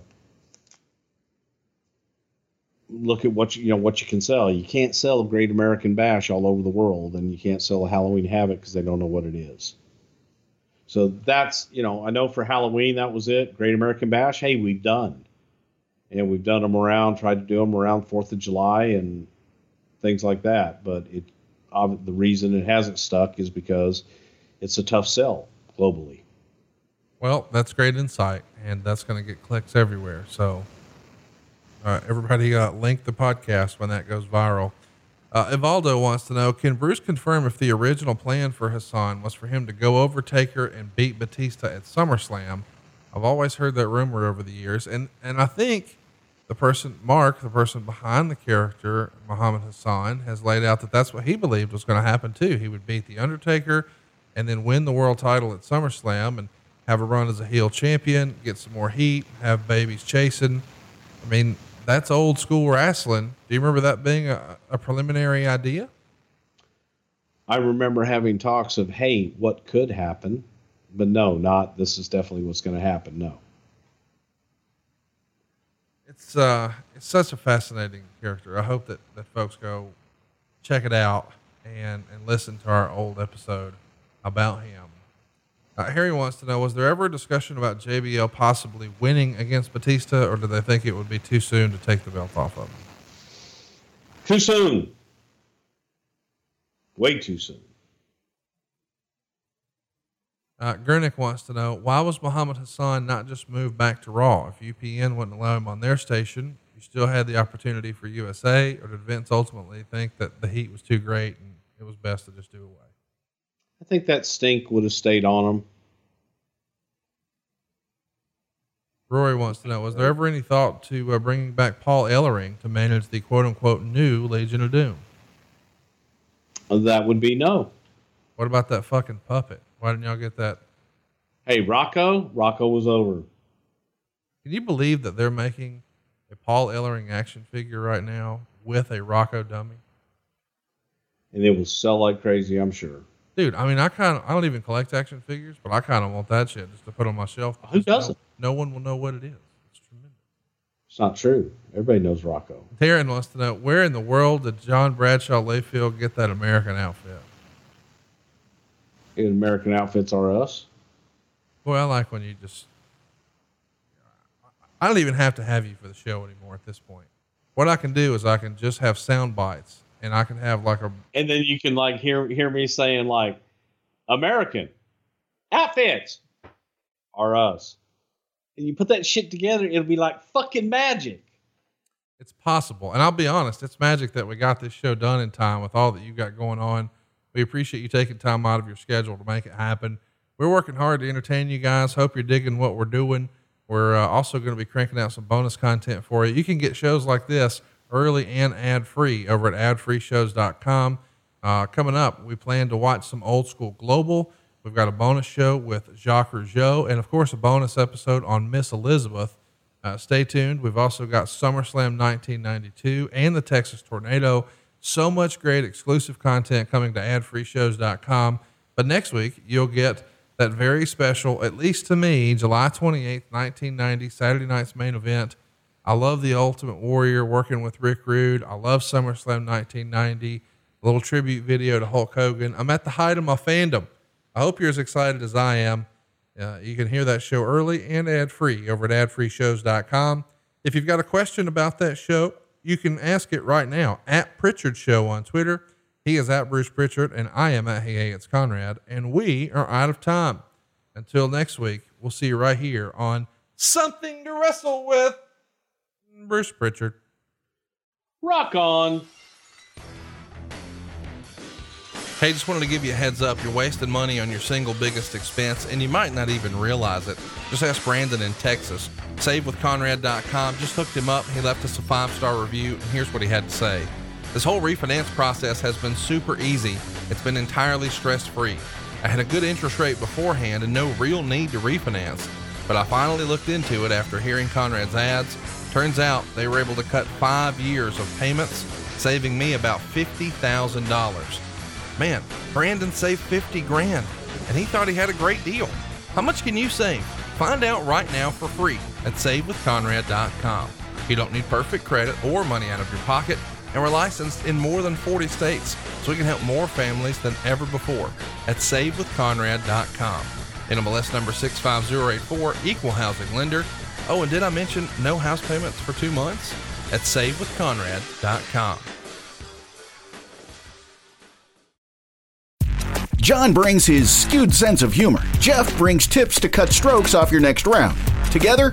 S5: look at what you, you know what you can sell. You can't sell Great American Bash all over the world, and you can't sell a Halloween Havoc because they don't know what it is. So that's you know I know for Halloween that was it. Great American Bash. Hey, we've done, and we've done them around. Tried to do them around Fourth of July and things like that. But it the reason it hasn't stuck is because it's a tough sell globally.
S1: Well, that's great insight, and that's going to get clicks everywhere. So, uh, everybody uh, link the podcast when that goes viral. Uh, Evaldo wants to know Can Bruce confirm if the original plan for Hassan was for him to go over Taker and beat Batista at SummerSlam? I've always heard that rumor over the years, and, and I think the person, Mark, the person behind the character, Muhammad Hassan, has laid out that that's what he believed was going to happen too. He would beat The Undertaker and then win the world title at SummerSlam and have a run as a heel champion, get some more heat, have babies chasing. I mean, that's old school wrestling. Do you remember that being a, a preliminary idea?
S5: I remember having talks of, hey, what could happen? But no, not this is definitely what's going to happen. No.
S1: It's uh, it's such a fascinating character. I hope that, that folks go check it out and and listen to our old episode about him. Uh, Harry wants to know: Was there ever a discussion about JBL possibly winning against Batista, or do they think it would be too soon to take the belt off of him?
S5: Too soon. Way too soon.
S1: Uh, Gurnick wants to know why was Muhammad Hassan not just moved back to Raw? If UPN wouldn't allow him on their station, you still had the opportunity for USA, or did Vince ultimately think that the heat was too great and it was best to just do away?
S5: I think that stink would have stayed on him.
S1: Rory wants to know Was there ever any thought to uh, bringing back Paul Ellering to manage the quote unquote new Legion of Doom?
S5: That would be no.
S1: What about that fucking puppet? Why didn't y'all get that?
S5: Hey, Rocco, Rocco was over.
S1: Can you believe that they're making a Paul Ellering action figure right now with a Rocco dummy?
S5: And it will sell like crazy, I'm sure.
S1: Dude, I mean, I kind of, I don't even collect action figures, but I kind of want that shit just to put on my shelf.
S5: Who doesn't?
S1: No, no one will know what it is. It's tremendous.
S5: It's not true. Everybody knows Rocco.
S1: Taryn wants to know where in the world did John Bradshaw Layfield get that American outfit?
S5: And American Outfits are us.
S1: Boy, I like when you just. I don't even have to have you for the show anymore at this point. What I can do is I can just have sound bites, and I can have like a.
S5: And then you can like hear hear me saying like, American Outfits are us. And you put that shit together, it'll be like fucking magic.
S1: It's possible, and I'll be honest, it's magic that we got this show done in time with all that you got going on. We appreciate you taking time out of your schedule to make it happen. We're working hard to entertain you guys. Hope you're digging what we're doing. We're uh, also going to be cranking out some bonus content for you. You can get shows like this early and ad free over at adfreeshows.com. Uh, coming up, we plan to watch some old school global. We've got a bonus show with Jacques Rougeau, and of course, a bonus episode on Miss Elizabeth. Uh, stay tuned. We've also got SummerSlam 1992 and the Texas Tornado. So much great exclusive content coming to adfreeshows.com. But next week, you'll get that very special, at least to me, July 28th, 1990, Saturday night's main event. I love The Ultimate Warrior working with Rick Rude. I love SummerSlam 1990. A little tribute video to Hulk Hogan. I'm at the height of my fandom. I hope you're as excited as I am. Uh, you can hear that show early and ad free over at adfreeshows.com. If you've got a question about that show, you can ask it right now at Prichard Show on Twitter. He is at Bruce Prichard, and I am at Hey Hey It's Conrad, and we are out of time. Until next week, we'll see you right here on Something to Wrestle with Bruce Prichard.
S5: Rock on.
S1: Hey, just wanted to give you a heads up. You're wasting money on your single biggest expense, and you might not even realize it. Just ask Brandon in Texas. SaveWithConrad.com. Just hooked him up. He left us a five star review, and here's what he had to say. This whole refinance process has been super easy. It's been entirely stress free. I had a good interest rate beforehand and no real need to refinance, but I finally looked into it after hearing Conrad's ads. Turns out they were able to cut five years of payments, saving me about $50,000. Man, Brandon saved 50 grand, and he thought he had a great deal. How much can you save? Find out right now for free at savewithconrad.com. You don't need perfect credit or money out of your pocket, and we're licensed in more than 40 states, so we can help more families than ever before at savewithconrad.com. NMLS number 65084, equal housing lender. Oh, and did I mention no house payments for two months? At savewithconrad.com.
S7: John brings his skewed sense of humor. Jeff brings tips to cut strokes off your next round. Together,